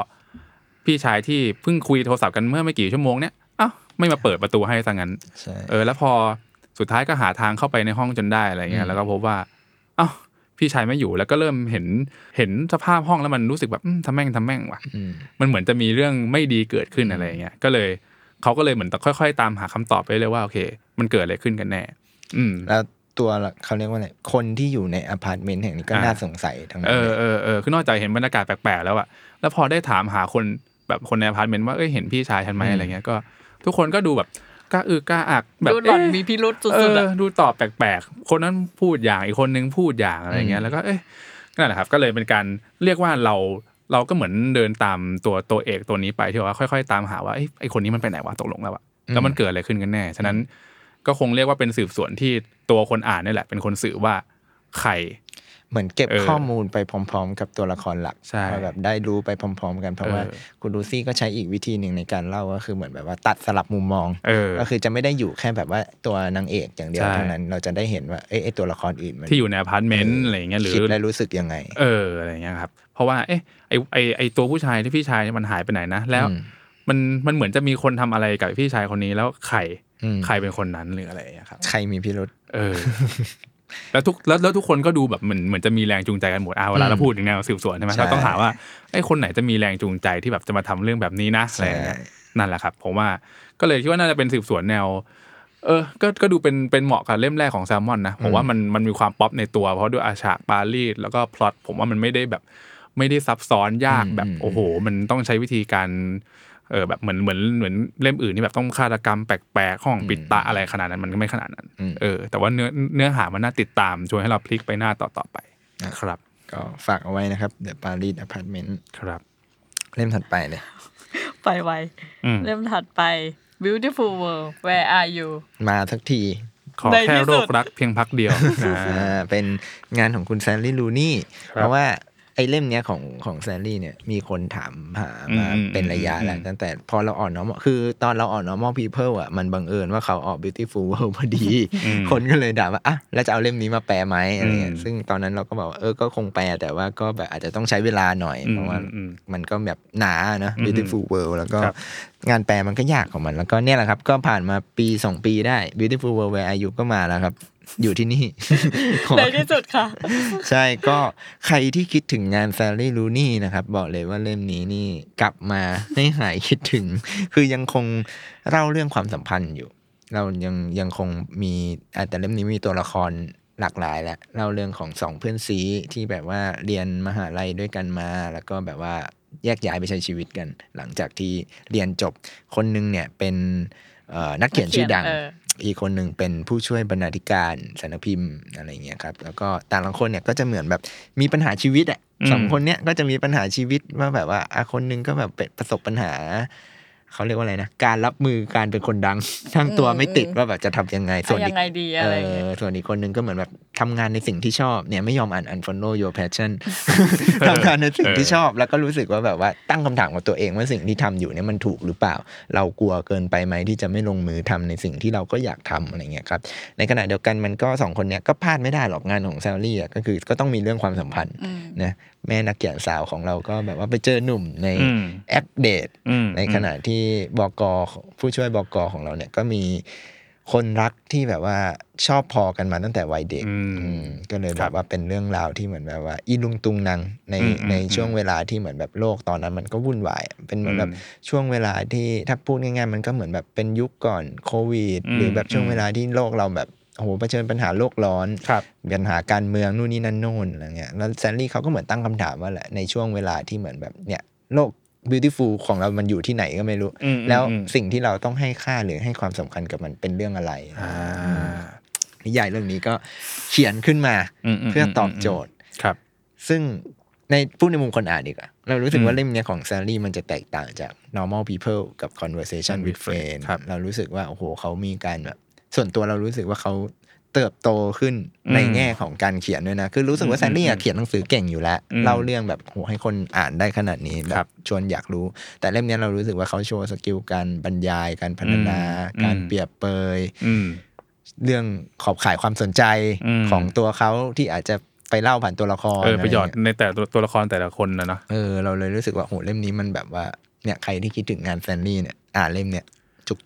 พี่ชายที่เพิ่งคุยโทรศัพท์กันเมื่อไม่กี่ชั่วโมงเนี้ยอ้าวไม่มาเปิดประตูให้ซะงั้น ใช่ เออแล้วพอ สุดท้ายก็หาทางเข้าไปในห้องจนได้อะไรเงี้อืยมแล้วก็พบว่าอ้าวพี่ชายไม่อยู่แล้วก็เริ่มเห็นเห็นสภาพห้องแล้วมันรู้สึกแบบอืมทำแม่งทำแม่งว่ะอืมมันเหมือนจะมีเรื่องไม่ดีเกิดขึ้นอะไรเงี้ยก็เลยเขาก็เลยเหมือนต้องค่อยๆ ตามหาคำตอบไปเลยว่าโอเค มันเกิดอะไรขึ้นกันแน่ อืมแล้วตัวละเขาเรียกว่าอะไรคนที่อยู่ในอพาร์ตเมนต์แห่งนี้ก็อ่าน่าสงสัยทั้งนั้เอนอเลยเออเออคือนอกจากเห็นบรรยากาศแปลกๆแล้วอะแล้วพอได้ถามหาคนแบบคนในอพาร์ตเมนต์ว่าเอ้ยเห็นพี่ชายฉันไหมอะไรเงี้ยก็ ทุกคนก็ดูแบบ กล้าอึกกล้าอัก แบบดูหล่อนเอ๊ะมีพิรุธสุดๆเออะดูตอบแปลกๆ คนนั้นพูดอย่างอีกคนนึงพูดอย่างอะไรเงี้ยอืยมแล้วก็เอ๊ะนั่นแหละครับก็เลยเป็นการเรียกว่าเราเราก็เหมือนเดินตามตัวตัวเอกตัวนี้ไปที่ว่าค่อย ๆ ตามหาว่าเอ้ยไอคนนี้มันไปไหนวะตกลงแล้วอะแล้วมันเกิดอะไรขึ้นกันแน่ ฉะนั้นก็คงเรียกว่าเป็นสืบสวนที่ตัวคนอ่านนี่แหละ เป็นคนสืบว่าใคร เหมือนเก็บเออข้อมูลไปพร้อม ๆ กับตัวละครหลักใช่ว่าแบบได้รู้ไปพร้อม ๆ กันเพราะว่าเออคุณลูซี่ก็ใช้อีกวิธีหนึ่งในการเล่าก็คือเหมือนแบบว่าตัดสลับมุมมองเออก็คือจะไม่ได้อยู่แค่แบบว่าตัวนางเอกอย่างเดียวใช่เท่านั้นเราจะได้เห็นว่าเอ้ยไอ้ตัวละครอื่นมันที่อยู่ในอพาร์ตเมนต์อะไรเงี้ยหรือคิดและรู้สึกยังไง เอออะไรเงี้ยครับ เพราะว่าเอ๊ะไอไอไอตัวผู้ชายที่พี่ชายมันหายไปไหนนะแล้วอืมมันมันเหมือนจะมีคนทำอะไรกับพี่ชายคนนี้แล้วใครอืมใครเป็นคนนั้นหรืออะไรอย่างเงี้ยครับ ใครมีพิรุษเออ แล้วทุกแล้วแล้วทุกคนก็ดูแบบเหมือนเหมือนจะมีแรงจูงใจกันหมดอ่าเวลาเราอืมพูดถึงแนวสืบสวนใช่ไหมใช่เราต้องหาว่าไอ้คนไหนจะมีแรงจูงใจที่แบบจะมาทำเรื่องแบบนี้นะอะไรใช่อย่างเงี้ยนั่นแหละครับผมว่าก็เลยคิดว่าน่าจะเป็นสืบสวนแนว เออ ก็ก็ดูเป็นเป็นเหมาะกับเล่มแรกของแซลมอนนะผมว่ามันมันมีความป๊อปในตัว เพราะด้วยอาฉากปารีสแล้วก็พล็อตผมว่ามันไม่ได้แบบไม่ได้ซับซ้อนยากแบบโอ้โห มันต้องใช้วิธีการ เออแบบเหมือนเหมือนเหมือนเล่มอื่นที่แบบต้องฆาตกรรมแปลกๆห้องปิดตาอะไรขนาดนั้นมันก็ไม่ขนาดนั้นอืมเออ แต่ว่าเนื้อเนื้อหามันน่าติดตามชวนให้เราพลิกไปหน้าต่อต่อๆไปอะครับ ก็ฝากเอาไว้นะครับ The Paris Apartment ครับ เล่มถัดไปเลย ไปไวอืมเริ่มถัดไป beautiful world where are you มาทักทีขอในแค่ที่สุโรดครักเพียงพักเดียวอ่าอ่าเป็นงานของคุณแซนลี่ลูนี่ครับเพราะว่า ไอ้เล่มเนี้ยของของแซนลี่เนี่ยมีคนถามหามาอืมเป็นระยะแล้วอืมตั้งแต่พอเราอ่อน normal คือตอนเราอ่อน normal people อะมันบังเอิญว่าเขาออก beautiful world พอดีอืมคนก็เลยด่าว่าอะแล้วจะเอาเล่มนี้มาแปลไหมอะไรเงี้ยอืมซึ่งตอนนั้นเราก็บอกว่าเออก็คงแปลแต่ว่าก็แบบอาจจะต้องใช้เวลาหน่อยอืมเพราะว่าอืมมันก็แบบหนานะอืม beautiful world แล้วก็ครับงานแปลมันก็ยากของมันแล้วก็เนี่ยแหละครับ ก็ผ่านมาปีสองปีได้ beautiful world where are you ก็มาแล้วครับ อยู่ที่นี่ในที่สุดค่ะ ใช่ก็ใครที่คิดถึงงานแซลลี่ลูนี่นะครับ บอกเลยว่าเล่มนี้นี่กลับมาให้หายคิดถึง คือยังคงเล่าเรื่องความสัมพันธ์อยู่ เรายังยังคงมีอะแต่เล่มนี้มีตัวละครหลากหลายแหละเล่าเรื่องของสองเพื่อนซีที่แบบว่าเรียนมหาลัยด้วยกันมา แล้วก็แบบว่าแยกย้ายไปใช้ชีวิตกัน หลังจากที่เรียนจบคนหนึงเนี่ยเป็นเอ่อนักเขียนชื่อดังเอออีกคนหนึ่งเป็นผู้ช่วยบรรณาธิการสารพิมพ์อะไรเงี้ยครับแล้วก็แต่ละคนเนี่ยก็จะเหมือนแบบมีปัญหาชีวิตอะอืมสองคนเนี้ยก็จะมีปัญหาชีวิตว่าแบบว่าอะคนหนึงก็แบบเป็นประสบปัญหา เขาเรียกว่าอะไรนะการรับมือการเป็นคนดัง ทั้งตัวไม่ติดว่าแบบจะทำยังไง ส่วนเอาอียักงไงดีอะไรอย่างเงี้ยเออส่วนอีกคนหนึ่งก็เหมือนแบบทำงานในสิ่งที่ชอบเนี่ยไม่ยอมอ่าน unfollow your passion ทำงานในสิ่งที่ชอบ แล้วก็รู้สึกว่าแบบว่าตั้งคำถามกับตัวเองว่าสิ่งที่ทำอยู่เนี่ยมันถูกหรือเปล่า เรากลัวเกินไปไหมที่จะไม่ลงมือทำในสิ่งที่เราก็อยากทำอะไรเงี้ยครับในขณะเดียวกันมันก็สองคนเนี้ยก็พลาดไม่ได้หรอกงานของแซลลี่อะก็คือก็ต้องมีเรื่องความสัมพันธ์อืมนะแม่นักเขียนสาวของเราก็แบบว่าไปเจอหนุ่มในอืมแอปเดตอืมในขณะที่บกผู้ช่วยบกของเราเนี่ยก็มีคนรักที่แบบว่าชอบพอกันมาตั้งแต่วัยเด็กอืมอืมก็เลยคแบรับบว่าเป็นเรื่องราวที่เหมือนแบบว่า อีลุงตุงนางในอืมอืมในช่วงเวลาที่เหมือนแบบโลกตอนนั้นมันก็วุ่นวายอะเป็นเหมือนแบบอืมช่วงเวลาที่ถ้าพูดง่ายๆ มันก็เหมือนแบบเป็นยุคก่อนโควิดอืมหรือแบบช่วงอืมเวลาที่โลกเราแบบ โอ้โหเผชิญปัญหาโลกร้อนครับปัญหาการเมืองนู่นนี่นั่นโน่นอะไรเงี้ยแล้วแซนลี่เขาก็เหมือนตั้งคำถามว่าแหละในช่วงเวลาที่เหมือนแบบเนี่ยโลก beautiful ของเรามันอยู่ที่ไหนก็ไม่รู้อืมอืมแล้วอืมสิ่งที่เราต้องให้ค่าหรือให้ความสำคัญกับมันเป็นเรื่องอะไรอ่านิยายเรื่องนี้ก็เขียนขึ้นมาอืมอืมเพื่อตอบโจทย์ครับ ซึ่งในพูดในมุมคนอ่านดีกว่าเรารู้สึกว่าอืมเล่มเนี้ยของแซลลี่มันจะแตกต่างจาก normal people กับ conversation with friends ครับเรารู้สึกว่า โอ้โหเขามีการแบบ ส่วนตัวเรารู้สึกว่าเขาเติบโตขึ้นอืมในแง่ของการเขียนด้วยนะ คือรู้สึกว่าอืมแซลลี่อะอืมเขียนหนังสือเก่งอยู่แล้วอืมเล่าเรื่องแบบโหให้คนอ่านได้ขนาดนี้แบบครับชวนอยากรู้ แต่เล่มเนี้ยเรารู้สึกว่าเขาโชว์ skill การบรรยาย การพรรณนาอืมการอืมเปรียบเปรยอืมเรื่องขอบข่ายความสนใจอืมของตัวเขาที่อาจจะไปเล่าผ่านตัวละครเออประโยชน์ไรเงี้ในแต่ตัวตัวละครแต่ละคนนะเนาะเออเราเลยรู้สึกว่าโหเล่มนี้มันแบบว่าเนี่ยใครที่คิดถึงงานแซนลี่เนี่ยอ่านเล่มเนี่ย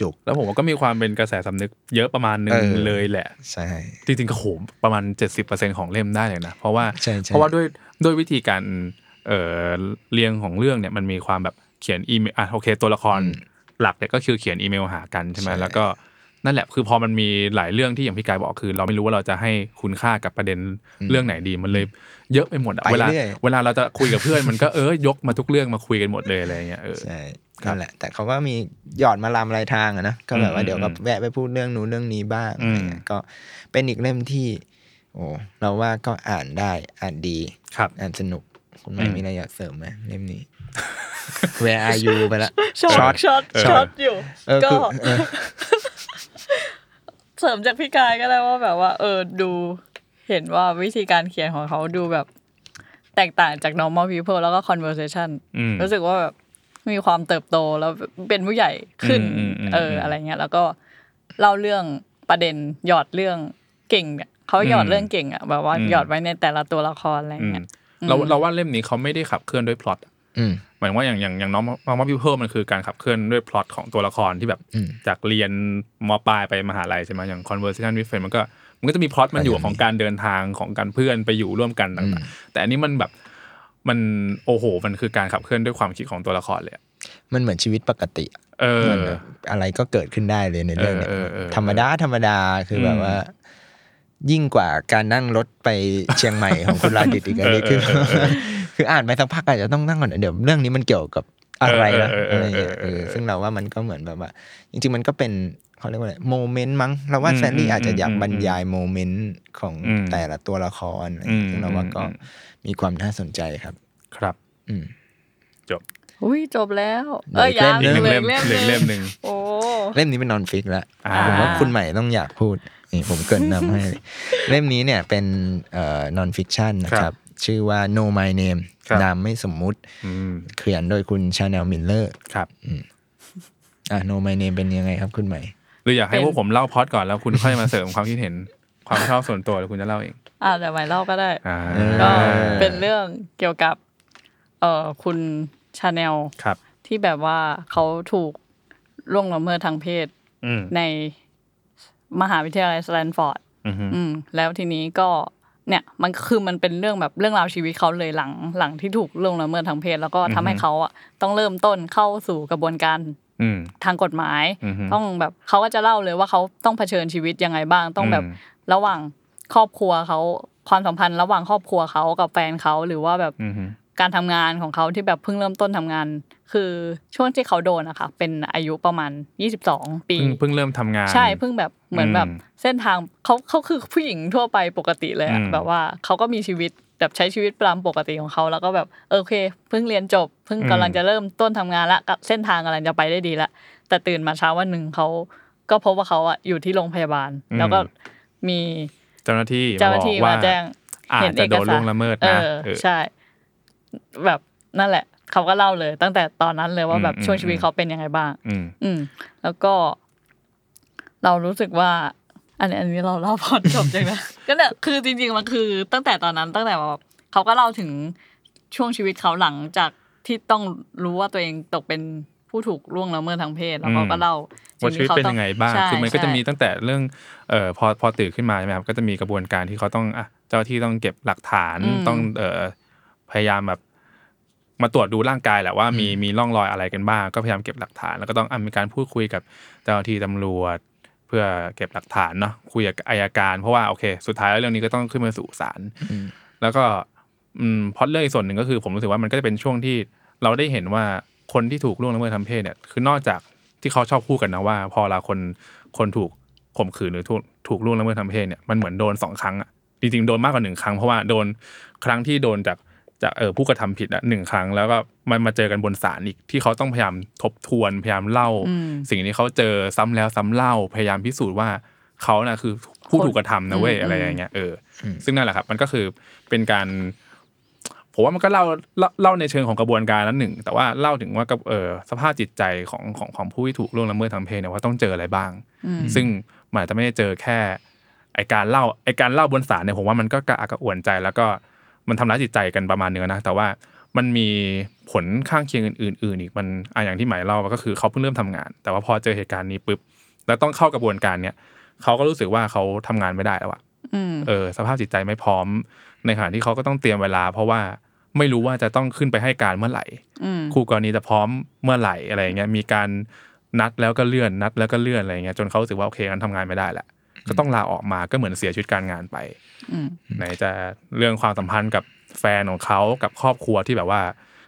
จุกแล้วผมว่าก็มีความเป็นกระแสสำนึกเยอะประมาณหนึงเออเลยแหละๆใช่ จริงๆก็โหมประมาณ 70%ของเล่มได้เลยนะ เพราะว่าใช่ใช่เพราะว่าด้วยด้วยวิธีการเอ่อเรียงของเรื่องเนี่ยมันมีความแบบเขียนอีเมลอะโอเค ตัวละครหลักเนี่ยก็คือเขียนอีเมลหากันใช่ไหมใช่แล้วก็ นั่นแหละคือพอมันมีหลายเรื่องที่อย่างพี่กายบอกคือ เราไม่รู้ว่าเราจะให้คุณค่ากับประเด็นเรื่องไหนดีมันเลยเยอะไปหมดอะไปเวลาเรื่อยเวลาเราจะคุยกับเพื่อนมันก็เออยกมาทุกเรื่องมาคุยกันหมดเลยอะไรเงี้ยเออใช่ครับนั่นแหละ แต่เขาก็มีหยอดมาลำลายทางอะนะก็แบบว่าอืมเดี๋ยวก็อืมแวะไปพูดเรื่องนู้นเรื่องนี้บ้างอืมอะไรเงี้ยก็เป็นอีกเล่มที่ โอ้เราว่าก็อ่านได้อ่านดีครับอ่านสนุกคุณไม่อืมมีอะไรอยากเสริมไหมเล่มนี้ Where are you ไปละช็อตช็อตช็อตเออช็อตอยู่เออก็คือ เออเสริมจากพี่กายก็ได้ว่าแบบว่า เออดูเห็นว่าวิธีการเขียนของเขาดูแบบ แตกต่างจาก normal people แล้วก็ conversation อืมรู้สึกว่าแบบมีความเติบโตแล้วเป็นผู้ใหญ่ขึ้นอืมอืมอืมเอออะไรเงี้ย แล้วก็เล่าเรื่องประเด็นหยอดเรื่องเก่งเนี่ยเขาหยอดอืมเรื่องเก่งอะแบบว่าอืมหยอดไว้ในแต่ละตัวละครอะไรอืมเงี้ยเราเราว่าเล่มนี้เขาไม่ได้ขับเคลื่อนด้วยพล็อตอืม หมายถึงว่าอย่างอย่างอย่างน้อง normal people มันคือการขับเคลื่อนด้วยพล็อตของตัวละครที่แบบอืมจากเรียนม.ปลายไปมหาลัยใช่ไหมอย่าง conversation with friend มันก็มันก็จะมีพล็อตมันอยู่ก็จะมีของการเดินทางของการเพื่อนไปอยู่ร่วมกันอืมต่างๆแต่อันนี้มันแบบมันโอ้โห มันคือการขับเคลื่อนด้วยความคิดของตัวละครเลยอะมันเหมือนชีวิตปกติอะเออเหมือนแบบอะไรก็เกิดขึ้นได้เลยในเรื่องเนี้ยเออเออเออธรรมดาธรรมดาคืออมแบบว่า ยิ่งกว่าการนั่งรถไปเชียงใหม่ของคุณลาดิตอีกอันนี้เออคือเออเออ คืออ่านไปสักพักอาจจะต้องนั่งก่อนเดี๋ยวเรื่องนี้มันเกี่ยวกับอะไรนะเออเออเอออะไรเงี้ยเออเออเออซึ่งเราว่ามันก็เหมือนแบบว่า จริง ๆ มันก็เป็นเขาเรียกว่าอะไรโมเมนต์มั้งเราว่าอืมแซนดี้อาจจะอยากอืมบรรยายโมเมนต์ของอืมแต่ละตัวละครอะไรอืเงี้ยมซึ่งเราว่าก็อืมมีความน่าสนใจครับ ครับ อืมจบอุ้ยจบแล้วเหลือเอ้ยอีกยังเล่มหนึ่งเหลือเหลืออีกเล่มหหนึ่นึ่งงโอ้เล่มนี้เป็น nonfic แล้วอ่าผมว่าคุณใหม่ต้องอยากพูดนี่ผมเกริ่นนำให้เลยเล่มนี้เนี่ยเป็นเอ่อ nonfiction นะครับ ชื่อว่า No My Name ครับนามไม่สมมุติอืมเขียนโดยคุณชาแนลมิลเลอร์ครับอะ No My Name เป็นยังไงครับคุณใหม่หรืออยากให้พวกผมเล่าพล็อตก่อนแล้วคุณค่อยมาเสริมความคิดเห็นความชอบส่วนตัวแล้วคุณจะเล่าเองอ่าแต่ใหม่เล่าก็ได้อ่าเออก็เป็นเรื่องเกี่ยวกับ เอ่อคุณชาแนลครับ ที่แบบว่าเขาถูกล่วงละเมิดทางเพศอืมในมหาวิทยาลัยสแตนฟอร์ดอืมอืมแล้วทีนี้ก็ เนี่ยมันคือมันเป็นเรื่องแบบเรื่องราวชีวิตเขาเลยหลังหลังที่ถูกล่วงละเมิดทางเพศ แล้วก็ทำให้เขาอะต้องเริ่มต้นเข้าสู่กระบวนการอืมทางกฎหมายอือฮึต้องแบบเขาก็จะเล่าเลยว่าเขาต้องเผชิญชีวิตยังไงบ้าง ต้องแบบอืมระหว่างครอบครัวเขาความสัมพันธ์ระหว่างครอบครัวเขากับแฟนเขาหรือว่าแบบอืมการทำงานของเขาที่แบบเพิ่งเริ่มต้นทำงาน คือช่วงที่เขาโดนอะค่ะเป็นอายุประมาณ 22 ปีเพิ่งเพิ่งเริ่มทำงาน ใช่เพิ่งแบบเหมือนแบบอืมเส้นทางเขาเขาคือผู้หญิงทั่วไปปกติเลยอะอืมแบบว่าเขาก็มีชีวิตแบบใช้ชีวิตตามปกติของเขาแล้วก็แบบเออโอเคเพิ่งเรียนจบเพิ่งกำลังจะเริ่มต้นทำงานละกับเส้นทางกำลังจะไปได้ดีละแต่ตื่นมาเช้าวันหนึ่งเขาก็พบว่าเขาอะอยู่ที่โรงพยาบาล แล้วก็มีเจ้าหน้าที่เจ้าหน้าที่บอกว่มาแจ้งอาจจะโดนล่วงละเมิดเอนะอเออใช่ แบบนั่นแหละ เขาก็เล่าเลย ตั้งแต่ตอนนั้นเลยว่าแบบอืมช่วงชีวิตอืมเขาเป็นยังไงบ้างอืมอืมแล้วก็ เรารู้สึกว่า อันนี้อันนี้เราเล่าพอจบจังนะก็เนี่ยคือจริง ๆ มันคือ ตั้งแต่ตอนนั้นตั้งแต่แบบเขาก็เล่าถึงช่วงชีวิตเขาหลังจากที่ต้องรู้ว่าตัวเองตกเป็นผู้ถูกล่วงละเมิดทางเพศแล้วเขาก็เล่าว่าชีวิตเป็นยังไงบ้างใช่คือมันก็จะใช่มีตั้งแต่เรื่องเอ่อพอพอตื่นขึ้นมาใช่ไหมครับก็จะมีกระบวนการที่เขาต้องอะเจ้าหน้าที่ต้องเก็บหลักฐานต้องเอ่อพยายามแบบ มาตรวจดูร่างกายแหละว่ามีมีร่องรอยอะไรกันบ้าง ก็พยายามเก็บหลักฐาน แล้วก็ต้องอะมีการพูดคุยกับเจ้าหน้าที่ตำรวจ เพื่อเก็บหลักฐานเนาะคุยกับอายการ เพราะว่าโอเค สุดท้ายแล้วเรื่องนี้ก็ต้องขึ้นมาสู่ศาลแล้วก็อืมพล็อดเรื่องอีกส่วนหนึ่งก็คือ ผมรู้สึกว่ามันก็จะเป็นช่วงที่เราได้เห็นว่าคนที่ถูกล่วงละเมิดทางเพศเนี่ย คือนอกจากที่เขาชอบพูดกันนะว่า พอเวลาคนคนถูกข่มขืนหรือถูกถูกล่วงละเมิดทางเพศเนี่ยมันเหมือนโดนสองครั้งอะจริงๆโดนมากกว่าหนึ่งครั้งเพราะว่าโดนครั้งที่โดนจาก จากเออผู้กระทำผิดอะหนึ่งครั้ง แล้วก็มันมาเจอกันบนศาลอีกที่เขาต้องพยายามทบทวนพยายามเล่า สิ่งที่เขาเจอซ้ำแล้วซ้ำเล่าพยายามพิสูจน์ว่าเขาน่ะคือผู้ถูกกระทำนะเว้ยอะไรอย่างเงี้ยเอออซึ่งนั่นแหละครับ มันก็คือเป็นการผมว่ามันก็เล่าเล่าเล่าในเชิงของกระบวนการนั้นหนึ่ง แต่ว่าเล่าถึงว่ากับเออสภาพจิตใจของของของผู้ที่ถูกล่วงละเมิดทางเพศเนี่ยว่าต้องเจออะไรบ้าง ซึ่งมันอาจจะไม่ได้เจอแค่ไอการเล่าไอการเล่าบนศาลเนี่ยผมว่ามันก็กระอักกระอ่วนใจแล้วก็ มันทำร้ายจิตใจกันประมาณนึงนะ แต่ว่ามันมีผลข้างเคียงอื่นๆอื่นอีกมันอะอย่างที่หมายเล่าก็คือเขาเพิ่งเริ่มทำงาน แต่ว่าพอเจอเหตุการณ์นี้ปุ๊บแล้วต้องเข้ากระบวนการเนี่ยเขาก็รู้สึกว่าเขาทำงานไม่ได้แล้วอะเออ สภาพจิตใจไม่พร้อม ในขณะที่เขาก็ต้องเตรียมเวลา เพราะว่าไม่รู้ว่าจะต้องขึ้นไปให้การเมื่อไหร่คู่กรณีจะพร้อมเมื่อไหร่อะไรอย่างเงี้ยมีการนัดแล้วก็เลื่อนนัดแล้วก็เลื่อนอะไรเงี้ยจนเขารู้สึกว่าโอเคกันทำงานไม่ได้แหละ ก็ต้องลาออกมาก็เหมือนเสียชีวิตการงานไปไหนจะเรื่องความสัมพันธ์กับแฟนของเขากับครอบครัวที่แบบว่า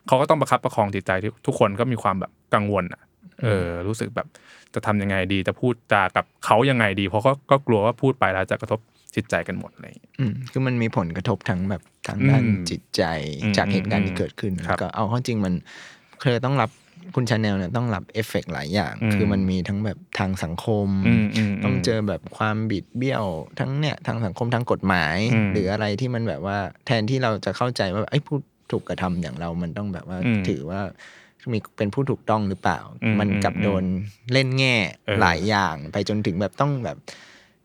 เขาก็ต้องประคับประคองจิตใจที่ทุกคนก็มีความแบบกังวลอะ เออ รู้สึกแบบจะทำยังไงดีจะพูดจากับเขายังไงดี เพราะก็ก็กลัวว่าพูดไปแล้วจะกระทบจิตใจกันหมดอะไรอย่างเงี้ยอืมคือมันมีผลกระทบทั้งแบบทางด้านอืมจิตใจอืมจากเหตุการณ์ที่เกิดขึ้นครับก็เอาเข้าจริงมันเคยต้องรับ คุณชาแนลเนี่ยต้องรับเอฟเฟกต์หลายอย่างอืมคือมันมีทั้งแบบทางสังคมอืมอืมต้องเจอแบบความบิดเบี้ยว ทั้งเนี่ยทางสังคมทางกฎหมายอืมหรืออะไรที่มันแบบว่าแทนที่เราจะเข้าใจว่าไอ้ยผู้ถูกกระทำอย่างเรามันต้องแบบว่าอืมถือว่ามีเป็นผู้ถูกต้องหรือเปล่าอืมมันกลับอืมโดนเล่นแง่เออหลายอย่างไปจนถึงแบบต้องแบบ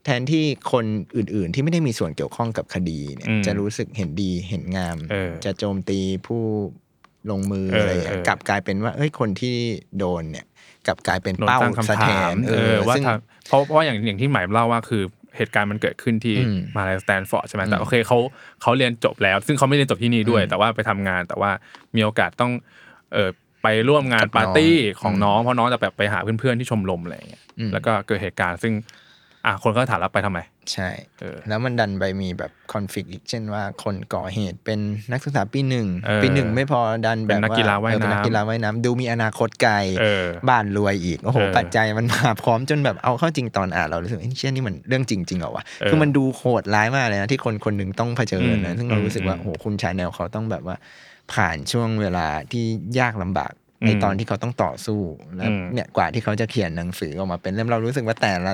แทนที่คนอื่น ๆ ที่ไม่ได้มีส่วนเกี่ยวข้องกับคดีเนี่ยอืมจะรู้สึกเห็นดีเห็นงามเออจะโจมตีผู้ ลงมือเอออะไรอย่างเงี้ยเออกลับกลายเป็นว่าเอ้ยคนที่โดนเนี่ยกลับกลายเป็นโดนเป้าตั้งสะคำแทถามนเออว่าซึ่งทำเพราะเพราะอย่างอย่างที่หมายเล่าว่าคือเหตุการณ์มันเกิดขึ้นที่อืมมหาลัยสแตนฟอร์ดใช่ไหมแต่โอเคเขาเขาเรียนจบแล้ว ซึ่งเขาไม่เรียนจบที่นี่ด้วย แต่ว่าไปทำงานแต่ว่ามีโอกาสต้องเออไปร่วมงานกับน้องปาร์ตี้ของอืมน้องเพราะน้องจะแบบไปหาเพื่อนๆที่ชมรมอะไรอย่างเงี้ยอืมแล้วก็เกิดเหตุการณ์ซึ่ง อะคนก็ถามแล้วไปทำไม ใช่เออแล้วมันดันไปมีแบบคอนฟ lict อีกเช่นว่าคนก่อเหตุเป็นนักศึกษาปีหนึ่งเออปีหนึ่งไม่พอดันแบบเป็นนักกีฬาว่ายเออเป็นนักน้ำกีฬาว่ายน้ำดูมีอนาคตไกลเออบ้านรวยอีกโอ้โหเออปัจจัยมันมาพร้อมจนแบบเอาเข้าจริงตอนอ่านเรารู้สึกเอ้ยเชื่อนี่มันเรื่องจริงๆเหรอวะเออคือมันดูโหดร้ายมากเลยนะที่คนคนหนึ่งต้องเผชิญนะอืมซึ่งเรารู้สึกว่าอืมโอ้โหคุณชาแนลเขาต้องแบบว่าผ่านช่วงเวลาที่ยากลำบาก ในอืมตอนที่เขาต้องต่อสู้แล้วอืมเนี่ยกว่าที่เขาจะเขียนหนังสือออกมาเป็นเล่มเรารู้สึกว่าแต่ละ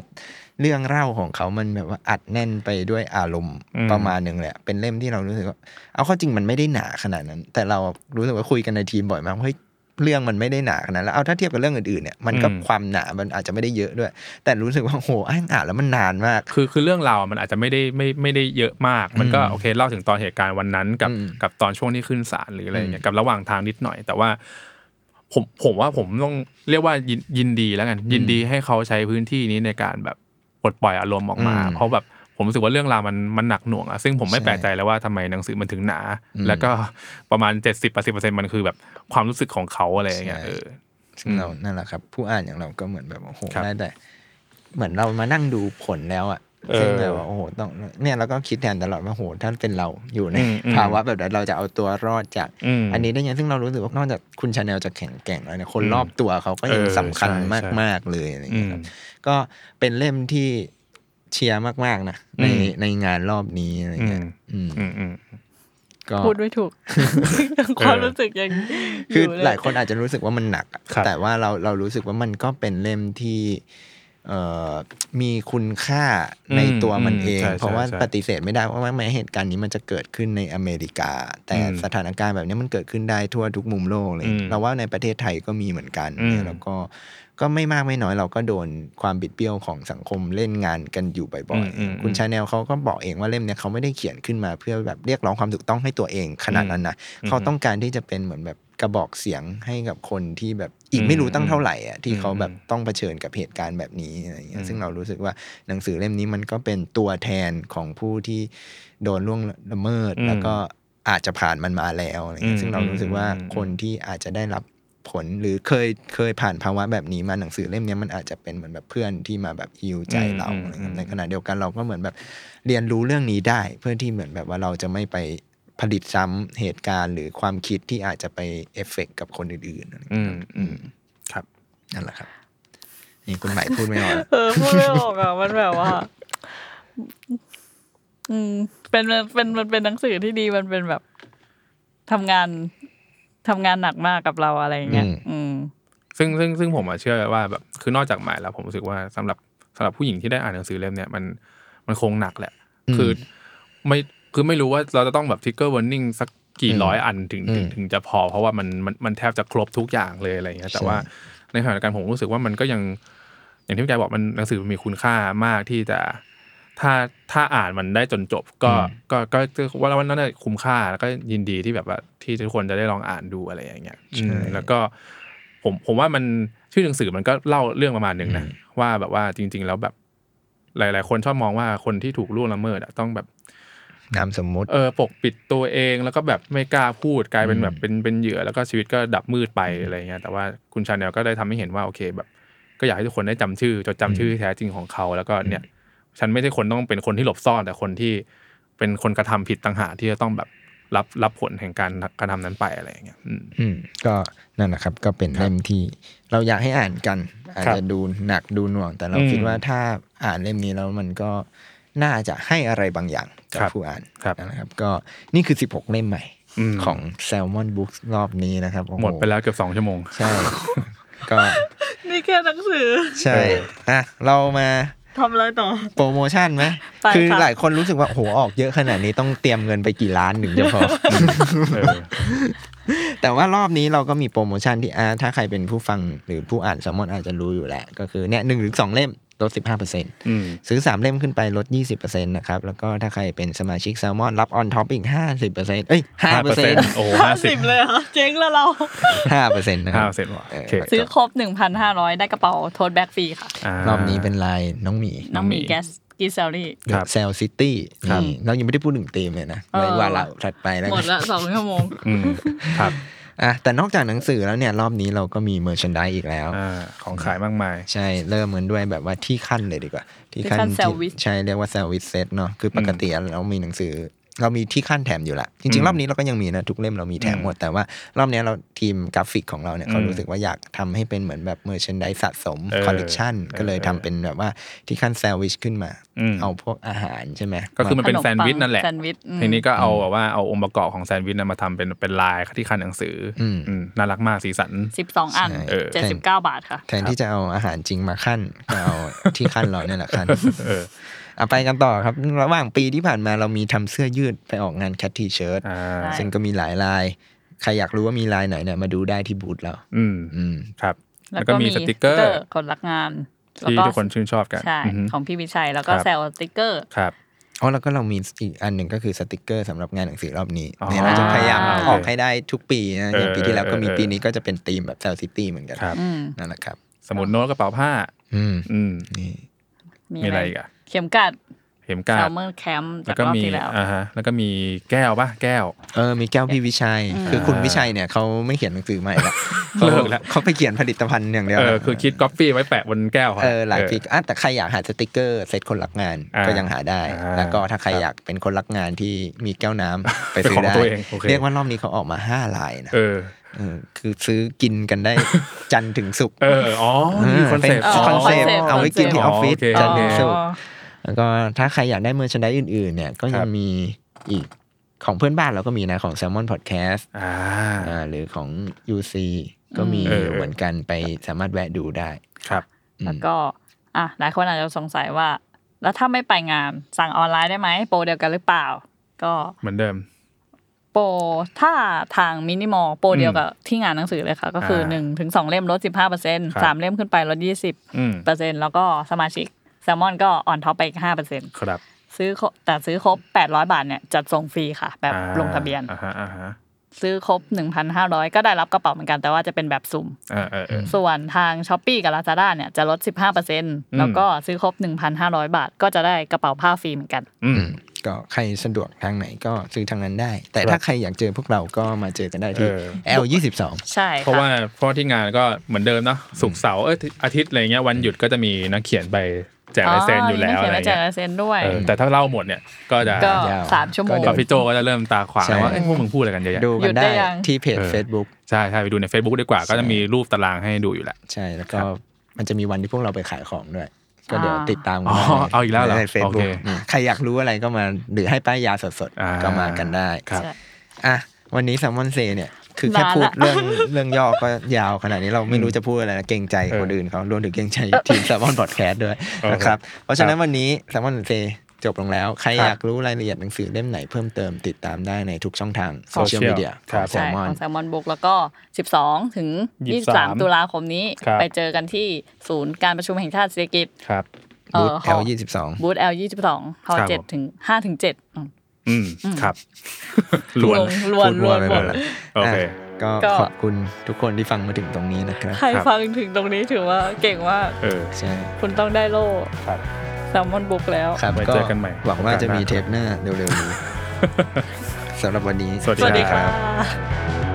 เรื่องเล่าของเขามันแบบว่าอัดแน่นไปด้วยอารมณ์อืมประมาณหนึ่งเลยอะเป็นเล่มที่เรารู้สึกว่า เอาเข้าจริงมันไม่ได้หนาขนาดนั้น แต่เรารู้สึกว่าคุยกันในทีมบ่อยมากว่าเฮ้ยเรื่องมันไม่ได้หนาขนาดนั้นแล้วเอาถ้าเทียบกับเรื่องอื่นๆเนี่ยมันก็อืมความหนามันอาจจะไม่ได้เยอะด้วย แต่รู้สึกว่าโหอ่านอ่านแล้วมันนานมาก คือคือเรื่องราวมันอาจจะไม่ได้ไม่ไม่ได้เยอะมาก มันก็อืมโอเคเล่าถึงตอนเหตุการณ์วันนั้นกับอืมกับตอนช่วงที่ขึ้นศาลหรืออะไรอย่างเงี้อืยมกับระหว่างทางนิดหน่อย แต่ว่า ผมผมว่าผมต้องเรียกว่ายินยินดีแล้วกัน ยินดีให้เขาใช้พื้นที่นี้ในการแบบปลดปล่อยอารมณ์ออกมาอืมเพราะแบบผมรู้สึกว่าเรื่องราวมันมันหนักหน่วงอะซึ่งผมไม่ใช่แปลกใจแล้วว่าทำไมหนังสือมันถึงหนาอืมแล้วก็ประมาณเจ็ดสิบแปดสิบเปอร์เซ็นต์มันคือแบบความรู้สึกของเขาอะไรอย่างเงี้ยใช่เออซึ่งเรานั่นแหละครับ ผู้อ่านอย่างเราก็เหมือนแบบโอ้โหครับได้แต่เหมือนเรามานั่งดูผลแล้วอะเออ ซึ่งแบบว่าโอ้โหต้องเนี่ยเราก็คิดแทนตลอดว่าโหถ้าเป็นเราอยู่ในอืมอืมภาวะแบบนั้นเราจะเอาตัวรอดจากอืมอันนี้ได้ยังซึ่งเรารู้สึกว่านอกจากคุณชาแนลจะแข็งแกร่งแล้วเนี่ยคนอืมรอบตัวเขาก็ยังเออสำคัญใช่ใช่มาก ๆ เลยอะไรอย่างเงี้ยครับอืมก็เป็นเล่มที่เชียร์มากๆนะในอืมในงานรอบนี้อะไรเงี้ยอืมอืมอืมอืมก็พูดไม่ถูกความรู้สึกยังคืออยู่หลายคนอาจจะรู้สึกว่ามันหนักอะครับแต่ว่าเราเรารู้สึกว่ามันก็เป็นเล่มที่เอ่อ มีคุณค่าในอืมตัวมันเองอืมใช่เพราะว่าใช่ปฏิเสธไม่ได้ว่าแม้เหตุการณ์นี้มันจะเกิดขึ้นในอเมริกา แต่อืมสถานการณ์แบบนี้มันเกิดขึ้นได้ทั่วทุกมุมโลกเลยอืมเราว่าในประเทศไทยก็มีเหมือนกันอืมแล้วก็ ก็ไม่มากไม่น้อยเราก็โดนความบิดเบี้ยวของสังคมเล่นงานกันอยู่บ่อยอืมอืมๆคุณชาแนลเขาก็บอกเองว่าเล่มเนี้ยเขาไม่ได้เขียนขึ้นมาเพื่อแบบเรียกร้องความถูกต้องให้ตัวเองขนาดนั้นนะอืมเขาต้องการที่จะเป็นเหมือนแบบกระบอกเสียงให้กับคนที่แบบอีกอืมไม่รู้ตั้งเท่าไหร่อะที่อืมเขาแบบต้องเผชิญกับเหตุการณ์แบบนี้อะไรอย่างเงี้ยอืมซึ่งเรารู้สึกว่าหนังสือเล่มนี้มันก็เป็นตัวแทนของผู้ที่โดนล่วงละเมิดแล้วก็อาจจะผ่านมันมาแล้วอะไรเงี้ยอืมซึ่งเรารู้สึกว่าอืมคนที่อาจจะได้รับ ผลหรือเคยเคยผ่านภาวะแบบนี้มาหนังสือเล่มเนี้ยมันอาจจะเป็นเหมือนแบบเพื่อนที่มาแบบฮิวใจเราอืมอะไรเงี้ยอืมในขณะเดียวกันเราก็เหมือนแบบเรียนรู้เรื่องนี้ได้ เพื่อที่เหมือนแบบว่าเราจะไม่ไปผลิตซ้ำเหตุการณ์ หรือความคิดที่อาจจะไปเอฟเฟกต์กับคนอื่นๆอะไรอืเงี้ยมอืมครับนั่นแหละครับนี่คุณใหม่พูดไม่ออกเออพูดไม่ออกอะมันแบบว่า อืมเป็นเป็นมันเป็นหนังสือที่ดีมันเป็นแบบทำงาน ทำงานหนักมากกับเราอะไรอย่างเงี้ยอืมอืมซึ่งซึ่งซึ่งผมอะเชื่อว่าแบบคือนอกจากใหม่แล้ว ผมรู้สึกว่าสำหรับสำหรับผู้หญิงที่ได้อ่านหนังสือเล่มเนี้ยมันมันคงหนักแหละ คือไม่คือไม่รู้ว่าเราจะต้องแบบทิกเกอร์วอร์นิ่งสักกี่ร้อยอันถึงถึงถึงจะพอ เพราะว่ามันมันมันแทบจะครบทุกอย่างเลยอะไรเงี้ยแต่ว่าในขณะเดียวกันผมรู้สึกว่ามันก็ยัง อย่างที่พี่แกบอกมันหนังสือมันมีคุณค่ามากที่จะ ถ้าถ้าอ่านมันได้จนจบ ก็ก็ก็ก็ว่าวันนั้นนะคุ้มค่าแล้วก็ยินดีที่แบบว่าที่ทุกคนจะได้ลองอ่านดูอะไรอย่างเงี้ยอืมแล้วก็ผมผมว่ามันชื่อหนังสือมันก็เล่าเรื่องประมาณหนึ่งนะว่าแบบว่าจริง ๆ แล้วแบบ หลาย ๆ คนชอบมองว่าคนที่ถูกล่วงละเมิดอะต้องแบบนามสมมุติเออปกปิดตัวเองแล้วก็แบบไม่กล้าพูดกลายเป็นแบบเป็นเป็นเหยื่อแล้วก็ชีวิตก็ดับมืดไปอะไรเงี้ยแต่ว่าคุณชาแนลก็ได้ทำให้เห็นว่าโอเคแบบ ก็อยากให้ทุกคนได้จำชื่อจดจำชื่อที่แท้จริงของเขาแล้วก็เนี่ย ฉันไม่ใช่คนต้องเป็นคนที่หลบซ่อน แต่คนที่เป็นคนกระทำผิดต่างหากที่จะต้องแบบรับรับผลแห่งการกระทำนั้นไปอะไรอย่างเงี้ยอืมอืมก็นั่นแหละครับ ก็เป็นเล่มที่เราอยากให้อ่านกัน อาจครับจะดูหนักดูหน่วง แต่เราอืมคิดว่าถ้าอ่านเล่มนี้แล้วมันก็น่าจะให้อะไรบางอย่างกับครับผู้อ่านครับนะครับ ก็นี่คือ 16 เล่มใหม่อืมของ Salmon Books รอบนี้นะครับโอ้โหมดไปแล้วเกือบสองชั่วโมง ใช่ ก็ นี่แค่หนังสือ ใช่อะเรามา ทำอะไรต่อ โปรโมชั่นไหมไปคือค่ะหลายคนรู้สึกว่าโหออกเยอะขนาดนี้ต้องเตรียมเงินไปกี่ล้านถึงจะพอเออแต่ว่ารอบนี้เราก็มีโปรโมชั่นที่อ่าถ้าใครเป็นผู้ฟังหรือผู้อ่านแซลมอนอาจจะรู้อยู่แหละก็คือเนี่ยหนึ่งหรือสองเล่ม ลด 15%อืมซื้อ 3 เล่มขึ้นไปลด 20%นะครับ แล้วก็ถ้าใครเป็นสมาชิกแซลมอนรับ on top อีก 50%เอ้ย 5%โอ้ห้าสิบเลยเหรอ เจ๊งแล้วเรา 5%นะคห้ารับเปอร์เซ็นต์ว่ะโอเคซื้อครบ 1,500 ได้กระเป๋าโทสแบ็กฟรีค่ะ รอบนี้เป็นลายน้องหมี น้องหมีน้องหมีแกสกิเซลลี่ครับเซลซิตี้ครับนี่เรายังไม่ได้พูดถึงธีมเลยนะเออไว้ว่าเราถัดไปแล้วหมกัดนละสองชั่วโมงอืมครับ อะแต่นอกจากหนังสือแล้วเนี่ยรอบนี้เราก็มีเมอร์ชันด e อีกแล้วอ่าของขายมากมาย ใช่เริ่มเหมือนด้วยแบบว่าที่ขั้นเลยดีกว่า ที่ที่ขั้น Sandwich ใช่เรียกว่าแซลวิ h เซตเนาะคือปกติเรามีหนังสือ เรามีที่คั่นแถมอยู่ละจริง ๆ รอบนี้เราก็ยังมีนะทุกเล่มเรามีแถมหมด แต่ว่ารอบนี้เราทีมกราฟิกของเราเนี่ยเขาอืมรู้สึกว่าอยากทำให้เป็นเหมือนแบบเมอร์ชันด e สะสมเออคอลเลกชันก็เลยเออทำเป็นแบบว่าที่คั่น Salwich ขึ้นมาอืมเอาพวกอาหารใช่ไหมก็คือมันเป็นขนมแซนด์วิชปังนั่นแหละแซนด์วิชอืมทีนี้ก็เอาแบบว่าเอาองค์ประกอบของแซนด์วิชนะมาทำเป็นเป็นลายที่ขั้นหนังสืออมอืมน่ารักมากสีสัน 12 อันใช่เออ79บาทค่ะแทนที่จะเอาอาหารจริงมาคั่นก็เอาที่คั่นเราเนี่ยแหละคั่น เออเอาไปกันต่อครับ ระหว่างปีที่ผ่านมาเรามีทำเสื้อยืดไปออกงาน Cat T-Shirt อ่าใช่ซึ่งก็มีหลายลาย ใครอยากรู้ว่ามีลายไหนเนี่ยมาดูได้ที่บูธเราอืมอืมครับ แล้วก็มีสติกเกอร์คนรักงานที่ทุกคนชื่นชอบกันใช่อือฮึของพี่วิชัยแล้วก็ครับแซลสติกเกอร์ครับอ๋อแล้วก็เรามีอีกอันหนึ่งก็คือสติกเกอร์สำหรับงานหนังสือรอบนี้อ๋อเนี่ยเราจะพยายามโอเคออกให้ได้ทุกปีนะอย่างปีที่แล้วก็มีเออเออปีนี้ก็จะเป็นธีมแบบ Sal City เหมือนกันครับอืมนั่นแหละครับ สมุดโน้ตกระเป๋าผ้า อืมอืมนี่มีอะไรอีกอะ เข็มกัดเข็มแซกาดลเมอร์แคมป์แล้จาวกก็รอบมีที่แล้วอ่าฮะแล้วก็มีแก้วป่ะแก้ว เออมีแก้วพี่วิชัย คือคุณวิชัยเนี่ยเขาไม่เขียนหนังสือใหม่ละเขาเลิกแล้วเขาไปเขียนผลิตภัณฑ์อย่างเดียวเออละคือคิดก๊อปปี้ไว้แปะบนแก้วครับเออหลายฟิกอะแต่ใครอยากหาสติกเกอร์เซตคนรักงานอ่าก็ยังหาได้อ่าแล้วก็ถ้าใครครับอยากเป็นคนรักงานที่มีแก้วน้ำไปเป็นซื้อของได้ตัวเองโอเคเรียกว่ารอบนี้เขาออกมาห้าลายนะเออเออคือซื้อกินกันได้จันทร์ถึงศุกร์เอออ๋อมีคอนเซ็ปต์เป็นคอนเซ็ปต์อ๋อเอาไว้กินที่ออฟฟิศโอเคจันทร์ถึงศุกร์อ๋อ แล้วก็ถ้าใครอยากได้ merchandise อื่นๆเนี่ยก็คยัรังบมีอีกของเพื่อนบ้านเราก็มีนะของ Salmon Podcast อ่าอ่าหรือของ UC ก็มีเอออยู่เหมือนกันไปสามารถแวะดูได้ครับ แล้วก็อะหลายคนอาจจะสงสัยว่า แล้วถ้าไม่ไปงานสั่งออนไลน์ได้ไหมโปรเดียวกันหรือเปล่า ก็เหมือนเดิม โปรถ้าทาง Minimore โปรเดียวกับที่งานหนังสือเลยค่ะ ก็คืออาหนึ่งถึงสองเล่มลดสิบห้าเปอร์เซ็นต์ครับสามเล่มขึ้นไปลดยี่สิบอืมเปอร์เซ็นต์แล้วก็สมาชิก แซลมอนก็ on top ไปอีกห้าเปอร์เซ็นต์ครับ ซื้อครบแต่ซื้อครบแปดร้อยบาทเนี่ยจัดส่งฟรีค่ะ แบบอ่าลงทะเบียนอ่าฮะอ่าฮะซื้อครบหนึ่งพันห้าร้อยก็ได้รับกระเป๋าเหมือนกันแต่ว่าจะเป็นแบบสุ่มเออเออเออส่วนทาง Shopee กับ Lazada เนี่ยจะลด 15%แล้วก็ซื้อครบ 1,500 บาท ก็จะได้กระเป๋าผ้าฟรีเหมือนกันอืมก็ใครสะดวกทางไหนก็ซื้อทางนั้นได้ แต่ถ้าใครอยากเจอพวกเราก็มาเจอกันได้ที่เออ L 2 2 ใช่เพราะว่าค่ะเพราะว่าที่งานก็เหมือนเดิมเนาะศุกร์เสาร์เอยอาทิตย์อะไรเงี้ยวันหยุดก็จะมีนักเขียนไป แจกลายเซ็นอยู่แล้วมีอะไรนักเขียนมาแจกเงี้ยลายเซ็นด้วยเออแต่ถ้าเล่าหมดเนี่ยก็จะก็ยาวสามชั่วโมงก็เดี๋กัยบพี่โจก็จะเริ่มตาขวางใช่แล้วว่าเอ้ยพวกมึงพูดอะไรกันเยอะแยะดูหยุกันดได้ได้ยังที่เพจเออ Facebook ใช่ใช่ไปดูใน Facebook ดีกว่าก็จะมีรูปตารางให้ดูอยู่แหละใช่แล้วก็มันจะมีวันที่พวกเราไปขายของด้วยก็เดี๋ยวติดตามกันอ๋อได้เอาอีกแล้วเหรอในเฟซบุ๊กโอเคใครอยากรู้อะไรก็มาหรือให้ป้ายยาสดอ่าๆก็มากันได้ครับใช่อะวันนี้ Salmon Say เนี่ย คือแค่นานพูดละเรื่องเรื่องย่อก็ยาวขนาดนี้เราไม่รู้จะพูดอะไรนะเกรงใจคนอื่นเขารวมถึงเกรงใจทีม Salmon Podcast ด้วยนะครับเพราะฉะนั้นวันนี้ Salmon Say จบลงแล้ว ใครอยากรู้รายละเอียดหนังสือเล่มไหนเพิ่มเติมติดตามได้ในทุกช่องทางโซเชียลมีเดียของแซใช่มมขอนองแซลมอนบุ๊กแล้วก็ 12 ถึง 23 23ตุลาคมนี้ครับไปเจอกันที่ศูนย์การประชุมแห่งชาติสิริกิติ์ครับเอ่อบูธ L ยี่สิบสองบูธ L 22ฮอครับเจ็ดถึง5ถึง7อืม อืมครับล้วนล้วนล้วนพูดล้วนไปหมดแล้วโอเคก็ก็ขอบคุณทุกคนที่ฟังมาถึงตรงนี้นะครับใครฟังถึงตรงนี้ถือว่าเก่งมากเออใช่คุณต้องได้โล่ครับแซลมอนบุ๊กแล้วครับไว้ก็เจอกันใหม่หวังว่าจะมีโอกาสหน้าเทปหน้าเร็วๆนี้สำหรับวันนี้ สวัสดีสวัสดีครัค่ะบ